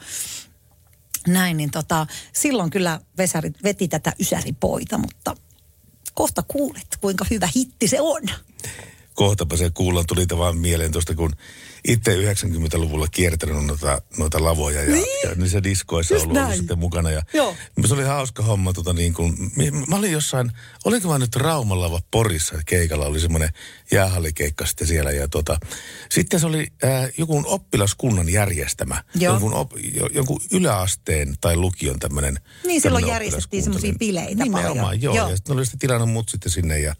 D: näin, niin tota, silloin kyllä Vesarit veti tätä Ysäripoita, mutta kohta kuulet, kuinka hyvä hitti se on.
C: kohtapa se kuullaan, tuli vaan mieleen tuosta, kun itse 90-luvulla kiertänyt noita, noita lavoja ja, niin. ja niissä diskoissa
D: Just
C: ollut, ollut sitten mukana. Ja
D: Joo.
C: Se oli hauska homma, tota niin kuin, mä olin jossain, olinko mä nyt Raumalla vai Porissa keikalla, oli semmoinen jäähallikeikka sitten siellä ja tota, sitten se oli äh, joku oppilaskunnan järjestämä,
D: Joo.
C: jonkun, op, jo, jonkun yläasteen tai lukion tämmöinen.
D: Niin, silloin järjestettiin semmoisia bileitä
C: Nimenomaan,
D: paljon.
C: joo.
D: Joo.
C: Ja sitten oli sitten tilannut mut sitten sinne ja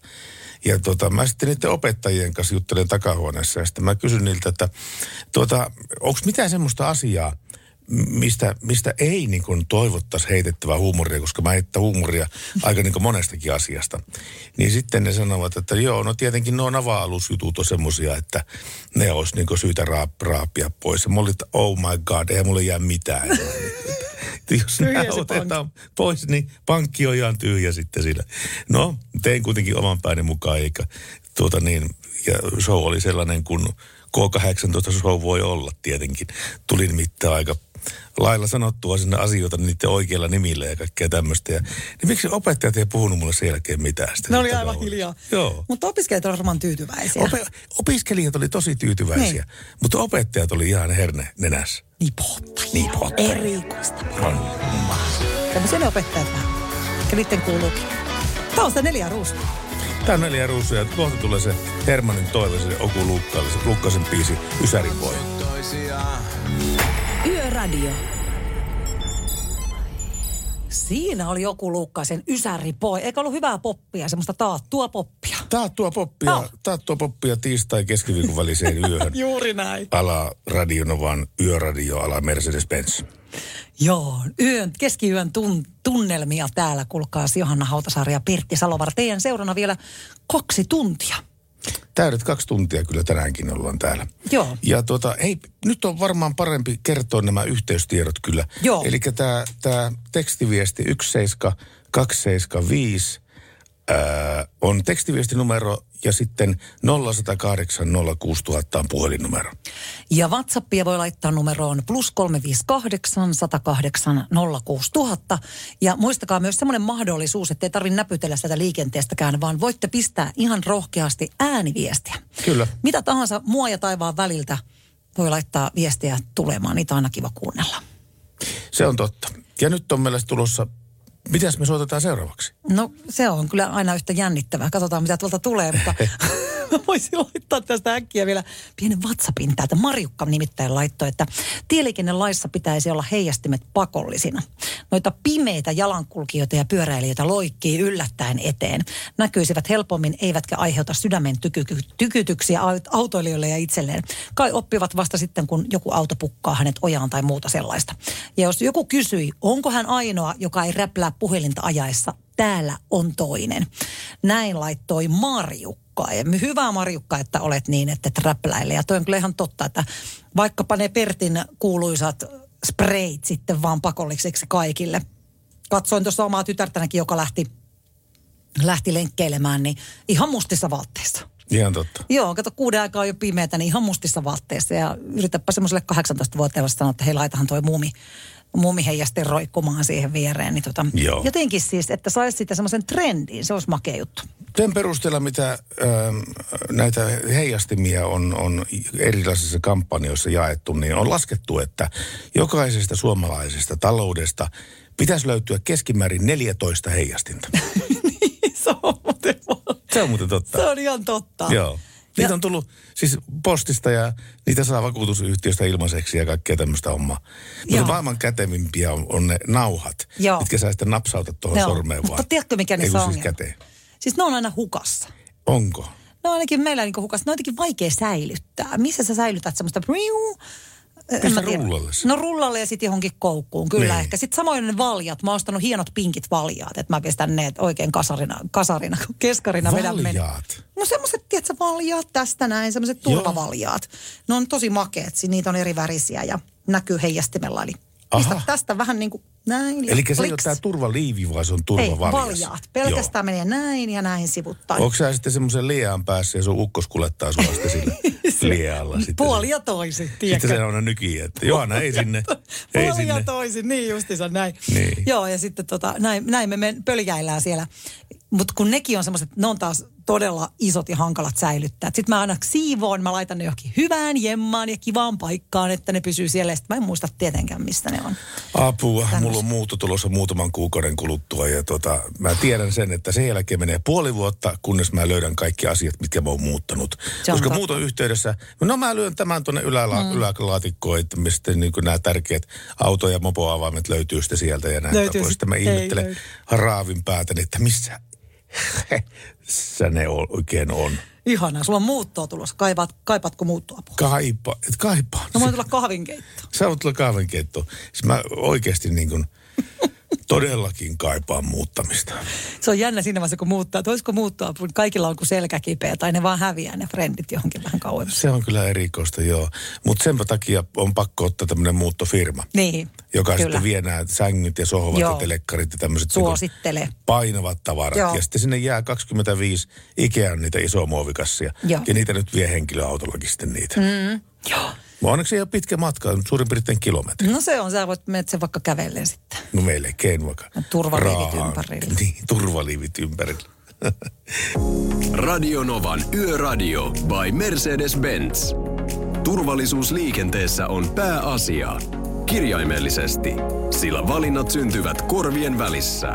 C: ja tota, mä sitten niiden opettajien kanssa juttelen takahuoneessa ja sitten mä kysyn niiltä, että tuota, onko mitään semmoista asiaa, mistä, mistä ei niin kuin toivottaisi heitettävää huumoria, koska mä heittän huumoria aika niin kuin monestakin asiasta. Niin sitten ne sanovat, että joo, no tietenkin nuo nava-alusjutut on semmoisia, että ne olisi niin kuin syytä raap, raapia pois. Ja mä olin, että oh my god, eihän mulle jää mitään. Jos nämä otetaan pois, niin pankki on ihan tyhjä sitten siinä. No, tein kuitenkin oman pääni mukaan, eikä tuota niin, ja show oli sellainen kuin K18 show voi olla tietenkin. Tuli nimittäin aika lailla sanottua sinne asioita niiden oikeilla nimillä ja kaikkea tämmöistä. Ja, niin miksi opettajat ei puhunut mulle sen jälkeen mitään? Sitten
D: Ne oli aivan hiljaa.
C: Joo.
D: Mutta opiskelijat olivat varmaan tyytyväisiä.
C: Ope- opiskelijat oli tosi tyytyväisiä,
D: Niin.
C: mutta opettajat oli ihan herne nenässä.
D: Nipottajia.
C: Nipottajia.
D: Erikoista.
C: On.
D: Tämmöisiä ne opettajat vähän. Ja niiden kuuluukin. Tämä on sitä neljä ruusta.
C: Tää on neljä ruusuja. Kohta tulee se Hermanin toive, se Oku Lukkaali, se Lukkasen biisi Ysärin voi.
B: Yöradio.
D: Siinä oli joku Lukkasen ysäripoi. Eikö ollut hyvää poppia, semmoista taattua poppia?
C: Taattua poppia,
D: Joo.
C: taattua poppia tiistai keskiviikon väliseen yöhön.
D: Juuri näin.
C: ala Radionovan yöradio, ala Mercedes-Benz.
D: Joo, yön, keskiyön tun, tunnelmia täällä, kuulkaas Johanna Hautasaari ja Pertti Salovaara. Teidän seurana vielä kaksi tuntia.
C: Täydet kaksi tuntia kyllä tänäänkin ollaan täällä.
D: Joo.
C: Ja tuota, hei, nyt on varmaan parempi kertoa nämä yhteystiedot kyllä.
D: Joo.
C: Eli tämä tää tekstiviesti 17275 ää, on tekstiviestinumero ja sitten 0108 06000 on puhelinnumero.
D: Ja WhatsAppia voi laittaa numeroon plus 358 108 06000. Ja muistakaa myös semmoinen mahdollisuus, että ei tarvitse näpytellä sitä liikenteestäkään, vaan voitte pistää ihan rohkeasti ääniviestiä.
C: Kyllä.
D: Mitä tahansa mua ja taivaan väliltä voi laittaa viestiä tulemaan. Niitä on aina kiva kuunnella.
C: Se on totta. Ja nyt on meillä tulossa, mitäs me soitetaan seuraavaksi?
D: No se on kyllä aina yhtä jännittävää. Katsotaan mitä tuolta tulee, mutta voisin laittaa tästä äkkiä vielä pienen WhatsAppin täältä. Marjukka nimittäin laittoi, että tieliikennelaissa pitäisi olla heijastimet pakollisina. Noita pimeitä jalankulkijoita ja pyöräilijöitä loikkii yllättäen eteen. Näkyisivät helpommin, eivätkä aiheuta sydämen tyky- tykytyksiä aut- autoilijoille ja itselleen. Kai oppivat vasta sitten, kun joku auto pukkaa hänet ojaan tai muuta sellaista. Ja jos joku kysyi, onko hän ainoa, joka ei räplää puhelinta ajaessa, täällä on toinen. Näin laittoi Marjukka. Ja hyvä Marjukka, että olet niin, että et räpläile. Ja toi on kyllä ihan totta, että vaikkapa ne Pertin kuuluisat sprayt sitten vaan pakolliseksi kaikille. Katsoin tuossa omaa tytärtänäkin, joka lähti, lähti lenkkeilemään, niin ihan mustissa vaatteissa.
C: Ihan totta.
D: Joo, kato kuuden aikaa on jo pimeätä, niin ihan mustissa vaatteissa. Ja yritäpä semmoiselle 18-vuotiaalle sanoa, että hei laitahan toi muumi, muumi heijasten roikkumaan siihen viereen. Niin tota,
C: Joo.
D: jotenkin siis, että saisi sitten semmoisen trendin, se olisi makea juttu.
C: Sen perusteella, mitä ähm, näitä heijastimia on, on erilaisissa kampanjoissa jaettu, niin on laskettu, että jokaisesta suomalaisesta taloudesta pitäisi löytyä keskimäärin 14 heijastinta.
D: se on muuten,
C: Se on muuten totta.
D: se on ihan totta.
C: Joo. Niitä on tullut siis postista ja niitä saa vakuutusyhtiöstä ilmaiseksi ja kaikkea tämmöistä hommaa. Mutta
D: Joo.
C: maailman kätevimpiä on, on ne nauhat,
D: Joo.
C: mitkä sä sitten napsautat tuohon
D: Joo.
C: sormeen vaan.
D: Mutta tiedätkö, mikä niissä
C: kun
D: on
C: siis käteen.
D: Siis ne on aina hukassa.
C: Onko?
D: No ainakin meillä niin hukassa. Ne on jotenkin vaikea säilyttää. Missä sä säilytät semmoista priu,
C: Pistä rullalle.
D: No rullalle ja sitten johonkin koukkuun, kyllä
C: Niin.
D: ehkä. Sitten samoin ne valjat. Mä oon ostanut hienot pinkit valjaat, että mä pistän ne oikein kasarina, kasarina keskarina vedän
C: Valjaat.
D: No semmoiset, tiedätkö, valjaat tästä näin, semmoiset turvavaljaat. Ne on tosi makeet, niitä on eri värisiä ja näkyy heijastimella. Eli pistä
C: Aha.
D: tästä vähän niin kuin näin. ja
C: Eli se ei ole tämä turvaliivi, vaan se on
D: Ei,
C: turvavaljas.
D: valjaat. Pelkästään menee näin ja näin sivuttain.
C: Onko sä sitten semmoisen liean päässä ja sun ukkos kulettaa sua sitten sillä liealla? Sitten
D: Puoli ja toisin,
C: Sitten
D: tiedätkö?
C: se on nykiä, että Johanna ei sinne, ei
D: Puoli ja
C: sinne.
D: toisin, niin justiinsa näin.
C: Niin.
D: Joo, ja sitten tota, näin, näin me men, pöljäillään siellä. Mutta kun nekin on semmoiset, ne on taas todella isot ja hankalat säilyttää. Sitten mä aina siivoon, mä laitan ne johonkin hyvään jemmaan ja kivaan paikkaan, että ne pysyy siellä. Sitten mä en muista tietenkään, mistä ne on.
C: Apua, mulla on muutto tulossa muutaman kuukauden kuluttua ja tota, mä tiedän sen, että sen jälkeen menee puoli vuotta, kunnes mä löydän kaikki asiat, mitkä mä oon muuttanut.
D: Se
C: Koska muuton yhteydessä, no mä lyön tämän tuonne yläla, mm. ylälaatikkoon, että mistä niin nämä tärkeät auto- ja mopoavaimet löytyy sitten sieltä ja näin.
D: Löytyy
C: Sitten mä ihmettelen raavin päätäni, että missä se ne oikein on.
D: Ihanaa, sulla on muuttoa tulossa. Kaipaat, kaipaatko muuttoapua?
C: Kaipa, et.
D: No voi tulla kahvinkeitto.
C: Sä voit tulla kahvinkeittoon. Siis mä oikeasti niin kuin todellakin kaipaan muuttamista.
D: Se on jännä siinä vaiheessa, kun muuttaa. Että olisiko muuttoapu, kaikilla on kuin selkä kipeä tai ne vaan häviää ne frendit johonkin vähän kauemmas.
C: Se on kyllä erikoista, joo. Mutta sen takia on pakko ottaa tämmöinen muuttofirma,
D: Niin,
C: joka
D: kyllä.
C: sitten vie nämä sängyt ja sohvat
D: Joo.
C: ja telekkarit ja tämmöiset
D: Suosittele.
C: painavat tavarat.
D: Joo.
C: Ja sitten sinne jää 25 Ikean niitä isoa muovikassia.
D: Joo.
C: Ja niitä nyt vie henkilöautollakin sitten niitä.
D: Mm. Joo.
C: Onneksi ei ole pitkä matka, suurin piirtein kilometri.
D: No se on, sä voit mennä sen vaikka kävellen sitten.
C: No melkein vaikka.
D: Turvaliivit
C: Raahaan.
D: ympärillä.
C: Niin, turvaliivit ympärillä.
F: Radio Novan Yöradio by Mercedes-Benz. Turvallisuus liikenteessä on pääasia. Kirjaimellisesti, sillä valinnat syntyvät korvien välissä.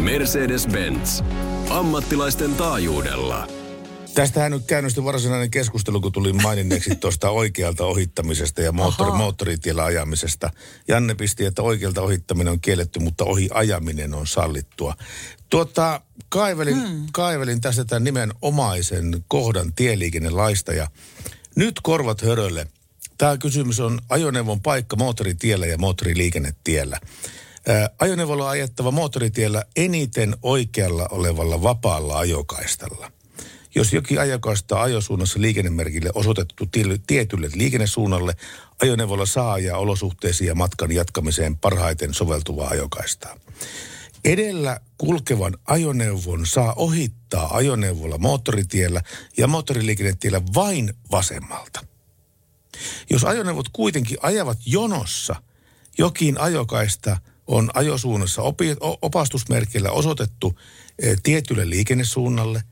F: Mercedes-Benz. Ammattilaisten taajuudella.
C: Tästähän nyt käynnistyi varsinainen keskustelu, kun tuli maininneeksi tuosta oikealta ohittamisesta ja moottori, moottoritiellä ajamisesta. Janne pisti, että oikealta ohittaminen on kielletty, mutta ohi ajaminen on sallittua. Tuota, kaivelin, hmm. kaivelin tästä tämän nimenomaisen kohdan tieliikennelaista ja nyt korvat hörölle. Tämä kysymys on ajoneuvon paikka moottoritiellä ja moottoriliikennetiellä. Ajoneuvolla on ajettava moottoritiellä eniten oikealla olevalla vapaalla ajokaistalla. Jos jokin ajokaista ajosuunnassa liikennemerkille osoitettu tietylle liikennesuunnalle, ajoneuvolla saa ajaa olosuhteisiin ja matkan jatkamiseen parhaiten soveltuvaa ajokaistaa. Edellä kulkevan ajoneuvon saa ohittaa ajoneuvolla moottoritiellä ja moottoriliikennetiellä vain vasemmalta. Jos ajoneuvot kuitenkin ajavat jonossa, jokin ajokaista on ajosuunnassa opastusmerkillä osoitettu eh, tietylle liikennesuunnalle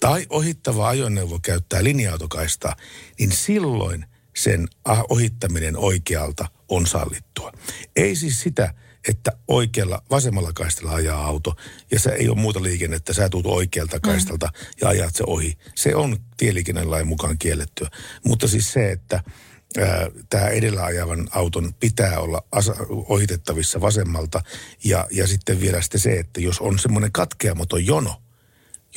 C: tai ohittava ajoneuvo käyttää linja-autokaistaa, niin silloin sen ohittaminen oikealta on sallittua. Ei siis sitä, että oikealla, vasemmalla kaistalla ajaa auto ja se ei ole muuta liikennettä, sä tuut oikealta kaistalta ja ajat se ohi. Se on tieliikennelain mukaan kiellettyä. Mutta siis se, että tämä edellä ajavan auton pitää olla asa- ohitettavissa vasemmalta. Ja, ja sitten vielä sitten se, että jos on semmoinen katkeamaton jono,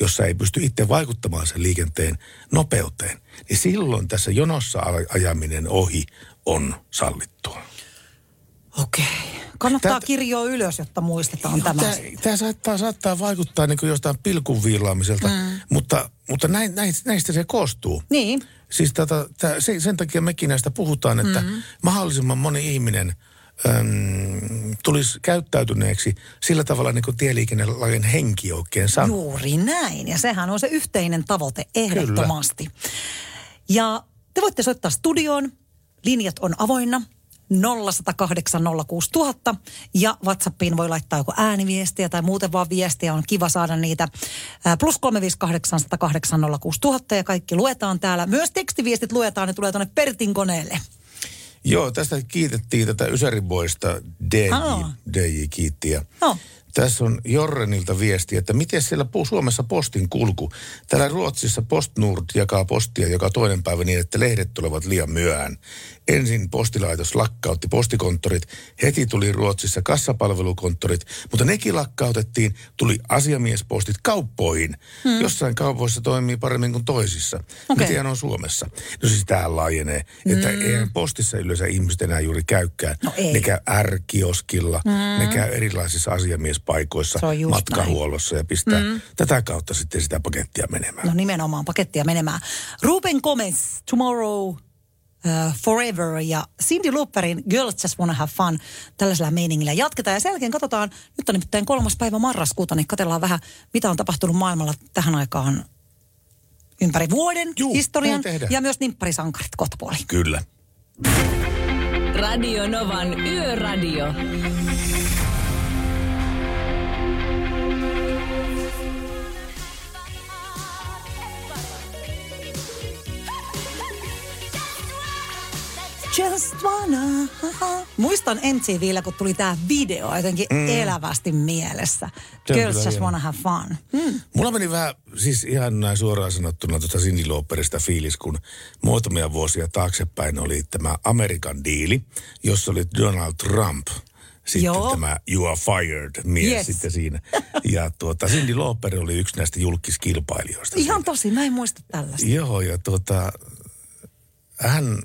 C: jossa ei pysty itse vaikuttamaan sen liikenteen nopeuteen, niin silloin tässä jonossa ajaminen ohi on sallittua.
D: Okei. Kannattaa
C: Tätä-
D: kirjoa ylös, jotta muistetaan tämä.
C: Tämä, tämä saattaa, saattaa vaikuttaa niin jostain pilkun viilaamiselta, mm. mutta, mutta näin, näin, näistä se koostuu.
D: Niin.
C: Siis tätä, tää, se, sen takia mekin näistä puhutaan, että mm. mahdollisimman moni ihminen äm, tulisi käyttäytyneeksi sillä tavalla, niin kuin tieliikennelain henki oikein sanoo.
D: Juuri näin. Ja sehän on se yhteinen tavoite ehdottomasti. Ja te voitte soittaa studioon. Linjat on avoinna. 0108 06000 ja WhatsAppiin voi laittaa joku ääniviestiä tai muuten vaan viestiä. On kiva saada niitä. Plus 358 108 06000 ja kaikki luetaan täällä. Myös tekstiviestit luetaan, ne tulee tuonne Pertin koneelle.
C: Joo, tästä kiitettiin tätä Ysäriboista, DJ. DJ kiitti. Ja
D: No.
C: Tässä on Jorrenilta viesti, että miten siellä Suomessa postin kulku. Täällä Ruotsissa Postnord jakaa postia joka toinen päivä niin, että lehdet tulevat liian myöhään. Ensin postilaitos lakkautti postikonttorit, heti tuli Ruotsissa kassapalvelukonttorit, mutta nekin lakkautettiin, tuli asiamiespostit kauppoihin. Hmm. Jossain kaupoissa toimii paremmin kuin toisissa.
D: Okei.
C: Miten on Suomessa? No siis tämähän laajenee, että
D: Mm.
C: eihän postissa yleensä ihmiset enää juuri käykään.
D: No ei.
C: Ne käy R-kioskilla,
D: Mm.
C: ne käy erilaisissa asiamiespaikoissa, matkahuollossa ja pistää
D: Mm.
C: tätä kautta sitten sitä pakettia menemään.
D: No nimenomaan pakettia menemään. Ruben Gomez, Tomorrow uh, Forever ja Cindy Lauperin Girls Just Wanna Have Fun tällaisella meiningillä jatketaan. Ja sen jälkeen katsotaan, nyt on nimittäin kolmas päivä marraskuuta, niin katsellaan vähän, mitä on tapahtunut maailmalla tähän aikaan ympäri vuoden
C: Juu,
D: historian ja myös nimpparisankarit kohta puoliin.
C: Kyllä.
B: Radio Novan Yöradio.
D: Just wanna. Muistan MTVllä, kun tuli tämä video jotenkin
C: Mm.
D: elävästi mielessä. Girls just
C: hieno.
D: wanna have fun. Mm.
C: Mulla meni vähän, siis ihan näin suoraan sanottuna tuosta Cindy Lauperista fiilis, kun muutamia vuosia taaksepäin oli tämä Amerikan diili, jossa oli Donald Trump. Sitten
D: Joo.
C: tämä You are fired mies
D: Yes.
C: sitten siinä. Ja tuota, Cindy Lauper oli yksi näistä julkiskilpailijoista.
D: Ihan tosi, mä en muista tällaista.
C: Joo, ja tuota, hän,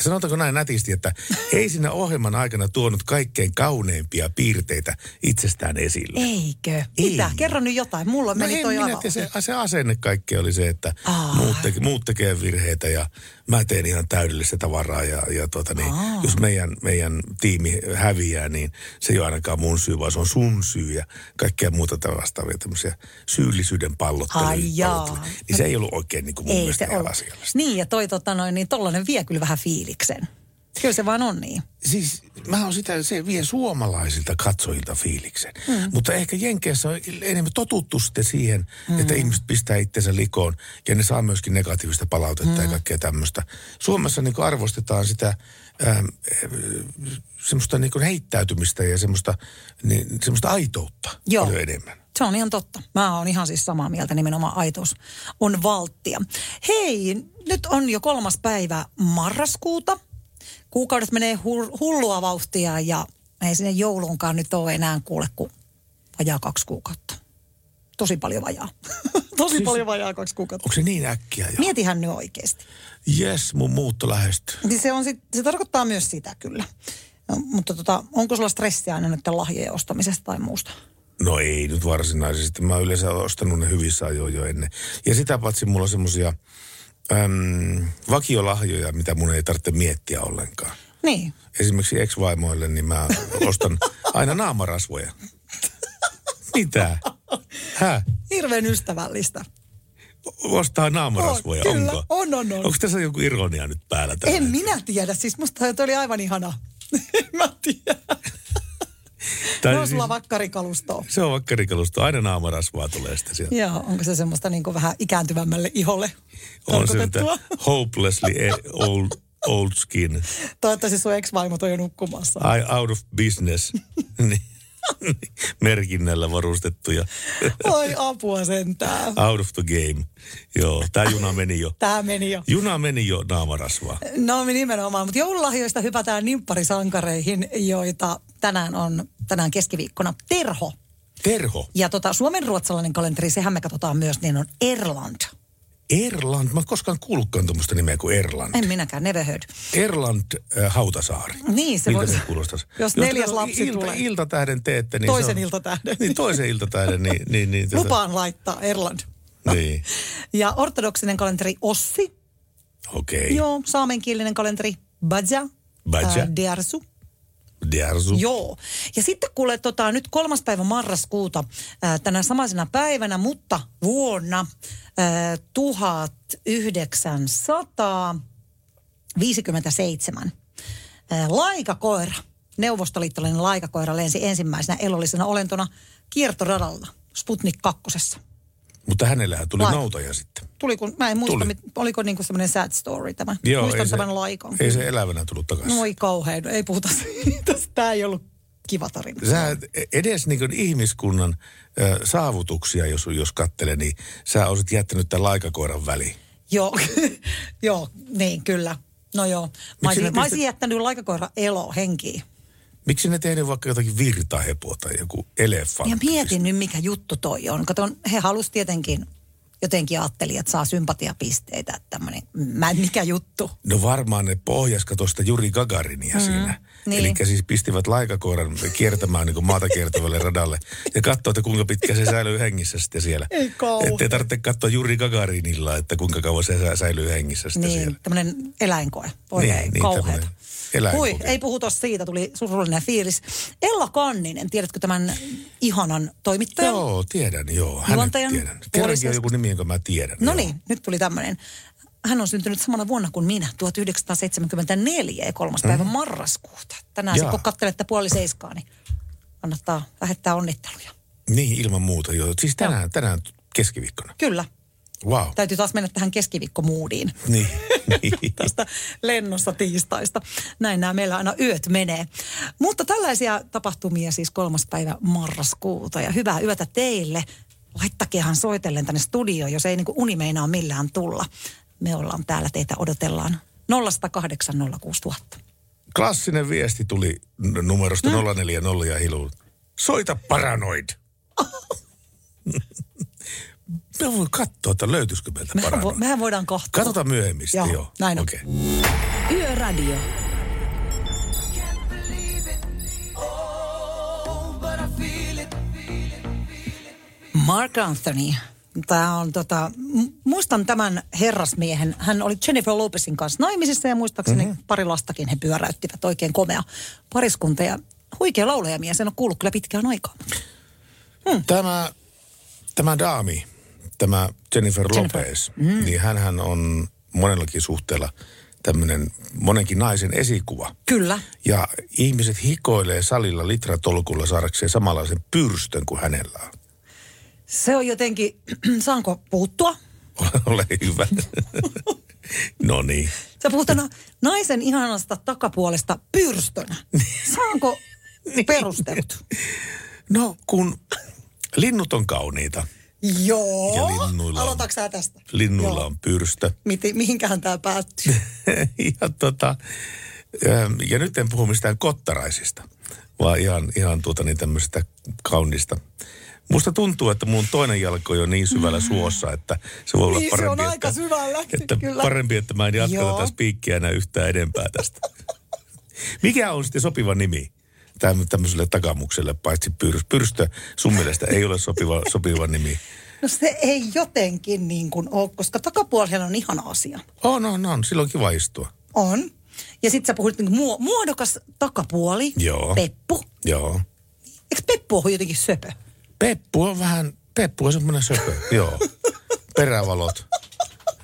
C: sanotaanko näin nätisti, että ei siinä ohjelman aikana tuonut kaikkein kauneimpia piirteitä itsestään esille.
D: Eikö? Mitä? Kerro nyt jotain. Mulla
C: No
D: meni
C: en
D: toi
C: minä se, se asenne kaikki oli se, että
D: Aa.
C: muut, teke, muut tekee virheitä ja mä teen ihan täydellistä tavaraa. Ja, ja tuota, niin,
D: Aa.
C: jos meidän, meidän tiimi häviää, niin se ei ole ainakaan mun syy, vaan se on sun syy ja kaikkea muuta vastaavia tämmöisiä syyllisyyden pallotteluja. Niin se ei ollut oikein niin kuin mun
D: Ei
C: mielestä
D: se. Niin, ja toi tota noin, niin tollanen vie kyllä vähän fiiliksen. Kyllä se vaan on niin.
C: Siis mä oon sitä, se vie suomalaisilta katsojilta fiiliksen.
D: Mm.
C: Mutta ehkä Jenkeissä on enemmän totuttu sitten siihen,
D: Mm.
C: että ihmiset pistää itsensä likoon ja ne saa myöskin negatiivista palautetta
D: Mm.
C: ja kaikkea tämmöistä. Suomessa niin arvostetaan sitä ähm, semmoista niin heittäytymistä ja semmoista, niin, semmoista aitoutta
D: Joo.
C: paljon enemmän.
D: Se on ihan totta. Mä oon ihan siis samaa mieltä, nimenomaan aitous on valttia. Hei, nyt on jo kolmas päivä marraskuuta. Kuukaudet menee hul- hullua vauhtia ja ei sinne joulunkaan nyt ole enää kuule kuin vajaa kaksi kuukautta. Tosi paljon vajaa. Tosi
C: Siis-
D: paljon vajaa kaksi kuukautta.
C: Onko se niin äkkiä jo?
D: Mietihän nyt oikeasti.
C: Jes, mun muutto lähestyy.
D: Niin se, on sit, se tarkoittaa myös sitä kyllä. No, mutta tota, onko sulla stressiä aina nyt lahjojen ostamisesta tai muusta?
C: No ei nyt varsinaisesti. Mä yleensä ostanut ne hyvissä ajoin jo ennen. Ja sitä paitsi mulla on semmosia äm, vakiolahjoja, mitä mun ei tarvitse miettiä ollenkaan.
D: Niin.
C: Esimerkiksi ex-vaimoille, niin mä ostan aina naamarasvoja. Mitä? Häh?
D: Hirveän ystävällistä.
C: Ostaa naamarasvoja,
D: On, kyllä.
C: onko?
D: On, on, on.
C: Onko tässä joku ironia nyt päällä?
D: En
C: hetkellä?
D: minä tiedä. Siis musta toi oli aivan ihana. en mä tiedä.
C: Tai
D: No, on
C: siis-
D: sulla vakkarikalustoa.
C: Se on vakkarikalusto. Aina naamarasvaa tulee sitä sieltä.
D: Joo, onko se semmoista niin vähän ikääntyvämmälle iholle
C: On se sitä hopelessly e- old, old skin.
D: Toivottavasti sun ex-vaimo toi jo nukkumassa.
C: I out of business. Merkinnällä varustettuja.
D: Oi apua sentään.
C: Out of the game. Joo, tämä juna meni jo.
D: Tää meni jo.
C: Juna meni jo naamarasvaa.
D: No nimenomaan, mutta joululahjoista hypätään nimpparisankareihin, joita tänään on, tänään keskiviikkona, Terho.
C: Terho.
D: Ja tota, Suomen ruotsalainen kalenteri, sehän me katsotaan myös, niin on Erland.
C: Erland. Mä en koskaan kuullutkaan tuommoista nimeä kuin Erland.
D: En minäkään, never heard.
C: Erland äh, Hautasaari.
D: Niin, se voisi,
C: kuulostaisi?
D: jos neljäs lapsi
C: ilta,
D: tulee.
C: Iltatähden teette, niin
D: Toisen
C: se on,
D: iltatähden.
C: Niin, toisen iltatähden, niin... niin, niin tota-
D: Lupaan laittaa Erland.
C: Niin,
D: Ja ortodoksinen kalenteri Ossi.
C: okei. Okay.
D: Joo, saamenkielinen kalenteri Baja.
C: Baja.
D: Ää, Diarsu.
C: Diarsu.
D: Joo. Ja sitten kuule, tota, nyt kolmas päivä marraskuuta ää, tänä samaisena päivänä, mutta vuonna ää, 1957 ää, laikakoira, neuvostoliittolainen laikakoira lensi ensimmäisenä elollisena olentona kiertoradalla Sputnik kakkosessa.
C: Mutta hänellähän tuli
D: Laika.
C: noutaja sitten.
D: Tuli kun, mä en muista,
C: Tuli.
D: mit, oliko niinku semmoinen sad story tämä.
C: Joo,
D: Muistan
C: ei se,
D: tämän laikan.
C: ei se elävänä tullut takaisin.
D: No ei kauhean, ei puhuta siitä. Tämä ei ollut kiva tarina.
C: Sä edes niin ihmiskunnan ö, saavutuksia, jos, jos kattelee, niin sä olisit jättänyt tämän laikakoiran väliin.
D: Joo, joo, niin kyllä. No joo. Mä olisin, mä olisin jättänyt laikakoira elo henkiin.
C: Miksi ne tehnyt vaikka jotakin virtahepoa tai joku elefantti?
D: Ja mietin nyt, mikä juttu toi on. Kato, he halusivat tietenkin, jotenkin ajatteli, että saa sympatiapisteitä. Tämmönen, mä en mikä juttu.
C: No varmaan ne pohjaska tuosta Juri Gagarinia mm, siinä.
D: Niin.
C: Eli siis pistivät laikakoiran kiertämään niin kuin maata kiertävälle radalle ja katsoa, että kuinka pitkä se säilyy hengissä sitten siellä.
D: Ei kauhean.
C: Että ei tarvitse katsoa Juri Gagarinilla, että kuinka kauan se sä- säilyy hengissä sitten
D: Niin,
C: siellä.
D: tämmöinen eläinkoe. Voi
C: Niin,
D: niin,
C: niin, eläinkoe.
D: Hui, ei puhuta siitä, tuli surullinen fiilis. Ella Kanninen, tiedätkö tämän ihanan toimittajan?
C: Joo, tiedän, joo. Hänet
D: Juontajan
C: tiedän. Kerrankin on joku nimi, jonka mä tiedän.
D: No niin, nyt tuli tämmöinen. Hän on syntynyt samana vuonna kuin minä, 1974 ja kolmas päivä marraskuuta. Tänään
C: Jaa.
D: sitten kun katselette puoli seiskaa, niin kannattaa lähettää onnitteluja.
C: Niin, ilman muuta joo. Siis tänään, tänään keskiviikkona.
D: Kyllä,
C: Wow.
D: täytyy taas mennä tähän keskiviikkomuudiin.
C: Niin. niin.
D: tästä lennossa tiistaista. Näin nämä meillä aina yöt menee. Mutta tällaisia tapahtumia siis kolmas päivä marraskuuta ja hyvää yötä teille. Laittakehan soitellen tänne studioon, jos ei niin uni meinaa millään tulla. Me ollaan täällä, teitä odotellaan 0806000.
C: Klassinen viesti tuli numerosta
D: Mm.
C: 040 ja Hilu. Soita paranoid. Me voi katsoa, että löytyisikö meiltä
D: Mehän, vo,
C: paranoid.
D: mehän voidaan katsoa.
C: Katsotaan myöhemmin sitten,
D: Joo,
C: joo.
D: näin on.
C: Okei.
B: Yöradio.
D: Mark Anthony. Tämä on tota, muistan tämän herrasmiehen. Hän oli Jennifer Lopezin kanssa naimisissa ja muistaakseni mm-hmm. pari lastakin he pyöräyttivät. Oikein komea pariskunta ja huikea laulajamies. En ole kuullut kyllä pitkään aikaa.
C: Tämä, tämä daami, tämä Jennifer,
D: Jennifer.
C: Lopez, mm. niin hänhän on monellakin suhteella tämmöinen monenkin naisen esikuva.
D: Kyllä.
C: Ja ihmiset hikoilee salilla litratolkulla saadakseen samanlaisen pyrstön kuin hänellä on.
D: Se on jotenkin, saanko puuttua?
C: Ole hyvä. no niin.
D: Sä puhut aina naisen ihanasta takapuolesta pyrstönä. Saanko perustelut?
C: No kun linnut on kauniita.
D: Joo.
C: Ja linnuilla on-
D: Aloitatko sä tästä?
C: Linnuilla
D: Joo.
C: on pyrstö.
D: Miti, mihinkähän tämä päättyy?
C: ja, tota, ähm, ja nyt en puhu mistään kottaraisista, vaan ihan, ihan tuota niin tämmöisestä kaunista. Musta tuntuu, että mun toinen jalko on jo niin syvällä suossa, että se voi olla
D: Niin, se
C: parempi,
D: on aika
C: että,
D: syvällä,
C: että
D: kyllä.
C: parempi, että mä en jatka
D: Joo.
C: tätä spiikkiä enää yhtään edempää tästä. Mikä on sitten sopiva nimi täm- tämmöiselle takamukselle, paitsi pyrs, pyrstö sun mielestä ei ole sopiva, sopiva nimi?
D: No se ei jotenkin niin kuin ole, koska takapuolella on ihana asia.
C: On, on, on. Silloin on kiva istua.
D: On. Ja sitten sä puhuit niin muo- muodokas takapuoli.
C: Joo.
D: Peppu.
C: Joo.
D: Eikö Peppu ole jotenkin söpö?
C: Peppu on vähän, Peppu on semmoinen söpö, joo. Perävalot.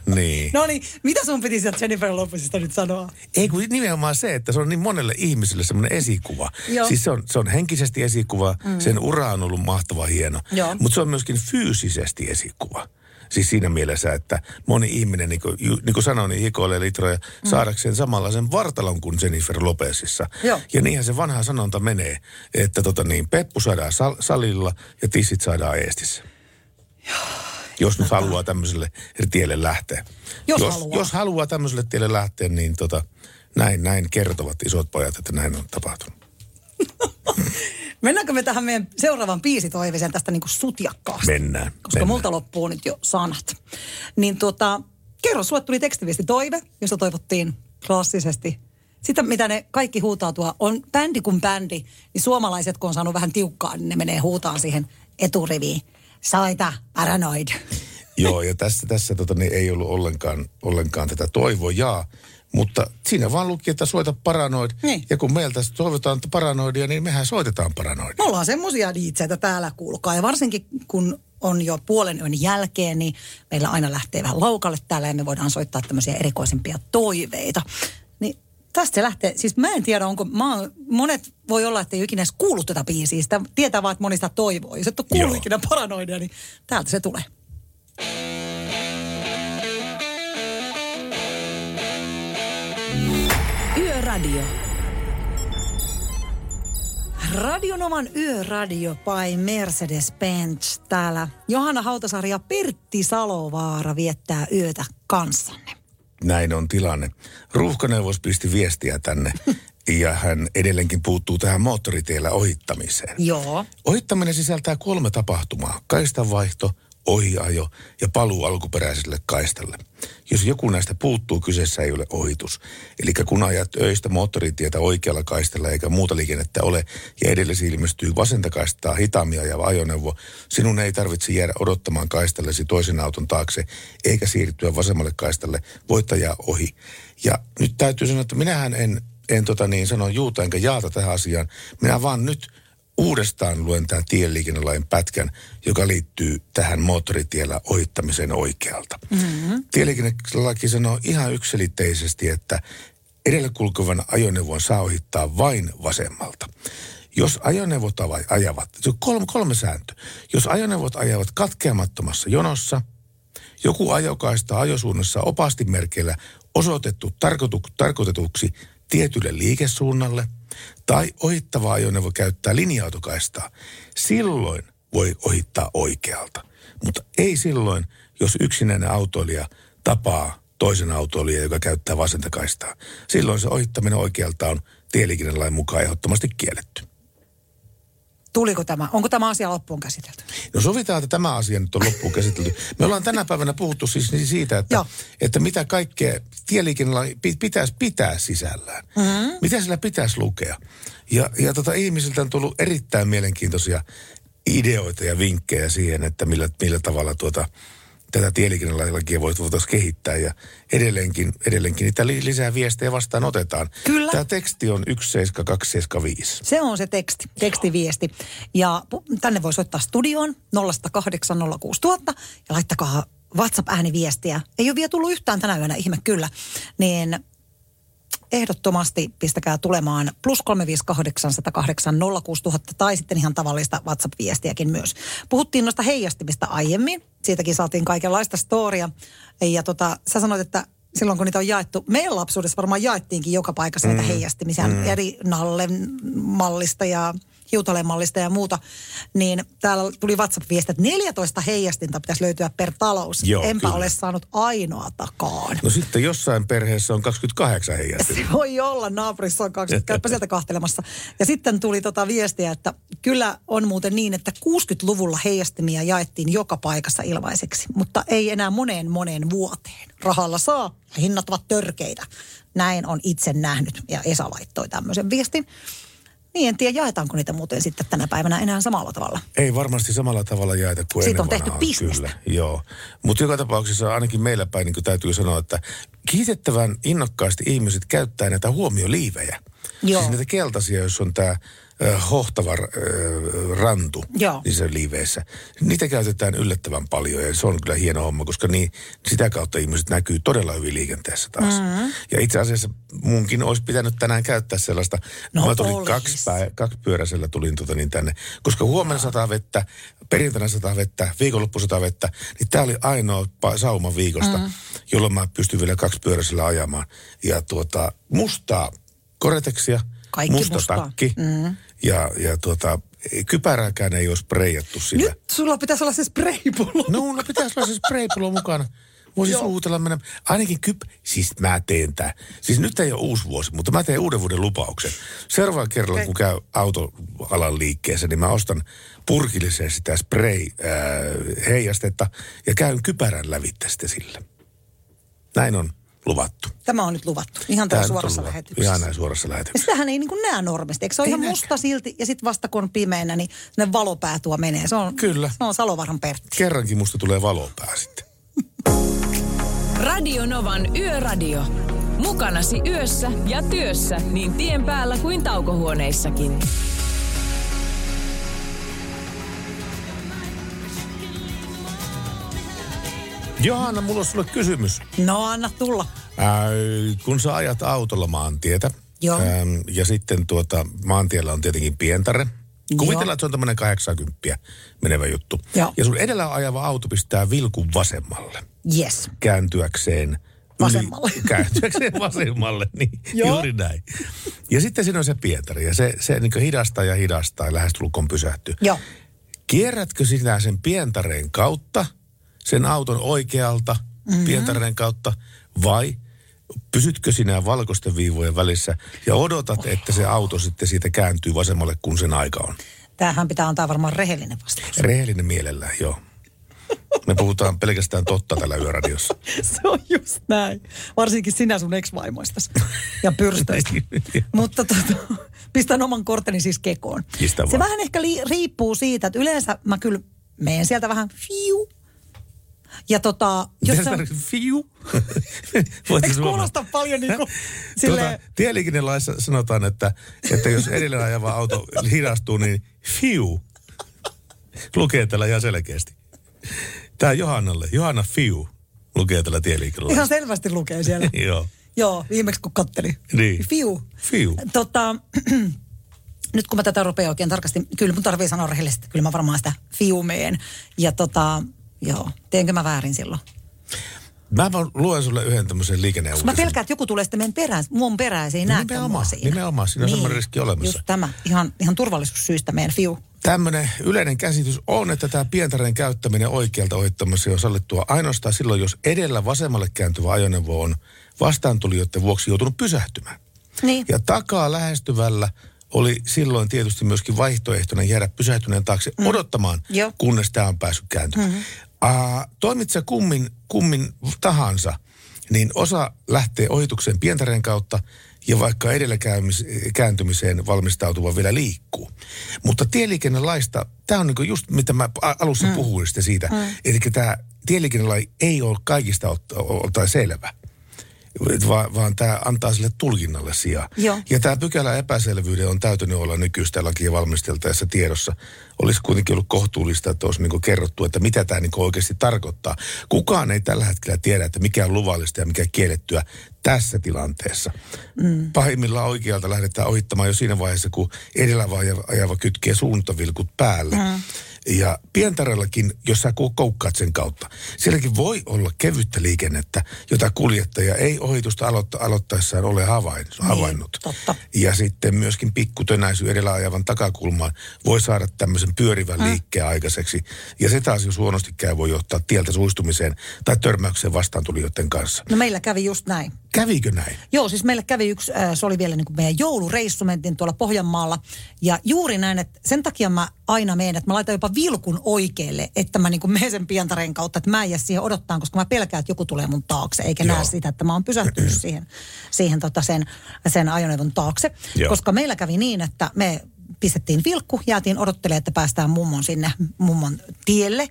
C: Niin.
D: No niin, mitä sun piti sieltä Jennifer Lopezista nyt sanoa?
C: Ei kun nimenomaan se, että se on niin monelle ihmiselle semmoinen esikuva.
D: Joo.
C: Siis se on, se on henkisesti esikuva, mm. sen ura on ollut mahtava hieno, mutta se on myöskin fyysisesti esikuva. Siis siinä mielessä, että moni ihminen, niin kuin, niin kuin sanoin, niin hikoilee litroja mm. saadakseen samanlaisen vartalon kuin Jennifer Lopezissa.
D: Joo.
C: Ja niinhän se vanha sanonta menee, että tota niin, peppu saadaan sal- salilla ja tissit saadaan eestissä. Jos nyt haluaa tämmöiselle tielle lähteä.
D: Jos
C: jos,
D: haluaa.
C: jos haluaa tämmöiselle tielle lähteä, niin tota, näin, näin kertovat isot pojat, että näin on tapahtunut.
D: Mennäänkö me tähän meidän seuraavan biisitoiveeseen tästä niin kuin sutjakkaasti?
C: Mennään.
D: Koska
C: mennään.
D: multa loppuu nyt jo sanat. Niin tuota, kerro, sulle tuli tekstiviesti toive, jossa toivottiin klassisesti sitä, mitä ne kaikki huutaa tuo, on bändi kuin bändi, niin suomalaiset, kun on saanut vähän tiukkaa, niin ne menee huutaan siihen eturiviin. Soita, paranoid.
C: Joo, ja tässä, tässä tota, niin ei ollut ollenkaan, ollenkaan tätä toivojaa. Mutta siinä vaan luki, että soita paranoid.
D: Niin.
C: Ja kun meiltä toivotaan paranoidia, niin mehän soitetaan paranoidia.
D: Me ollaan semmosia diitseitä täällä, kuulkaa. Ja varsinkin kun on jo puolen yön jälkeen, niin meillä aina lähtee vähän laukalle täällä ja me voidaan soittaa tämmöisiä erikoisimpia toiveita. Niin tästä se lähtee. Siis mä en tiedä, onko, mä oon, monet voi olla, että ei ole ikinä edes kuullut tätä biisiä. Sitä tietää vaan, että monista toivoo. Jos et ole kuullut
C: Joo.
D: ikinä paranoidia, niin täältä se tulee.
B: Yöradio.
D: Radionoman yöradio by Mercedes-Benz. Täällä Johanna Hautasari ja Pertti Salovaara viettää yötä kanssanne.
C: Näin on tilanne. Ruuhkaneuvos pisti viestiä tänne ja hän edelleenkin puuttuu tähän moottoritiellä ohittamiseen.
D: Joo.
C: Ohittaminen sisältää kolme tapahtumaa. Kaistanvaihto, ohiajo ja paluu alkuperäiselle kaistalle. Jos joku näistä puuttuu, kyseessä ei ole ohitus. Eli kun ajat öistä moottoritietä oikealla kaistalla eikä muuta liikennettä ole ja edellesi ilmestyy vasenta kaistaa hitaammin ajava ajoneuvo, sinun ei tarvitse jäädä odottamaan kaistallesi toisen auton taakse eikä siirtyä vasemmalle kaistalle voittajaa ohi. Ja nyt täytyy sanoa, että minähän en, en tota niin sano juuta enkä jaata tähän asiaan. Minä vaan nyt uudestaan luen tämän tieliikennelain pätkän, joka liittyy tähän moottoritiellä ohittamiseen oikealta. Mm-hmm. Tieliikennelaki sanoo ihan yksilitteisesti, että edellä kulkevan ajoneuvon saa ohittaa vain vasemmalta. Jos ajoneuvot ava- ajavat, se on kolme, kolme sääntö. Jos ajoneuvot ajavat katkeamattomassa jonossa, joku ajokaista ajosuunnassa opastimerkeillä osoitettu tarkoitu, tarkoitetuksi tietylle liikesuunnalle – tai ohittava ajoneuvo käyttää linja-autokaistaa, silloin voi ohittaa oikealta. Mutta ei silloin, jos yksinäinen autoilija tapaa toisen autoilijan, joka käyttää vasenta kaistaa. Silloin se ohittaminen oikealta on tieliikennelain mukaan ehdottomasti kielletty.
D: Tuliko tämä? Onko tämä asia loppuun käsitelty?
C: No sovitaan, että tämä asia nyt on loppuun käsitelty. Me ollaan tänä päivänä puhuttu siis siitä, että, että mitä kaikkea tieliikennelai pitäisi pitää sisällään. Mm-hmm. Mitä sillä pitäisi lukea. Ja, ja tota, ihmisiltä on tullut erittäin mielenkiintoisia ideoita ja vinkkejä siihen, että millä, millä tavalla tuota, tätä tieliikennelakia voitaisiin kehittää ja edelleenkin, edelleenkin niitä lisää viestejä vastaan otetaan.
D: Kyllä.
C: Tämä teksti on 17275.
D: Se on se teksti, tekstiviesti. Ja tänne voi soittaa studioon 0108 06000 ja laittakaa WhatsApp-ääniviestiä. Ei ole vielä tullut yhtään tänä yönä, ihme kyllä. Niin ehdottomasti pistäkää tulemaan plus 358 108 06000 tai sitten ihan tavallista WhatsApp-viestiäkin myös. Puhuttiin noista heijastimista aiemmin. Siitäkin saatiin kaikenlaista storia. Ja tota, sä sanoit, että silloin kun niitä on jaettu, meidän lapsuudessa varmaan jaettiinkin joka paikassa mm. näitä heijastimisia mm. eri Nallen mallista ja hiutalemallista ja muuta, niin täällä tuli WhatsApp-viesti, että 14 heijastinta pitäisi löytyä per talous.
C: Joo,
D: Enpä
C: kyllä.
D: ole saanut ainoatakaan.
C: No sitten jossain perheessä on 28 heijastinta.
D: Se voi olla, naapurissa on 20, käypä sieltä kahtelemassa. Ja sitten tuli tota viestiä, että kyllä on muuten niin, että 60-luvulla heijastimia jaettiin joka paikassa ilmaiseksi, mutta ei enää moneen moneen vuoteen. Rahalla saa ja hinnat ovat törkeitä. Näin on itse nähnyt ja Esa laittoi tämmöisen viestin. Niin, en tiedä jaetaanko niitä muuten sitten tänä päivänä enää samalla tavalla.
C: Ei varmasti samalla tavalla jaeta kuin
D: Siitä
C: ennen
D: on tehty
C: vanhaan,
D: bisnestä.
C: Kyllä, joo. Mutta joka tapauksessa ainakin meillä päin niin täytyy sanoa, että kiitettävän innokkaasti ihmiset käyttää näitä huomioliivejä.
D: Joo.
C: Siis näitä keltaisia, jos on tämä hohtava rantu
D: Joo.
C: niissä liiveissä. Niitä käytetään yllättävän paljon ja se on kyllä hieno homma, koska niin, sitä kautta ihmiset näkyy todella hyvin liikenteessä taas.
D: Mm-hmm.
C: Ja itse asiassa munkin olisi pitänyt tänään käyttää sellaista.
D: No
C: Mä tulin
D: olis.
C: kaksi, pää, kaksi pyöräisellä tulin tota niin tänne. Koska huomenna sataa vettä, perjantaina sataa vettä, viikonloppu sataa vettä, niin tämä oli ainoa sauma viikosta, mm. jolloin mä pystyn vielä kaksi pyöräisellä ajamaan. Ja tuota, mustaa koreteksia,
D: Kaikki
C: musta
D: mustaa.
C: takki
D: Mm.
C: Ja, ja tuota, kypärääkään ei ole spreijattu sillä.
D: Nyt sulla pitäisi olla se spraypullo.
C: No, no pitäisi olla se spraypullo mukana. Voisi suutella mennä. Ainakin kyp... Siis mä teen tää. Siis nyt ei ole uusi vuosi, mutta mä teen uuden vuoden lupauksen. Seuraavalla kerralla,
D: Okei.
C: kun käy autoalan liikkeessä, niin mä ostan purkillisen sitä spray äh, heijastetta ja käyn kypärän lävitse sitten sillä. Näin on luvattu.
D: Tämä on nyt luvattu. Ihan täällä
C: on
D: suorassa lähetyksessä.
C: Ihan näin suorassa
D: Ja
C: lähetyksessä.
D: sitähän ei niin kuin näe normisti. Eikö se ole
C: Ei
D: ihan
C: näkään.
D: musta silti ja sitten vasta kun on pimeänä, niin ne valopää tuo menee. Se on,
C: Kyllä.
D: Se on Salovaran Pertti.
C: Kerrankin musta tulee valopää sitten.
B: Radio Novan Yöradio. Mukanasi yössä ja työssä niin tien päällä kuin taukohuoneissakin.
C: Johanna, mulla on sulle kysymys.
D: No anna tulla.
C: Ää, kun sä ajat autolla maantietä,
D: Joo.
C: äm, ja sitten tuota, maantiellä on tietenkin pientare. Kuvitellaan, että se on tämmöinen 80 menevä juttu.
D: Joo.
C: Ja sun edellä ajava auto pistää vilkun vasemmalle
D: Yes.
C: kääntyäkseen...
D: Vasemmalle.
C: kääntyäkseen vasemmalle, niin
D: Joo.
C: juuri näin. Ja sitten siinä on se Pietari ja se, se niin hidastaa ja hidastaa ja lähestulkoon pysähtyy.
D: Joo.
C: Kierrätkö sinä sen Pientareen kautta, sen auton oikealta mm-hmm. Pientareen kautta vai pysytkö sinä valkoisten viivojen välissä ja odotat, että se auto sitten siitä kääntyy vasemmalle, kun sen aika on?
D: Tämähän pitää antaa varmaan rehellinen vastaus.
C: Rehellinen mielellään, joo. Me puhutaan pelkästään totta tällä yöradiossa.
D: Se on just näin. Varsinkin sinä sun ex-vaimoistasi ja pyrstöistä. Mutta tota, pistän oman korteni siis kekoon. Se
C: vaan.
D: vähän ehkä li- riippuu siitä, että yleensä mä kyllä menen sieltä vähän fiu. Ja tota, jos
C: tarkoittaa? Fiu?
D: eikö kuulosta paljon niin kuin, silleen,
C: Tuota, tieliikennelaissa sanotaan, että, että jos edellä ajava auto hidastuu, niin fiu. Lukee täällä ihan selkeästi. Tämä Johannalle. Johanna Fiu lukee täällä
D: ihan
C: tieliikennelaissa.
D: selvästi lukee siellä.
C: Joo.
D: Joo, viimeksi kun kattelin.
C: Niin.
D: Fiu.
C: Fiu.
D: Tota, nyt kun mä tätä rupean oikein tarkasti, kyllä mun tarvii sanoa rehellisesti, kyllä mä varmaan sitä fiumeen. Ja tota, joo, teenkö mä väärin silloin?
C: Mä vaan luen sulle yhden tämmöisen liikenneuutisen.
D: mä pelkään, että joku tulee sitten meidän perään, mun perään, se ei näe
C: Nimenomaan,
D: siinä.
C: nimenomaan, siinä on semmoinen riski olemassa.
D: Just tämä, ihan, ihan turvallisuussyistä meidän fiu.
C: Tämmöinen yleinen käsitys on, että tämä pientareen käyttäminen oikealta ohittamassa on sallittua ainoastaan silloin, jos edellä vasemmalle kääntyvä ajoneuvo on vastaantulijoiden vuoksi joutunut pysähtymään.
D: Niin.
C: Ja takaa lähestyvällä oli silloin tietysti myöskin vaihtoehtona jäädä pysähtyneen taakse mm. odottamaan,
D: Joo.
C: kunnes tämä on päässyt kääntymään. Mm-hmm. Uh, toimit sä kummin, kummin tahansa, niin osa lähtee ohitukseen pientareen kautta ja vaikka edellä käymis- kääntymiseen valmistautuva vielä liikkuu. Mutta tieliikennelaista, tämä on niinku just mitä mä alussa mm. puhuin siitä, mm. eli tämä tieliikennelai ei ole kaikista ot- ottaa selvä vaan, vaan tämä antaa sille tulkinnalle sijaa.
D: Joo.
C: Ja tämä pykälä epäselvyyden on täytynyt olla nykyistä lakia valmisteltaessa tiedossa. Olisi kuitenkin ollut kohtuullista, että olisi niinku kerrottu, että mitä tämä niinku oikeasti tarkoittaa. Kukaan ei tällä hetkellä tiedä, että mikä on luvallista ja mikä kiellettyä tässä tilanteessa. Mm. Pahimmillaan oikealta lähdetään ohittamaan jo siinä vaiheessa, kun edellä ajava, ajava kytkee suuntavilkut päälle. Mm. Ja pientarellakin, jos sä kou- koukkaat sen kautta, sielläkin voi olla kevyttä liikennettä, jota kuljettaja ei ohitusta aloitta, aloittaessaan ole havain, havainnut.
D: totta.
C: Ja sitten myöskin pikkutönäisy edellä ajavan takakulmaan voi saada tämmöisen pyörivän
D: Mm.
C: liikkeen aikaiseksi. Ja se taas, jos huonosti käy, voi johtaa tieltä suistumiseen tai törmäykseen vastaantulijoiden kanssa.
D: No meillä kävi just näin.
C: Kävikö näin?
D: Joo, siis meille kävi yksi, äh, se oli vielä niin kuin meidän joulureissu, mentiin tuolla Pohjanmaalla. Ja juuri näin, että sen takia mä aina menen, että mä laitan jopa vilkun oikealle, että mä niin kuin menen sen pientareen kautta, että mä en jää siihen odottaa, koska mä pelkään, että joku tulee mun taakse, eikä
C: Joo.
D: näe sitä, että mä oon pysähtynyt siihen, siihen tota sen, sen ajoneuvon taakse.
C: Joo.
D: Koska meillä kävi niin, että me pistettiin vilkku, jäätiin odottelemaan, että päästään mummon sinne mummon tielle,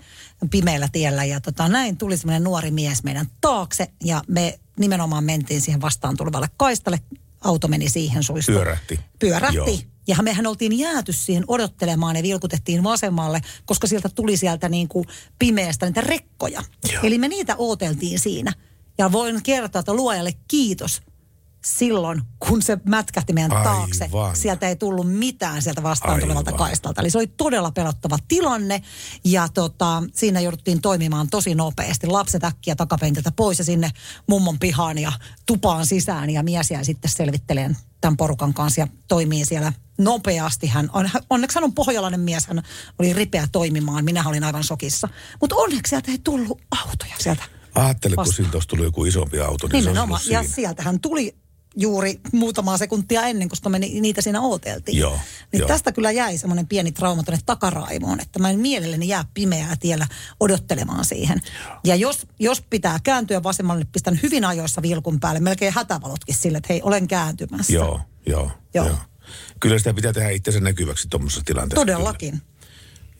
D: pimeällä tiellä. Ja tota, näin tuli semmoinen nuori mies meidän taakse ja me nimenomaan mentiin siihen vastaan tulevalle kaistalle. Auto meni siihen suistu.
C: Pyörähti.
D: Pyörähti.
C: Joo.
D: Ja mehän oltiin jääty siihen odottelemaan ja vilkutettiin vasemmalle, koska sieltä tuli sieltä niin kuin pimeästä niitä rekkoja.
C: Joo.
D: Eli me niitä ooteltiin siinä. Ja voin kertoa, että luojalle kiitos silloin, kun se mätkähti meidän
C: Aivan.
D: taakse. Sieltä ei tullut mitään sieltä vastaan tulevalta kaistalta. Eli se oli todella pelottava tilanne ja tota, siinä jouduttiin toimimaan tosi nopeasti. Lapset äkkiä takapenkiltä pois ja sinne mummon pihaan ja tupaan sisään ja mies jäi sitten selvitteleen tämän porukan kanssa ja toimii siellä nopeasti. Hän on, onneksi hän on pohjalainen mies, hän oli ripeä toimimaan. Minä olin aivan sokissa. Mutta onneksi sieltä ei tullut autoja sieltä.
C: Ajattele, kun olisi tullut joku isompi auto, niin
D: Nimenomaan.
C: se olisi
D: Ja
C: siinä.
D: sieltähän tuli juuri muutamaa sekuntia ennen, koska me ni- niitä siinä ooteltiin.
C: Joo,
D: niin
C: joo.
D: tästä kyllä jäi semmoinen pieni trauma tuonne takaraivoon, että mä en mielelläni jää pimeää tiellä odottelemaan siihen. Ja jos, jos pitää kääntyä vasemmalle, niin pistän hyvin ajoissa vilkun päälle, melkein hätävalotkin sille, että hei, olen kääntymässä.
C: Joo, joo,
D: Joo.
C: joo. Kyllä sitä pitää tehdä itsensä näkyväksi tuommoisessa tilanteessa.
D: Todellakin.
C: Kyllä.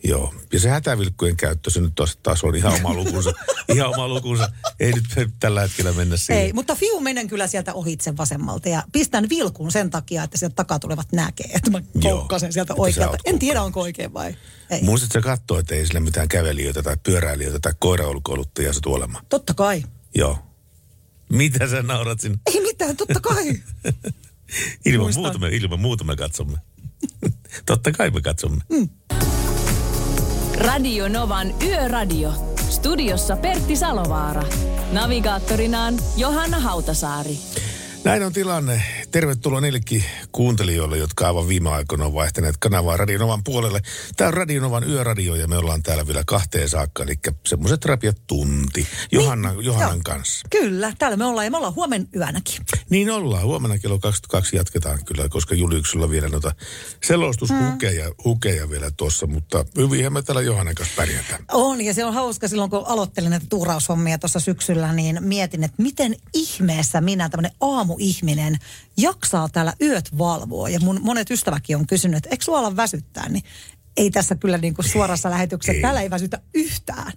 C: Joo. Ja se hätävilkkujen käyttö, se nyt taas, taas on ihan oma lukunsa. ihan oma lukunsa. Ei nyt tällä hetkellä mennä siihen.
D: Ei, mutta fiu menen kyllä sieltä ohitse vasemmalta ja pistän vilkun sen takia, että sieltä takaa tulevat näkee, että mä koukkasen sieltä oikealta. En tiedä, onko oikein vai ei.
C: Muistatko katsoa, että ei sillä mitään kävelijöitä tai pyöräilijöitä tai koiraulkoiluttajia se tuolema?
D: Totta kai.
C: Joo. Mitä sä naurat sinne?
D: Ei mitään, totta kai.
C: Ilman
D: Muistan.
C: muuta, me, ilman muuta me katsomme. Totta kai me katsomme.
B: Radio Novan Yöradio. Studiossa Pertti Salovaara. Navigaattorinaan Johanna Hautasaari.
C: Näin on tilanne. Tervetuloa niillekin kuuntelijoille, jotka aivan viime aikoina on vaihtaneet kanavaa Radionovan puolelle. Tämä on Radionovan yöradio ja me ollaan täällä vielä kahteen saakka, eli semmoiset rapiat tunti Johanna, niin, Johannan joo. kanssa.
D: Kyllä, täällä me ollaan ja me ollaan huomen yönäkin.
C: Niin ollaan. Huomenna kello 22 jatketaan kyllä, koska Juliuksella vielä noita selostushukeja hmm. hukeja vielä tuossa, mutta hyvinhän me täällä Johannan kanssa pärjätään.
D: On ja se on hauska silloin, kun aloittelin näitä tuuraushommia tuossa syksyllä, niin mietin, että miten ihmeessä minä tämmöinen aamuihminen jaksaa täällä yöt valvoa. Ja mun monet ystäväkin on kysynyt, että eikö sua ala väsyttää, niin ei tässä kyllä niin kuin suorassa lähetyksessä, ei. täällä ei väsytä yhtään.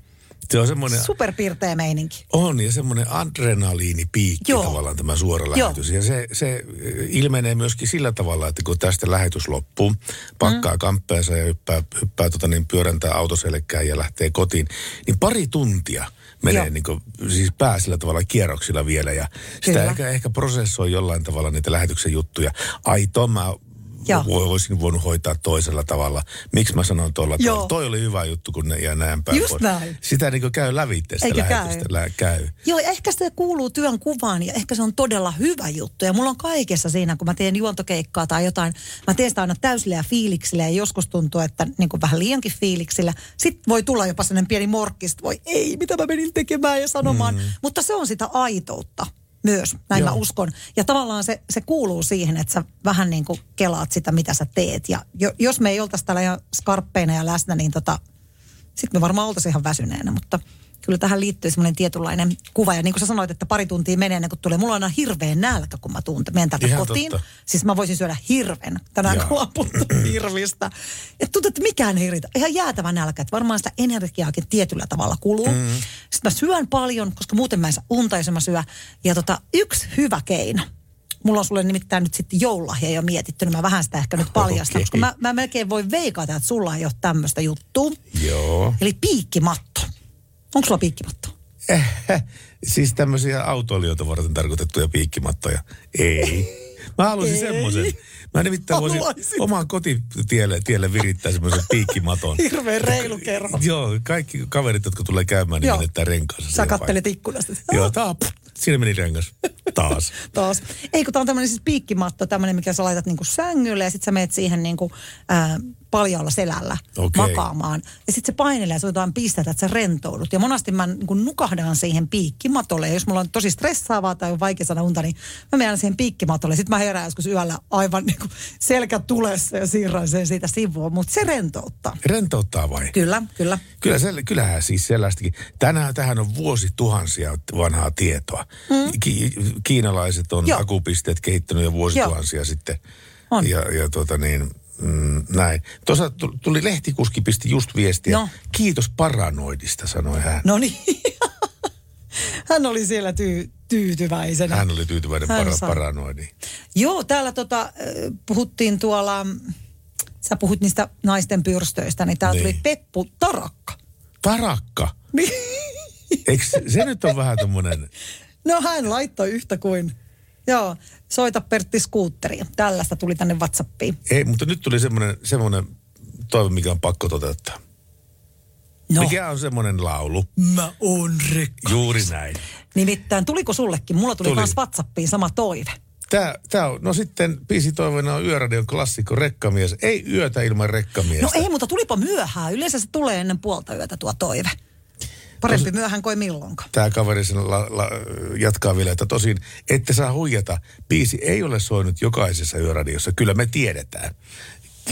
C: Se on semmoinen...
D: Superpirteä meininki.
C: On, ja semmoinen adrenaliinipiikki Joo. tavallaan tämä suora Joo. lähetys. Ja se, se ilmenee myöskin sillä tavalla, että kun tästä lähetys loppuu, pakkaa mm. kamppeensa ja hyppää, hyppää tota niin, pyöräntää autoselkään ja lähtee kotiin, niin pari tuntia menee niin kuin, siis pää sillä tavalla kierroksilla vielä ja sitä ehkä, ehkä prosessoi jollain tavalla niitä lähetyksen juttuja. Ai Tom, Joo. Voisin voinut hoitaa toisella tavalla. Miksi mä sanon tuolla tavalla? Toi oli hyvä juttu, kun ne jää näin päin
D: Just pois. näin.
C: Sitä niin käy lävitse sitä lähetystä. Käy. käy.
D: Joo, ehkä se kuuluu työn kuvaan ja ehkä se on todella hyvä juttu. Ja mulla on kaikessa siinä, kun mä teen juontokeikkaa tai jotain, mä teen sitä aina täysillä ja fiiliksillä ja joskus tuntuu, että niin kuin vähän liiankin fiiliksillä. Sitten voi tulla jopa sellainen pieni morkkista, voi ei, mitä mä menin tekemään ja sanomaan. Mm. Mutta se on sitä aitoutta myös, näin Joo. mä uskon. Ja tavallaan se, se kuuluu siihen, että sä vähän niin kuin kelaat sitä, mitä sä teet. Ja jo, jos me ei oltaisi täällä ihan skarppeina ja läsnä, niin tota, sitten me varmaan oltaisiin ihan väsyneenä, mutta kyllä tähän liittyy semmoinen tietynlainen kuva. Ja niin kuin sä sanoit, että pari tuntia menee ennen kuin tulee. Mulla on aina hirveän nälkä, kun mä tuun, menen tänne Ihan kotiin. Totta. Siis mä voisin syödä hirven tänään, kun hirvistä. Ja tuntuu, että mikään ei riitä. Ihan jäätävä nälkä. Että varmaan sitä energiaakin tietyllä tavalla kuluu. Mm. Sitten mä syön paljon, koska muuten mä en saa unta, jos mä syö. Ja tota, yksi hyvä keino. Mulla on sulle nimittäin nyt sitten joululahja jo mietitty, niin mä vähän sitä ehkä nyt paljastan, okay. koska mä, mä melkein voi veikata, että sulla ei ole tämmöistä juttua.
C: Joo.
D: Eli piikkimatto. Onko sulla piikkimatto?
C: Eh, siis tämmöisiä autoilijoita varten tarkoitettuja piikkimattoja. Ei. Mä haluaisin semmoisen. Mä nimittäin voisin omaan kotitielle tielle virittää semmoisen piikkimaton.
D: Hirveän reilu kerro.
C: Joo, kaikki kaverit, jotka tulee käymään, niin menettää renkaansa.
D: Sä kattelet ikkunasta.
C: Joo, tää, siinä meni rengas. Taas.
D: Taas. Ei kun tää on tämmöinen siis piikkimatto, tämmöinen, mikä sä laitat niinku sängylle ja sit sä meet siihen niinku, äh, paljalla selällä okay. makaamaan. Ja sitten se painelee ja se jotain pistetä, että sä rentoudut. Ja monasti mä niin nukahdan siihen piikkimatolle. Ja jos mulla on tosi stressaavaa tai on vaikea saada unta, niin mä menen siihen piikkimatolle. Sitten mä herään joskus yöllä aivan niin kuin selkä tulessa ja siirran sen siitä sivua. Mutta se rentouttaa.
C: Rentouttaa vai?
D: Kyllä, kyllä.
C: Kyllä se, kyllähän siis sellaistakin. Tänään tähän on vuosituhansia vanhaa tietoa. Hmm. Ki, kiinalaiset on Joo. akupisteet kehittänyt jo vuosituhansia Joo. sitten. On. Ja, ja tuota niin, Mm, näin. Tuossa tuli lehtikuski, pisti just viestiä. No. Kiitos paranoidista, sanoi hän.
D: No niin. hän oli siellä tyy- tyytyväisenä.
C: Hän oli tyytyväinen hän para- paranoidi.
D: Joo, täällä tota, puhuttiin tuolla, sä puhut niistä naisten pyrstöistä, niin täällä niin. tuli Peppu Tarakka.
C: Tarakka? Eikö se nyt on vähän tämmöinen...
D: No hän laittoi yhtä kuin Joo, soita Pertti Skuutteri. Tällaista tuli tänne WhatsAppiin.
C: Ei, mutta nyt tuli semmoinen, semmoinen toive, mikä on pakko toteuttaa. No. Mikä on semmoinen laulu?
D: Mä oon rekka.
C: Juuri näin.
D: Nimittäin, tuliko sullekin? Mulla tuli, tuli. myös WhatsAppiin sama toive.
C: Tää, tää on, no sitten toiveena on Yöradion klassikko Rekkamies. Ei yötä ilman rekkamiestä.
D: No ei, mutta tulipa myöhään. Yleensä se tulee ennen puolta yötä tuo toive. Parempi tos, myöhään kuin milloinkaan.
C: Tämä kaveri sen la, la, jatkaa vielä, että tosin ette saa huijata. Biisi ei ole soinut jokaisessa yöradiossa. Kyllä me tiedetään,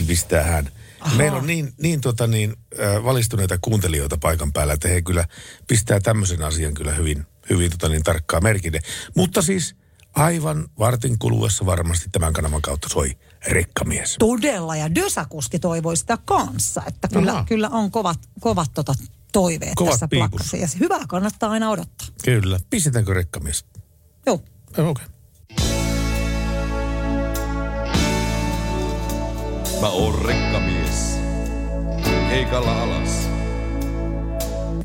C: pistää hän. Aha. Meillä on niin, niin, tota niin äh, valistuneita kuuntelijoita paikan päällä, että he kyllä pistää tämmöisen asian kyllä hyvin, hyvin tota niin, tarkkaa merkille. Mutta siis aivan vartin kuluessa varmasti tämän kanavan kautta soi rekkamies.
D: Todella, ja Dösäkuski toivoi sitä kanssa, että kyllä, kyllä on kovat, kovat tota, toiveet Kovat tässä plakkassa. Ja se hyvää kannattaa aina odottaa.
C: Kyllä. Pistetäänkö rekkamies?
D: Joo.
C: Okei. Okay.
F: Mä oon rekkamies. Keikalla alas.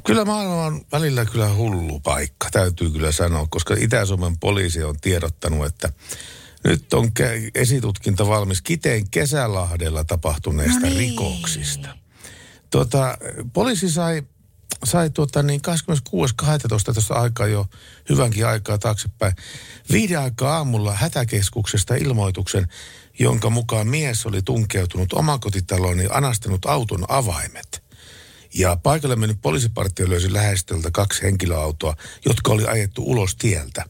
C: Kyllä maailma on välillä kyllä hullu paikka, täytyy kyllä sanoa, koska Itä-Suomen poliisi on tiedottanut, että nyt on esitutkinta valmis Kiteen Kesälahdella tapahtuneista no niin. rikoksista. Tota, poliisi sai sai tuota niin 26.12. tässä aikaa jo hyvänkin aikaa taaksepäin. Viiden aikaa aamulla hätäkeskuksesta ilmoituksen, jonka mukaan mies oli tunkeutunut omakotitaloon ja anastanut auton avaimet. Ja paikalle mennyt poliisipartio löysi lähestöltä kaksi henkilöautoa, jotka oli ajettu ulos tieltä.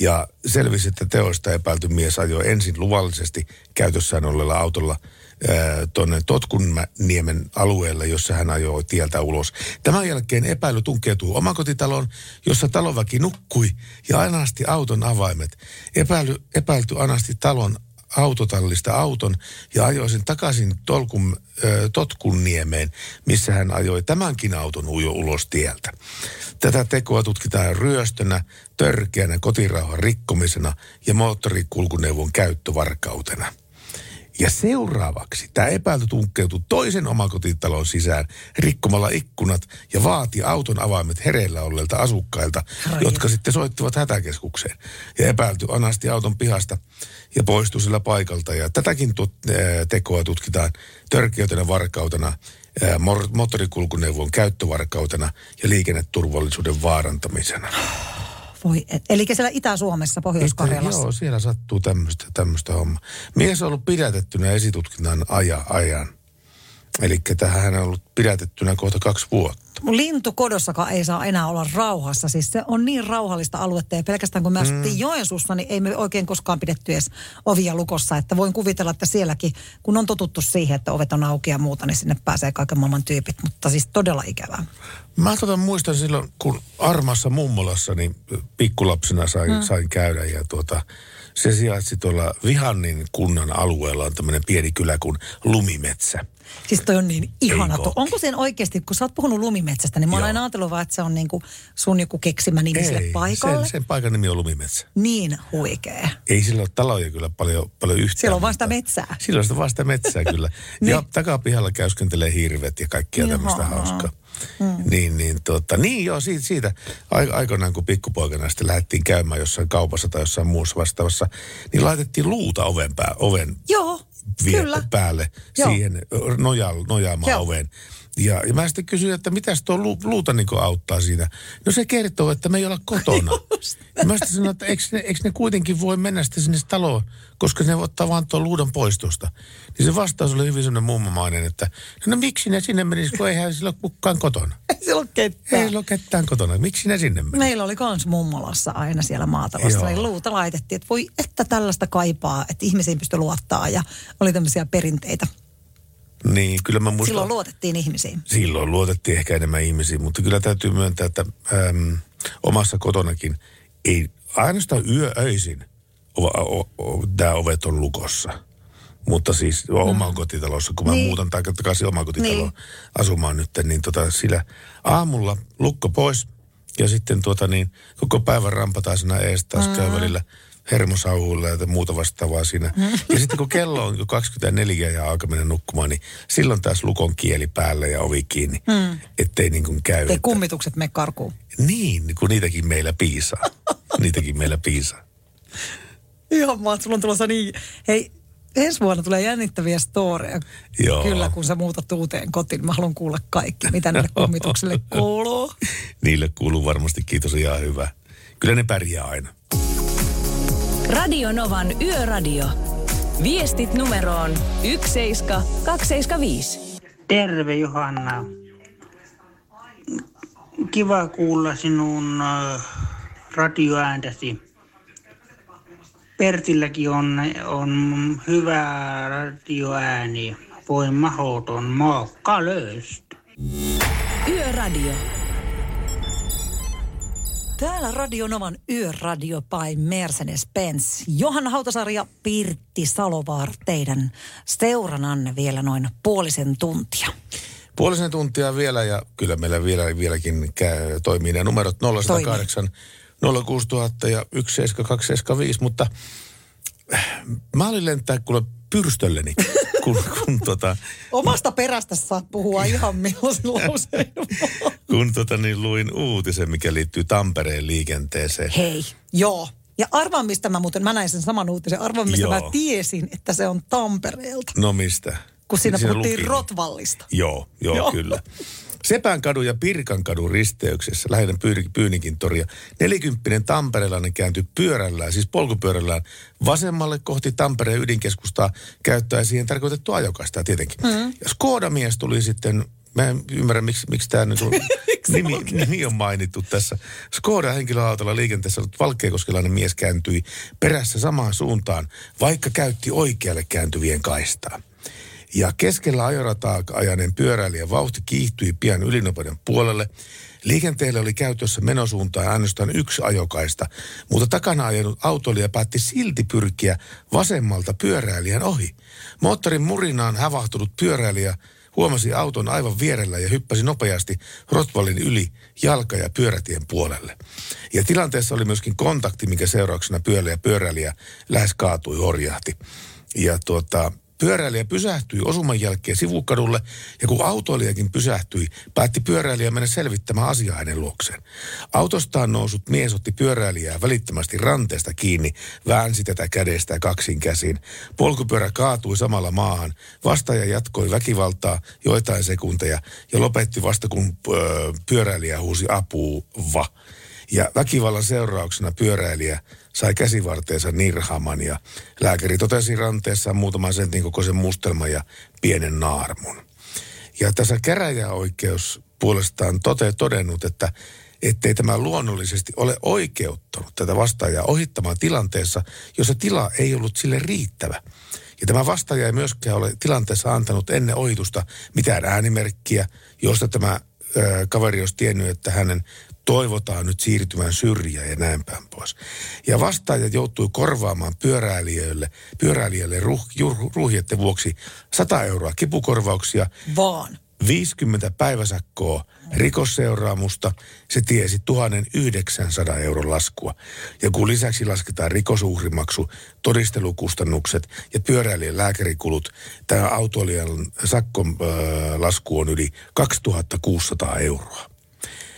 C: Ja selvisi, että teoista epäilty mies ajoi ensin luvallisesti käytössään olleella autolla tuonne Totkunniemen alueelle, jossa hän ajoi tieltä ulos. Tämän jälkeen epäily tunkeutuu omakotitaloon, jossa talonväki nukkui ja anasti auton avaimet. Epäily, epäilty anasti talon autotallista auton ja ajoi sen takaisin tolkun, äh, Totkunniemeen, missä hän ajoi tämänkin auton ujo ulos tieltä. Tätä tekoa tutkitaan ryöstönä, törkeänä kotirauhan rikkomisena ja moottorikulkuneuvon käyttövarkautena. Ja seuraavaksi tämä epäilty tunkkeutui toisen omakotitalon sisään rikkomalla ikkunat ja vaati auton avaimet hereillä olleilta asukkailta,
D: Ai.
C: jotka sitten soittivat hätäkeskukseen. Ja epäilty anasti auton pihasta ja poistui sillä paikalta. Ja tätäkin tut, äh, tekoa tutkitaan törkeytenä varkautena, moottorikulkuneuvon käyttövarkautena ja liikenneturvallisuuden vaarantamisena.
D: Voi, et, eli siellä Itä-Suomessa, Pohjois-Karjalassa.
C: Joo, siellä sattuu tämmöistä, tämmöistä hommaa. Mies on ollut pidätettynä esitutkinnan aja, ajan. Eli tähän hän on ollut pidätettynä kohta kaksi vuotta.
D: Mun lintukodossakaan ei saa enää olla rauhassa. Siis se on niin rauhallista aluetta ja pelkästään kun me asuttiin Joensuussa, niin ei me oikein koskaan pidetty edes ovia lukossa. Että voin kuvitella, että sielläkin, kun on totuttu siihen, että ovet on auki ja muuta, niin sinne pääsee kaiken maailman tyypit. Mutta siis todella ikävää.
C: Mä tota muistan silloin, kun Armassa mummolassa, niin pikkulapsena sain, mm. sain käydä ja tuota, se sijaitsi tuolla Vihannin kunnan alueella on tämmöinen pieni kylä kuin Lumimetsä.
D: Siis toi on niin ihana. To, onko sen oikeasti, kun sä oot puhunut lumimetsästä, niin mä oon aina ajatellut vaan, että se on niinku sun joku keksimä nimi sille paikalle.
C: sen, sen paikan nimi on Lumimetsä.
D: Niin huikea.
C: Ei sillä ole taloja kyllä paljon, paljon yhtään.
D: Siellä on
C: mutta-
D: metsää.
C: Silloin on sitä sitä metsää kyllä.
D: Niin.
C: Ja takapihalla käyskentelee hirvet ja kaikkia tämmöistä
D: Ihanaa.
C: Hauskaa. Niin, niin, tota, niin joo, siitä, siitä ai- aikoinaan kun pikkupoikana sitten lähdettiin käymään jossain kaupassa tai jossain muussa vastaavassa, niin laitettiin luuta oven, pää, oven
D: Joo,
C: vie-
D: kyllä.
C: päälle
D: Joo.
C: siihen noja, nojaamaan
D: Joo.
C: oveen. Ja, ja mä sitten kysyin, että mitä tuo lu, luuta niin auttaa siinä. No se kertoo, että me ei olla kotona. Ja mä sitten sanoin, että eikö ne, eikö ne kuitenkin voi mennä sitten sinne taloon, koska ne ottaa vaan tuon luudan pois tuosta. Niin se vastaus oli hyvin semmoinen mummomainen, että no miksi ne sinne menisivät, kun eihän sillä ole kukaan kotona.
D: Ei siellä ole
C: Ei
D: ketään.
C: sillä ole ketään kotona. Miksi ne sinne meni?
D: Meillä oli kans mummolassa aina siellä maatalossa,
C: Joo.
D: niin luuta laitettiin, että voi että tällaista kaipaa, että ihmisiin pystyi luottaa ja oli tämmöisiä perinteitä.
C: Niin, kyllä mä muistan.
D: Silloin luotettiin ihmisiin.
C: Silloin luotettiin ehkä enemmän ihmisiin, mutta kyllä täytyy myöntää, että äm, omassa kotonakin ei ainoastaan yööisin tämä ovet on lukossa. Mutta siis mm. oman kotitalossa, kun mä
D: Niin.
C: muutan tai takaisin oman kotitaloon
D: Niin.
C: asumaan nyt, niin tota, sillä aamulla lukko pois ja sitten tuota niin, koko päivän rampataan siinä ees taas mm. käy välillä hermosauhuilla ja muuta vastaavaa siinä. Ja sitten kun kello on jo 24 ja aika mennä nukkumaan, niin silloin taas lukon kieli päälle ja ovi kiinni, mm. ettei niin kuin käy.
D: Ei
C: että-
D: kummitukset me karkuun.
C: Niin, kun niitäkin meillä piisaa. niitäkin meillä piisaa.
D: Ihan maan, sulla on tulossa niin, hei, ensi vuonna tulee jännittäviä storeja.
C: Joo.
D: Kyllä, kun sä muutat uuteen kotiin. Mä haluan kuulla kaikki, mitä näille kummituksille kuuluu.
C: Niille kuuluu varmasti kiitos ihan hyvä. Kyllä ne pärjää aina.
B: Radio Novan Yöradio. Viestit numeroon 17275.
M: Terve Johanna. Kiva kuulla sinun äh, radioääntäsi. Pertilläkin on, on hyvä radioääni. Voi mahoton mookka löystä.
B: Yöradio.
D: Täällä Radionovan Yöradio by Mercedes-Benz. Johanna Hautasaari ja Pirtti Salovaar teidän seurananne vielä noin puolisen tuntia.
C: Puolisen tuntia vielä ja kyllä meillä vielä, vieläkin käy, toimii ne numerot 0108 06000 ja 17275, mutta äh, mä olin lentää kuule pyrstölleni, kun, kun, tota,
D: Omasta perästä saat puhua ihan millaisen lauseen.
C: kun tota, niin luin uutisen, mikä liittyy Tampereen liikenteeseen.
D: Hei, joo. Ja arvaan, mistä mä muuten, mä näin sen saman uutisen, arvaan, mistä
C: Joo.
D: mä tiesin, että se on Tampereelta.
C: No mistä?
D: Kun siinä, puhuttiin
C: luki.
D: Rotvallista.
C: Joo, joo,
D: Joo.
C: kyllä. Sepänkadun ja Pirkankadun risteyksessä, Pyy- Pyynikin toria, nelikymppinen tamperelainen kääntyi pyörällään, siis polkupyörällään, vasemmalle kohti Tampereen ydinkeskustaa käyttäen siihen tarkoitettu ajokaistaa tietenkin.
D: Mm.
C: Ja Skoda-mies tuli sitten, mä en ymmärrä miksi, miksi tämä niinku nimi, nimi on mainittu tässä. Skoda henkilöautolla liikenteessä ollut valkeakoskelainen mies kääntyi perässä samaan suuntaan, vaikka käytti oikealle kääntyvien kaistaa. Ja keskellä ajorataa ajaneen pyöräilijän vauhti kiihtyi pian ylinopeuden puolelle. Liikenteelle oli käytössä menosuuntaan ainoastaan yksi ajokaista, mutta takana ajanut autoilija päätti silti pyrkiä vasemmalta pyöräilijän ohi. Moottorin murinaan hävahtunut pyöräilijä huomasi auton aivan vierellä ja hyppäsi nopeasti Rotvallin yli jalka- ja pyörätien puolelle. Ja tilanteessa oli myöskin kontakti, mikä seurauksena pyöräilijä pyöräilijä lähes kaatui, horjahti. Ja tuota, pyöräilijä pysähtyi osuman jälkeen sivukadulle ja kun autoilijakin pysähtyi, päätti pyöräilijä mennä selvittämään asiaa hänen luokseen. Autostaan nousut mies otti pyöräilijää välittömästi ranteesta kiinni, väänsi tätä kädestä kaksin käsin. Polkupyörä kaatui samalla maahan. Vastaaja jatkoi väkivaltaa joitain sekunteja ja lopetti vasta kun pyöräilijä huusi apuva. Ja väkivallan seurauksena pyöräilijä sai käsivarteensa nirhaman ja lääkäri totesi ranteessaan muutaman sentin kokoisen mustelman ja pienen naarmun. Ja tässä käräjäoikeus puolestaan tote todennut, että ettei tämä luonnollisesti ole oikeuttanut tätä vastaajaa ohittamaan tilanteessa, jossa tila ei ollut sille riittävä. Ja tämä vastaaja ei myöskään ole tilanteessa antanut ennen ohitusta mitään äänimerkkiä, josta tämä ö, kaveri olisi tiennyt, että hänen toivotaan nyt siirtymään syrjään ja näin päin pois. Ja vastaaja joutui korvaamaan pyöräilijöille, pyöräilijöille ruh, ruh, vuoksi 100 euroa kipukorvauksia.
D: Vaan.
C: 50 päiväsakkoa rikosseuraamusta, se tiesi 1900 euron laskua. Ja kun lisäksi lasketaan rikosuhrimaksu, todistelukustannukset ja pyöräilijän lääkärikulut, tämä autoilijan sakkon äh, lasku on yli 2600 euroa.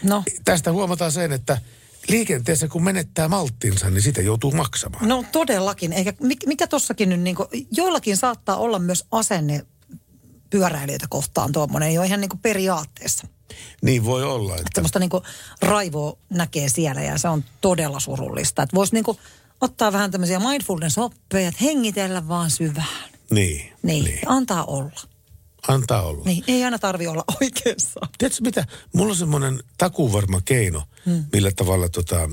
D: No.
C: Tästä huomataan sen, että liikenteessä kun menettää malttinsa, niin sitä joutuu maksamaan.
D: No todellakin. Eikä, mikä, tossakin nyt, niin kuin, joillakin saattaa olla myös asenne pyöräilijöitä kohtaan tuommoinen jo ihan niin kuin periaatteessa.
C: Niin voi olla. Että...
D: Semmoista niin kuin raivoa näkee siellä ja se on todella surullista. Että voisi niin kuin ottaa vähän tämmöisiä mindfulness-oppeja, että hengitellä vaan syvään.
C: Niin.
D: Niin, niin. antaa olla.
C: Antaa olla.
D: Niin, ei aina tarvi olla oikeassa.
C: Tiedätkö mitä? Mulla on semmoinen takuvarma keino, hmm. millä tavalla tota,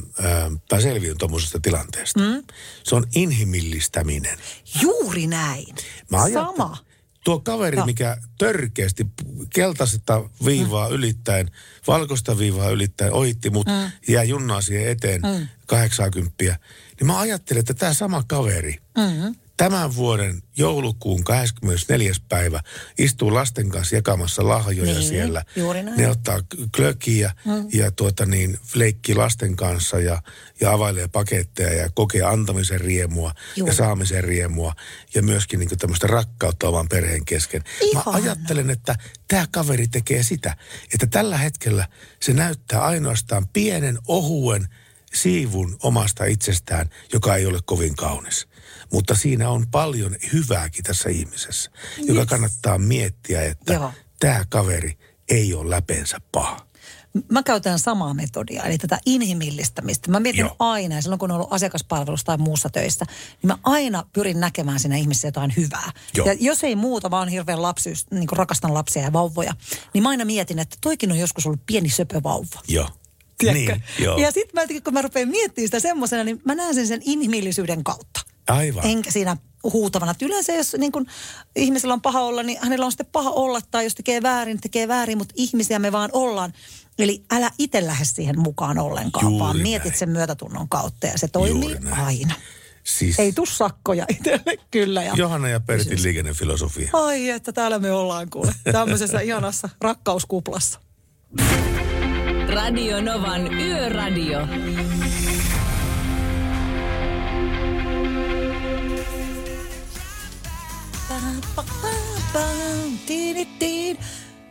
C: mä selviyn tuommoisesta tilanteesta.
D: Hmm?
C: Se on inhimillistäminen.
D: Juuri näin.
C: Mä
D: Sama.
C: Tuo kaveri,
D: No.
C: mikä törkeästi keltaista viivaa
D: Hmm.
C: ylittäen, valkoista viivaa ylittäen, ohitti mut
D: Mm.
C: ja junnaa siihen eteen
D: Mm.
C: 80, niin mä ajattelin, että tämä sama kaveri,
D: Mm-hmm.
C: Tämän vuoden joulukuun 24. päivä istuu lasten kanssa jakamassa lahjoja
D: Niin,
C: siellä.
D: juuri näin.
C: Ne ottaa klökiä
D: Mm.
C: ja tuota niin, leikkii lasten kanssa ja, ja availee paketteja ja kokee antamisen riemua
D: Juu.
C: ja saamisen riemua ja myöskin niin tämmöistä rakkautta oman perheen kesken. Mä
D: Ihana.
C: ajattelen, että tämä kaveri tekee sitä, että tällä hetkellä se näyttää ainoastaan pienen ohuen siivun omasta itsestään, joka ei ole kovin kaunis. Mutta siinä on paljon hyvääkin tässä ihmisessä, joka
D: Yes.
C: kannattaa miettiä, että
D: Joo.
C: tämä kaveri ei ole läpeensä paha.
D: Mä käytän samaa metodia, eli tätä inhimillistämistä. Mä mietin
C: Joo.
D: aina, ja silloin kun on ollut asiakaspalvelussa tai muussa töissä, niin mä aina pyrin näkemään siinä ihmisessä jotain hyvää.
C: Joo.
D: Ja jos ei muuta, vaan hirveän lapsyys, niin rakastan lapsia ja vauvoja, niin mä aina mietin, että toikin on joskus ollut pieni söpövauva.
C: Joo.
D: Tiedätkö?
C: Niin, joo.
D: Ja sitten mä, kun mä rupean miettimään sitä semmoisena, niin mä näen sen sen inhimillisyyden kautta.
C: Aivan.
D: Enkä siinä huutavana. Että yleensä jos niin kun ihmisellä on paha olla, niin hänellä on sitten paha olla. Tai jos tekee väärin, niin tekee väärin. Mutta ihmisiä me vaan ollaan. Eli älä itse lähde siihen mukaan ollenkaan,
C: Juuri
D: vaan mietit
C: näin.
D: sen myötätunnon kautta. Ja se toimii aina.
C: Siis
D: Ei tuu sakkoja itselle, kyllä. Ja...
C: Johanna ja Pertin liikennefilosofia.
D: Ai, että täällä me ollaan kuule. Tämmöisessä ihanassa rakkauskuplassa.
B: Radio Novan Yöradio.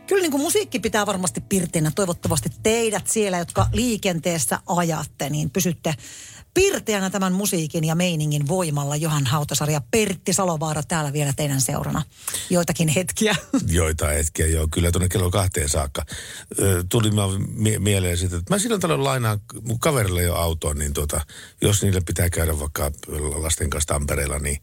D: Kyllä niin kuin musiikki pitää varmasti pirteänä. Toivottavasti teidät siellä, jotka liikenteessä ajatte, niin pysytte pirteänä tämän musiikin ja meiningin voimalla. Johan Hautasari ja Pertti Salovaara täällä vielä teidän seurana joitakin hetkiä.
C: Joitain hetkiä, joo. Kyllä tuonne kello kahteen saakka. Tuli mä mie- mieleen sitten, että mä silloin tällöin lainaan mun kaverille jo autoon, niin tota, jos niille pitää käydä vaikka lasten kanssa Tampereella, niin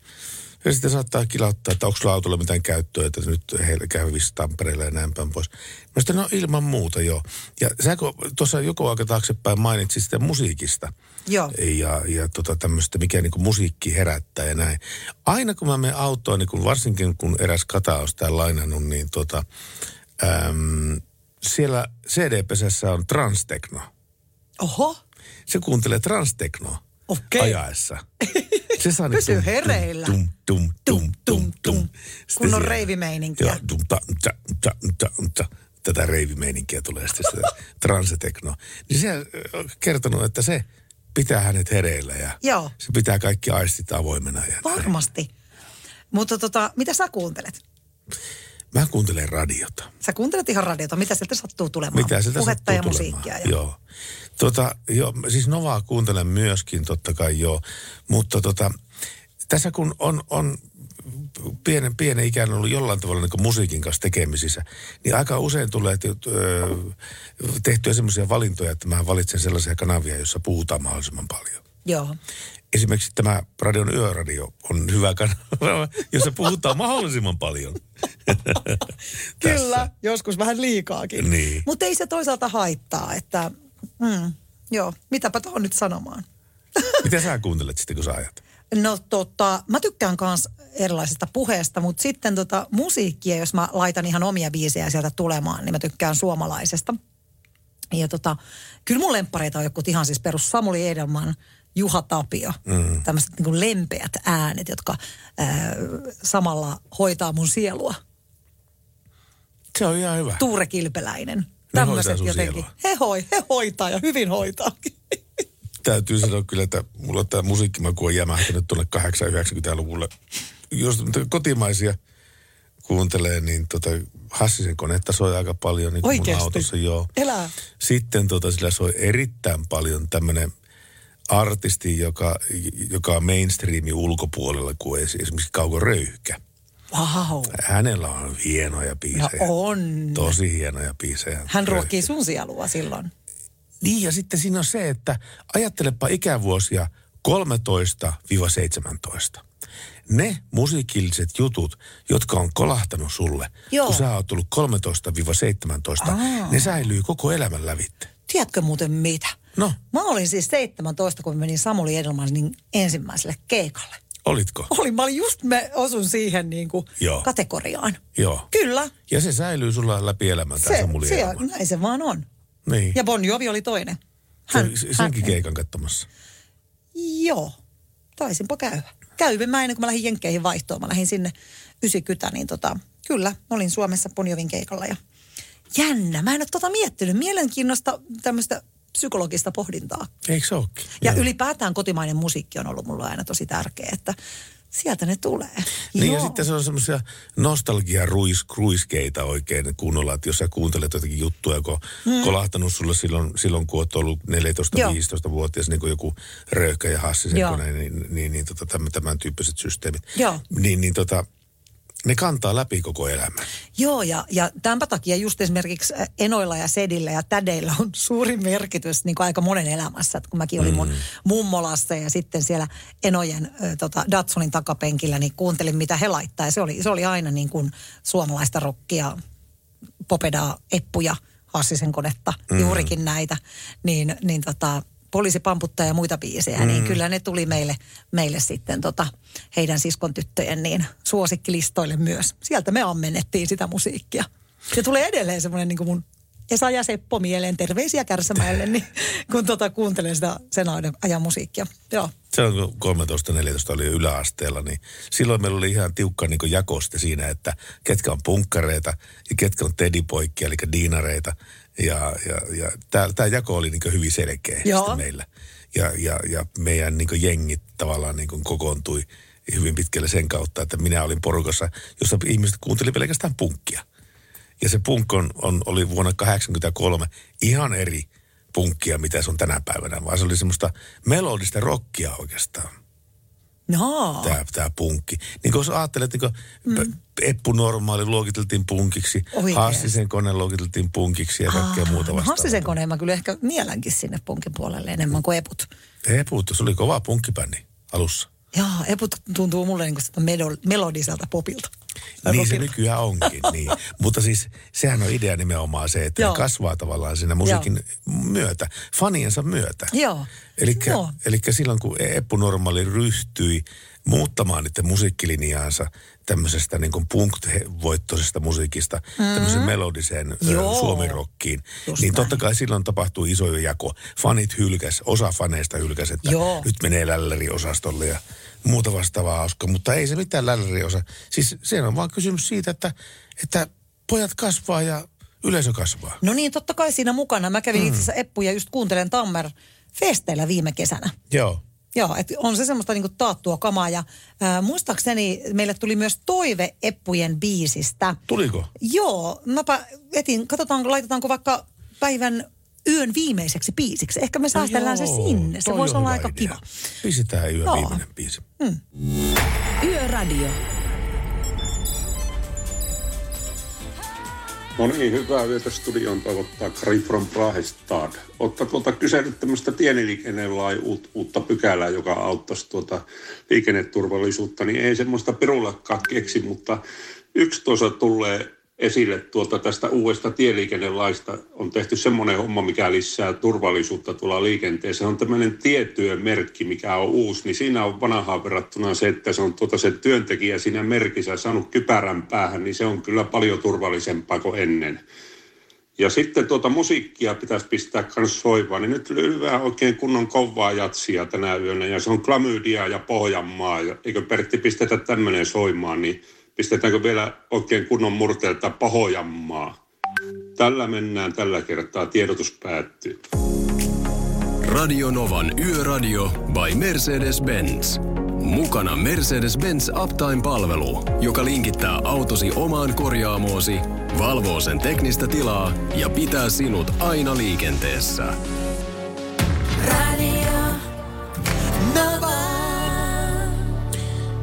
C: ja sitten saattaa kilauttaa, että onko sulla autolla mitään käyttöä, että nyt heillä käy vissi Tampereella ja näin päin pois. Mä sitten, no ilman muuta joo. Ja sä tuossa joku aika taaksepäin mainitsit sitä musiikista
D: Joo.
C: ja, ja tota tämmöistä, mikä niinku musiikki herättää ja näin. Aina kun mä menen autoon, niin kun varsinkin kun eräs kata on sitä lainannut, niin tota, äm, siellä CD-pesässä on transtekno.
D: Oho.
C: Se kuuntelee transteknoa
D: Okei.
C: ajaessa. Se saa
D: Pysy
C: tum,
D: hereillä.
C: Tum, tum, tum, tum, tum. Sitten
D: Kunnon
C: siellä-
D: reivimeininkiä.
C: Joo, tum, ta, ta, ta, ta, ta. Tätä reivimeininkiä tulee sitten sitä transeteknoa. Niin se on kertonut, että se pitää hänet hereillä ja
D: Joo.
C: se pitää kaikki aistit avoimena. Ja näin.
D: Varmasti. Mutta tota, mitä sä kuuntelet?
C: Mä kuuntelen radiota.
D: Sä kuuntelet ihan radiota. Mitä sieltä sattuu tulemaan?
C: Mitä sieltä
D: Puhetta
C: sattuu
D: ja
C: tulemaan.
D: musiikkia. Ja...
C: Joo. Tota, joo, siis Novaa kuuntelen myöskin totta kai joo, mutta tota, tässä kun on, on pienen, pienen ikään ollut jollain tavalla niin musiikin kanssa tekemisissä, niin aika usein tulee tehtyä semmoisia valintoja, että mä valitsen sellaisia kanavia, joissa puhutaan mahdollisimman paljon.
D: Joo.
C: Esimerkiksi tämä Radion yöradio on hyvä kanava, jossa puhutaan mahdollisimman paljon.
D: Kyllä, joskus vähän liikaakin.
C: Niin.
D: Mutta ei se toisaalta haittaa, että mm, joo, mitäpä tuohon nyt sanomaan.
C: Mitä sä kuuntelet sitten, kun sä ajat?
D: No tota, mä tykkään kans erilaisesta puheesta, mutta sitten tota musiikkia, jos mä laitan ihan omia biisejä sieltä tulemaan, niin mä tykkään suomalaisesta. Ja tota, kyllä mun lemppareita on joku ihan siis perus Samuli Edelman, Juha Tapio, mm. tämmöiset niin lempeät äänet, jotka ää, samalla hoitaa mun sielua.
C: Se on ihan hyvä.
D: Tuure Kilpeläinen. Tämmöiset jotenkin.
C: sielua.
D: He, hoi, he hoitaa ja hyvin hoitaa.
C: Täytyy sanoa kyllä, että mulla tämä musiikkimaku on jämähtänyt tuonne 80-90-luvulle. Jos kotimaisia kuuntelee, niin tota Hassisen konetta soi aika paljon niin kuin mun autossa. Joo.
D: Elää.
C: Sitten tota, sillä soi erittäin paljon tämmöinen artisti, joka, joka on mainstreamin ulkopuolella kuin esi- esimerkiksi Kauko Röyhkä.
D: Wow.
C: Hänellä on hienoja
D: No
C: biisejä.
D: on.
C: Tosi hienoja biisejä.
D: Hän ruokkii sun sielua silloin.
C: Niin ja sitten siinä on se, että ajattelepa ikävuosia 13-17. Ne musiikilliset jutut, jotka on kolahtanut sulle,
D: Joo.
C: kun sä oot tullut 13-17,
D: Aa.
C: ne säilyy koko elämän lävitte.
D: Tiedätkö muuten mitä?
C: No,
D: Mä olin siis 17, kun menin Samuli Edelmanin ensimmäiselle keikalle.
C: Olitko?
D: Olin, mä olin just, mä osun siihen niin kuin
C: Joo.
D: kategoriaan.
C: Joo.
D: Kyllä.
C: Ja se säilyy sulla läpi elämän, tämä
D: Se,
C: Samuli
D: se,
C: Edelman.
D: näin se vaan on.
C: Niin.
D: Ja Bon Jovi oli toinen.
C: Hän, se, senkin keikan katsomassa.
D: Joo, taisinpa käydä. Käy mä ennen kuin mä lähdin Jenkkeihin vaihtoon. Mä lähdin sinne 90, niin tota, kyllä, mä olin Suomessa Bon Jovin keikalla ja jännä. Mä en ole tota miettinyt. Mielenkiinnosta tämmöistä psykologista pohdintaa.
C: Eikö se olekin?
D: Ja
C: Joo.
D: ylipäätään kotimainen musiikki on ollut mulle aina tosi tärkeä, että sieltä ne tulee.
C: Niin
D: Joo.
C: ja sitten se on semmoisia nostalgia-ruiskeita oikein kunnolla, että jos sä kuuntelet jotakin juttuja, kun
D: Mm.
C: mm. kolahtanut sulle silloin, silloin kun oot ollut 14-15-vuotias, niin kuin joku Röyhkä ja
D: Joo.
C: kone, niin, niin, niin tota, tämän, tämän tyyppiset systeemit.
D: Joo.
C: Niin, niin tota, ne kantaa läpi koko elämän.
D: Joo, ja, ja tämänpä takia just esimerkiksi äh, Enoilla ja Sedillä ja Tädeillä on suuri merkitys niin kuin aika monen elämässä. Että kun mäkin olin mun mummolassa ja sitten siellä Enojen ö, tota, Datsunin takapenkillä, niin kuuntelin mitä he laittaa. Ja se oli, se oli aina niin kuin suomalaista rockia, popedaa, eppuja, Hassisen konetta, mm. juurikin näitä. Niin, niin tota, poliisi pamputtaa ja muita biisejä, mm. niin kyllä ne tuli meille, meille sitten tota, heidän siskon tyttöjen niin suosikkilistoille myös. Sieltä me ammennettiin sitä musiikkia. Se tulee edelleen semmoinen niin kuin mun Esa ja Seppo mieleen, terveisiä Kärsämäelle, niin kun tota, kuuntelen sitä sen ajan, ajan musiikkia. Joo.
C: Se on kun 13-14 oli yläasteella, niin silloin meillä oli ihan tiukka niin jako sitten siinä, että ketkä on punkkareita ja ketkä on tedipoikkia, eli diinareita. Ja, ja, ja tämä jako oli niin hyvin selkeä meillä. Ja, ja, ja meidän niin jengit tavallaan niin kokoontui hyvin pitkälle sen kautta, että minä olin porukassa, jossa ihmiset kuunteli pelkästään punkkia. Ja se punk on, on, oli vuonna 83 ihan eri punkkia, mitä se on tänä päivänä, vaan se oli semmoista melodista rockia oikeastaan.
D: No.
C: Tämä, tämä punkki. Niin jos ajattelet, niin kuin mm. Eppu Normaali luokiteltiin punkiksi? Hassisen kone luokiteltiin punkiksi ja kaikkea
D: Aa,
C: muuta
D: no
C: vastaavaa.
D: Hassisen koneen mä kyllä ehkä mielänkin sinne punkin puolelle enemmän kuin eput.
C: Eput, se oli kova punkkibändi alussa.
D: Joo, eput tuntuu mulle niin kuin melodiselta popilta.
C: Niin se nykyään onkin, niin. Mutta siis sehän on idea nimenomaan se, että
D: Joo.
C: ne kasvaa tavallaan siinä musiikin myötä, faniensa myötä.
D: Joo.
C: Eli silloin kun Eppu Normaali ryhtyi muuttamaan niiden musiikkilinjaansa tämmöisestä niin kuin punk-voittoisesta musiikista
D: Mm.
C: tämmöiseen melodiseen
D: Joo.
C: suomirokkiin,
D: Just
C: niin
D: näin.
C: totta kai silloin tapahtui iso jako. Fanit hylkäs, osa faneista hylkäs, että
D: Joo.
C: nyt menee lälläriosastolle ja muuta vastaavaa hauska. Mutta ei se mitään lälläriosa. Siis se on vaan kysymys siitä, että, että pojat kasvaa ja yleisö kasvaa.
D: No niin, totta kai siinä mukana. Mä kävin mm. itse asiassa Eppuja just kuuntelen Tammer festeillä viime kesänä.
C: Joo.
D: Joo, että on se semmoista niinku taattua kamaa. Ja ää, muistaakseni meille tuli myös toive Eppujen biisistä.
C: Tuliko?
D: Joo, mäpä etin, katsotaan, laitetaanko vaikka päivän yön viimeiseksi biisiksi. Ehkä me säästellään se
C: No joo,
D: sinne. Se voisi olla aika
C: idea.
D: kiva.
C: Pistetään yön
D: Joo.
C: viimeinen biisi.
B: Yöradio.
N: No niin, hyvää yötä studioon toivottaa Kari from Prahestad. Otta tuota kysellyt tämmöistä tieniliikennelain uut, uutta pykälää, joka auttaisi tuota liikenneturvallisuutta, niin ei semmoista pirullakaan keksi, mutta yksi tuossa tulee esille tuolta tästä uudesta tieliikennelaista on tehty semmoinen homma, mikä lisää turvallisuutta tuolla liikenteessä. Se on tämmöinen tietyömerkki, mikä on uusi, niin siinä on vanhaan verrattuna se, että se on tuota se työntekijä siinä merkissä saanut kypärän päähän, niin se on kyllä paljon turvallisempaa kuin ennen. Ja sitten tuota musiikkia pitäisi pistää myös soimaan, niin nyt lyhyään oikein kunnon kovaa jatsia tänä yönä, ja se on Klamydia ja Pohjanmaa, ja eikö Pertti pistetä tämmöinen soimaan, niin pistetäänkö vielä oikein kunnon murteelta Pohjanmaa. Tällä mennään tällä kertaa, tiedotus päättyy.
O: Radio Novan Yöradio by Mercedes-Benz. Mukana Mercedes-Benz Uptime-palvelu, joka linkittää autosi omaan korjaamoosi, valvoo sen teknistä tilaa ja pitää sinut aina liikenteessä.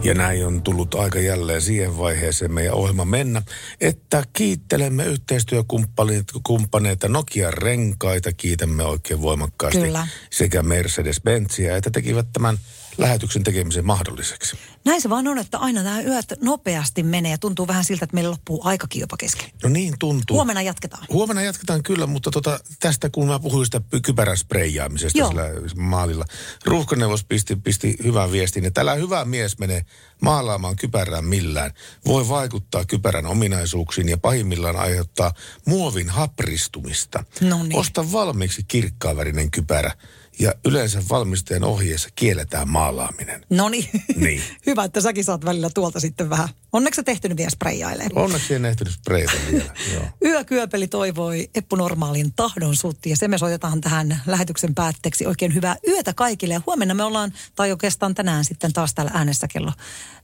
C: Ja näin on tullut aika jälleen siihen vaiheeseen meidän ohjelma mennä, että kiittelemme yhteistyökumppaneita Nokia Renkaita, kiitämme oikein voimakkaasti
D: Kyllä.
C: sekä Mercedes-Benzia, että tekivät tämän lähetyksen tekemisen mahdolliseksi.
D: Näin se vaan on, että aina nämä yöt nopeasti menee ja tuntuu vähän siltä, että meillä loppuu aikakin jopa kesken.
C: No niin tuntuu.
D: Huomenna jatketaan.
C: Huomenna jatketaan kyllä, mutta tota, tästä kun mä puhuin sitä py- kypärän spreijaamisesta
D: Joo.
C: sillä maalilla. Ruuhkaneuvos pisti, pisti hyvän viestin, että älä hyvä mies mene maalaamaan kypärään millään. Voi vaikuttaa kypärän ominaisuuksiin ja pahimmillaan aiheuttaa muovin hapristumista.
D: No niin.
C: Osta valmiiksi kirkkaavärinen kypärä ja yleensä valmistajan ohjeessa kielletään maalaaminen.
D: No niin.
C: Niin.
D: Hyvä, että säkin saat välillä tuolta sitten vähän. Onneksi sä tehtynyt vielä spreijailee.
C: Onneksi en ehtinyt spreitä vielä. Joo.
D: Yökyöpeli toivoi Eppu Normaalin tahdon sutti ja se me soitetaan tähän lähetyksen päätteeksi. Oikein hyvää yötä kaikille ja huomenna me ollaan, tai oikeastaan tänään sitten taas täällä äänessä kello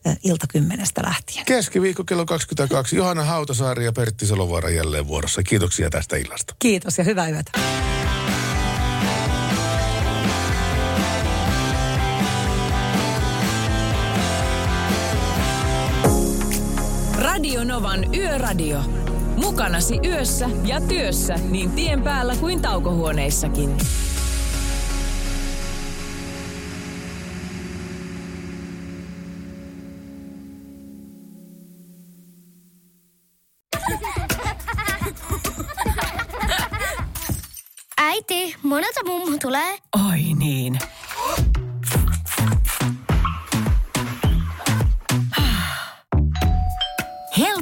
D: äh, ilta kymmenestä lähtien.
C: Keskiviikko kello 22. Johanna Hautasaari ja Pertti Salovaara jälleen vuorossa. Kiitoksia tästä illasta.
D: Kiitos ja hyvää yötä.
B: Novan Yöradio. Mukanasi yössä ja työssä niin tien päällä kuin taukohuoneissakin.
P: Äiti, monelta mummu tulee?
B: Oi niin.